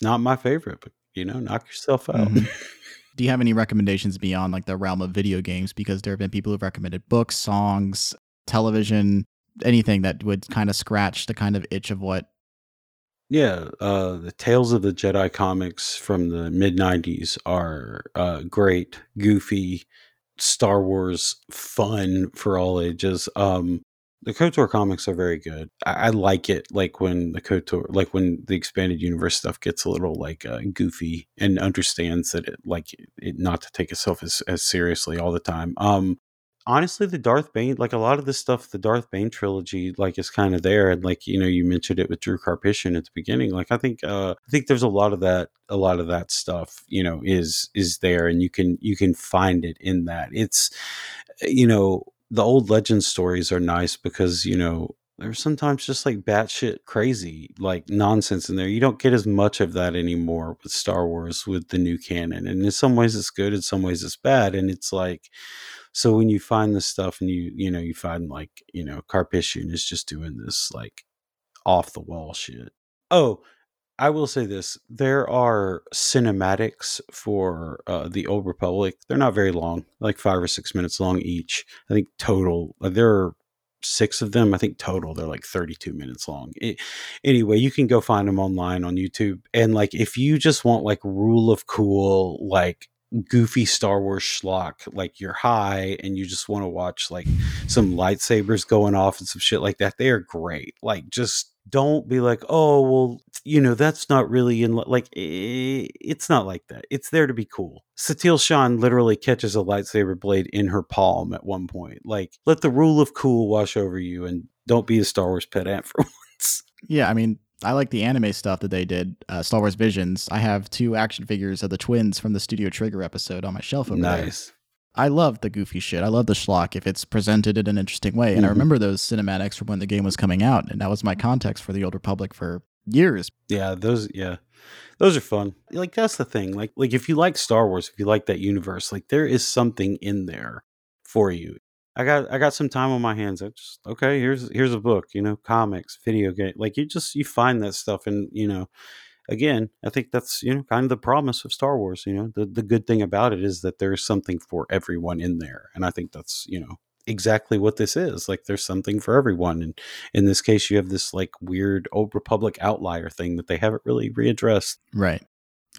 Not my favorite, but you know, knock yourself out." Mhm. <laughs> Do you have any recommendations beyond like the realm of video games? Because there have been people who've recommended books, songs, television, anything that would kind of scratch the kind of itch of what. Yeah, uh, the Tales of the Jedi comics from the mid '90s are uh, great, goofy, Star Wars fun for all ages. Um, the KOTOR comics are very good. I, I like it, like when the KOTOR, like when the expanded universe stuff gets a little like uh, goofy and understands that it, like it, not to take itself as, as seriously all the time. Um, honestly the darth bane like a lot of the stuff the darth bane trilogy like is kind of there and like you know you mentioned it with Drew Karpyshyn at the beginning like i think uh i think there's a lot of that a lot of that stuff you know is is there and you can you can find it in that it's you know the old legend stories are nice because you know there's sometimes just like batshit crazy, like nonsense in there. You don't get as much of that anymore with Star Wars with the new canon. And in some ways it's good, in some ways it's bad. And it's like, so when you find this stuff and you, you know, you find like, you know, Karpyshyn is just doing this like off the wall shit. Oh, I will say this: there are cinematics for uh, the Old Republic. They're not very long, like five or six minutes long each. I think total uh, there are six of them. I think total they're like thirty-two minutes long. It, anyway, you can go find them online on YouTube. And like, if you just want like rule of cool, like goofy Star Wars schlock, like you're high and you just want to watch like some lightsabers going off and some shit like that, they are great. Like just don't be like, oh, well, you know, that's not really in like it's not like that. It's there to be cool. Satele Shan literally catches a lightsaber blade in her palm at one point. Like, let the rule of cool wash over you, and don't be a Star Wars pedant for <laughs> once. Yeah, I mean, I like the anime stuff that they did. Uh, Star Wars Visions. I have two action figures of the twins from the Studio Trigger episode on my shelf over there. Nice. I love the goofy shit. I love the schlock if it's presented in an interesting way. And I Mhm. remember those cinematics from when the game was coming out, and that was my context for the Old Republic for years. Yeah, those yeah. Those are fun. Like that's the thing. Like like if you like Star Wars, if you like that universe, like there is something in there for you. I got I got some time on my hands. I just okay, here's here's a book, you know, comics, video game. Like you just you find that stuff and you know, again, I think that's, you know, kind of the promise of Star Wars, you know. The the good thing about it is that there's something for everyone in there. And I think that's, you know, exactly what this is. Like there's something for everyone. And in this case you have this like weird old republic outlier thing that they haven't really readdressed. Right.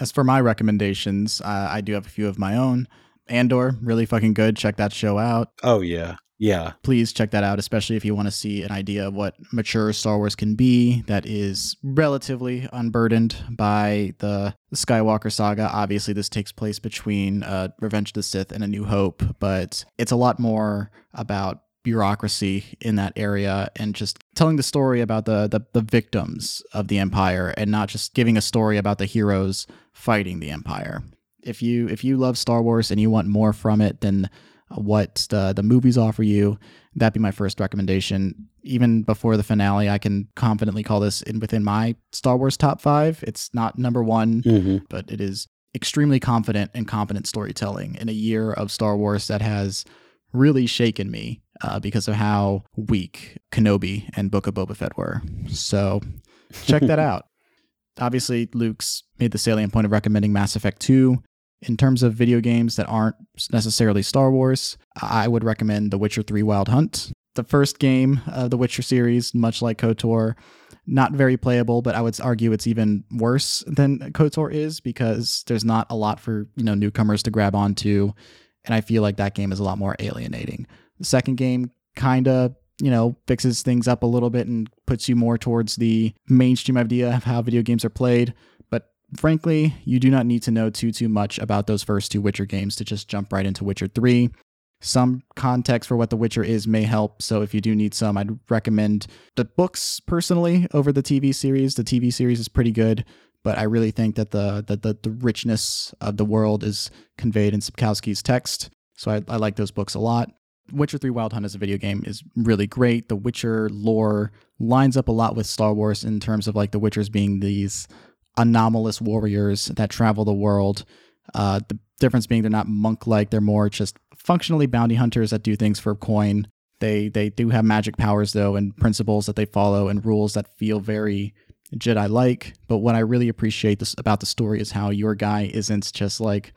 As for my recommendations, uh, I do have a few of my own. Andor, really fucking good. Check that show out. Oh yeah. Yeah. please check that out, especially if you want to see an idea of what mature Star Wars can be that is relatively unburdened by the Skywalker saga. Obviously, this takes place between uh, Revenge of the Sith and A New Hope, but it's a lot more about bureaucracy in that area and just telling the story about the, the the victims of the empire and not just giving a story about the heroes fighting the empire if you if you love Star Wars and you want more from it than what the the movies offer you, that'd be my first recommendation. Even before the finale, I can confidently call this in within my Star Wars top five. It's not number one, Mm-hmm. but it is extremely confident and competent storytelling in a year of Star Wars that has really shaken me uh, because of how weak Kenobi and Book of Boba Fett were. So check that <laughs> out. Obviously, Luke's made the salient point of recommending Mass Effect 2. In terms of video games that aren't necessarily Star Wars, I would recommend The Witcher 3 Wild Hunt. The first game of the Witcher series, much like KOTOR, not very playable, but I would argue it's even worse than KOTOR is because there's not a lot for, you know, newcomers to grab onto, and I feel like that game is a lot more alienating. The second game kind of you know, fixes things up a little bit and puts you more towards the mainstream idea of how video games are played. Frankly, you do not need to know too too much about those first two Witcher games to just jump right into Witcher 3. Some context for what The Witcher is may help, so if you do need some, I'd recommend the books personally over the TV series. The TV series is pretty good, but I really think that the the the, the richness of the world is conveyed in Sapkowski's text. So I, I like those books a lot. Witcher 3 Wild Hunt as a video game is really great. The Witcher lore lines up a lot with Star Wars in terms of like the Witchers being these anomalous warriors that travel the world. Uh, the difference being they're not monk like, they're more just functionally bounty hunters that do things for coin. They they do have magic powers though and principles that they follow and rules that feel very Jedi like. But what I really appreciate this about the story is how your guy isn't just like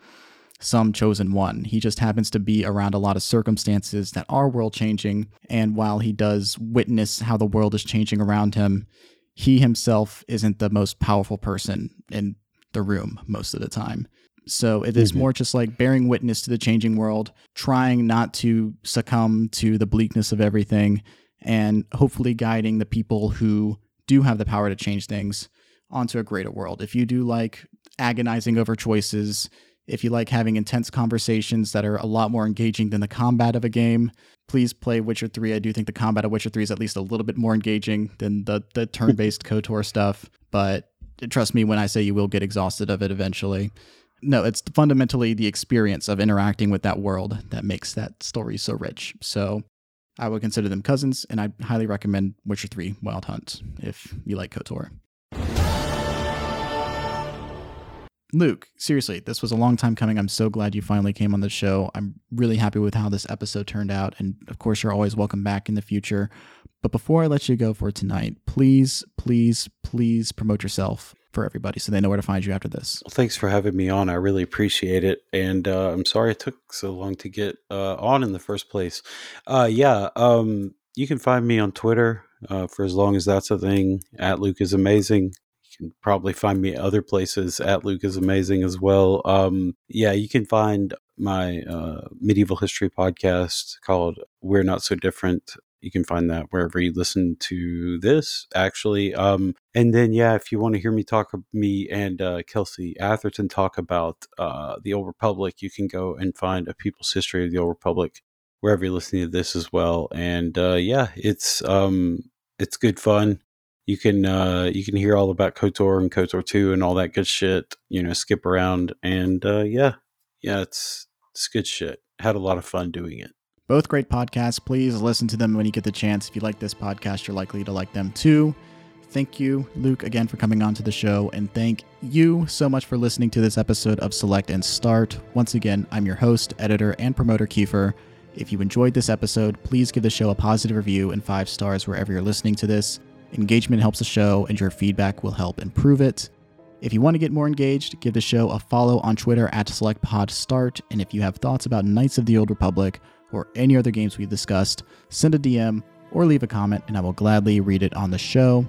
some chosen one. He just happens to be around a lot of circumstances that are world changing. And while he does witness how the world is changing around him, he himself isn't the most powerful person in the room most of the time. So it is Mhm. more just like bearing witness to the changing world, trying not to succumb to the bleakness of everything, and hopefully guiding the people who do have the power to change things onto a greater world. If you do like agonizing over choices, if you like having intense conversations that are a lot more engaging than the combat of a game, please play Witcher 3. I do think the combat of Witcher 3 is at least a little bit more engaging than the, the turn based <laughs> KOTOR stuff. But trust me when I say you will get exhausted of it eventually. No, it's fundamentally the experience of interacting with that world that makes that story so rich. So I would consider them cousins, and I highly recommend Witcher 3 Wild Hunt if you like KOTOR. Luke, seriously, this was a long time coming. I'm so glad you finally came on the show. I'm really happy with how this episode turned out. And of course, you're always welcome back in the future. But before I let you go for tonight, please, please, please promote yourself for everybody so they know where to find you after this. Well, thanks for having me on. I really appreciate it, and uh, I'm sorry it took so long to get uh, on in the first place. Uh, yeah, um, you can find me on Twitter uh, for as long as that's a thing. At Luke is amazing. You can probably find me other places. At Luke is amazing as well. Um, yeah, you can find my uh, medieval history podcast called "We're Not So Different." You can find that wherever you listen to this, actually. Um, and then, yeah, if you want to hear me talk, me and uh, Kelsey Atherton talk about uh, the Old Republic, you can go and find a People's History of the Old Republic wherever you're listening to this as well. And uh, yeah, it's um, it's good fun. You can uh, you can hear all about Kotor and Kotor Two and all that good shit. You know, skip around and uh, yeah, yeah, it's it's good shit. Had a lot of fun doing it. Both great podcasts. Please listen to them when you get the chance. If you like this podcast, you're likely to like them too. Thank you, Luke, again for coming on to the show. And thank you so much for listening to this episode of Select and Start. Once again, I'm your host, editor, and promoter, Keifer. If you enjoyed this episode, please give the show a positive review and five stars wherever you're listening to this. Engagement helps the show, and your feedback will help improve it. If you want to get more engaged, give the show a follow on Twitter at SelectPodStart. And if you have thoughts about Knights of the Old Republic, or any other games we've discussed, send a DM or leave a comment, and I will gladly read it on the show.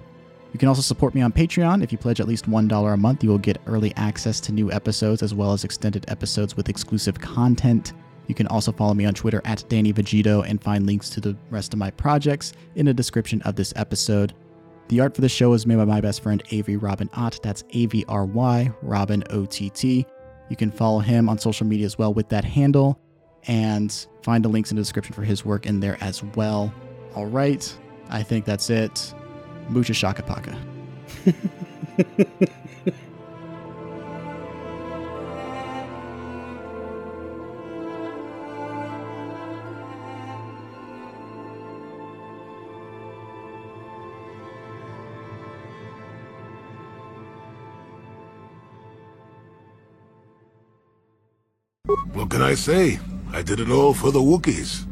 You can also support me on Patreon. If you pledge at least $1 a month, you will get early access to new episodes as well as extended episodes with exclusive content. You can also follow me on Twitter at Danny Vegito and find links to the rest of my projects in the description of this episode. The art for the show is made by my best friend Avry Robin Ott. That's A V R Y Robin O T T. You can follow him on social media as well with that handle and find the links in the description for his work in there as well. All right, I think that's it. Mucha shaka paka. <laughs> What can I say? I did it all for the Wookiees.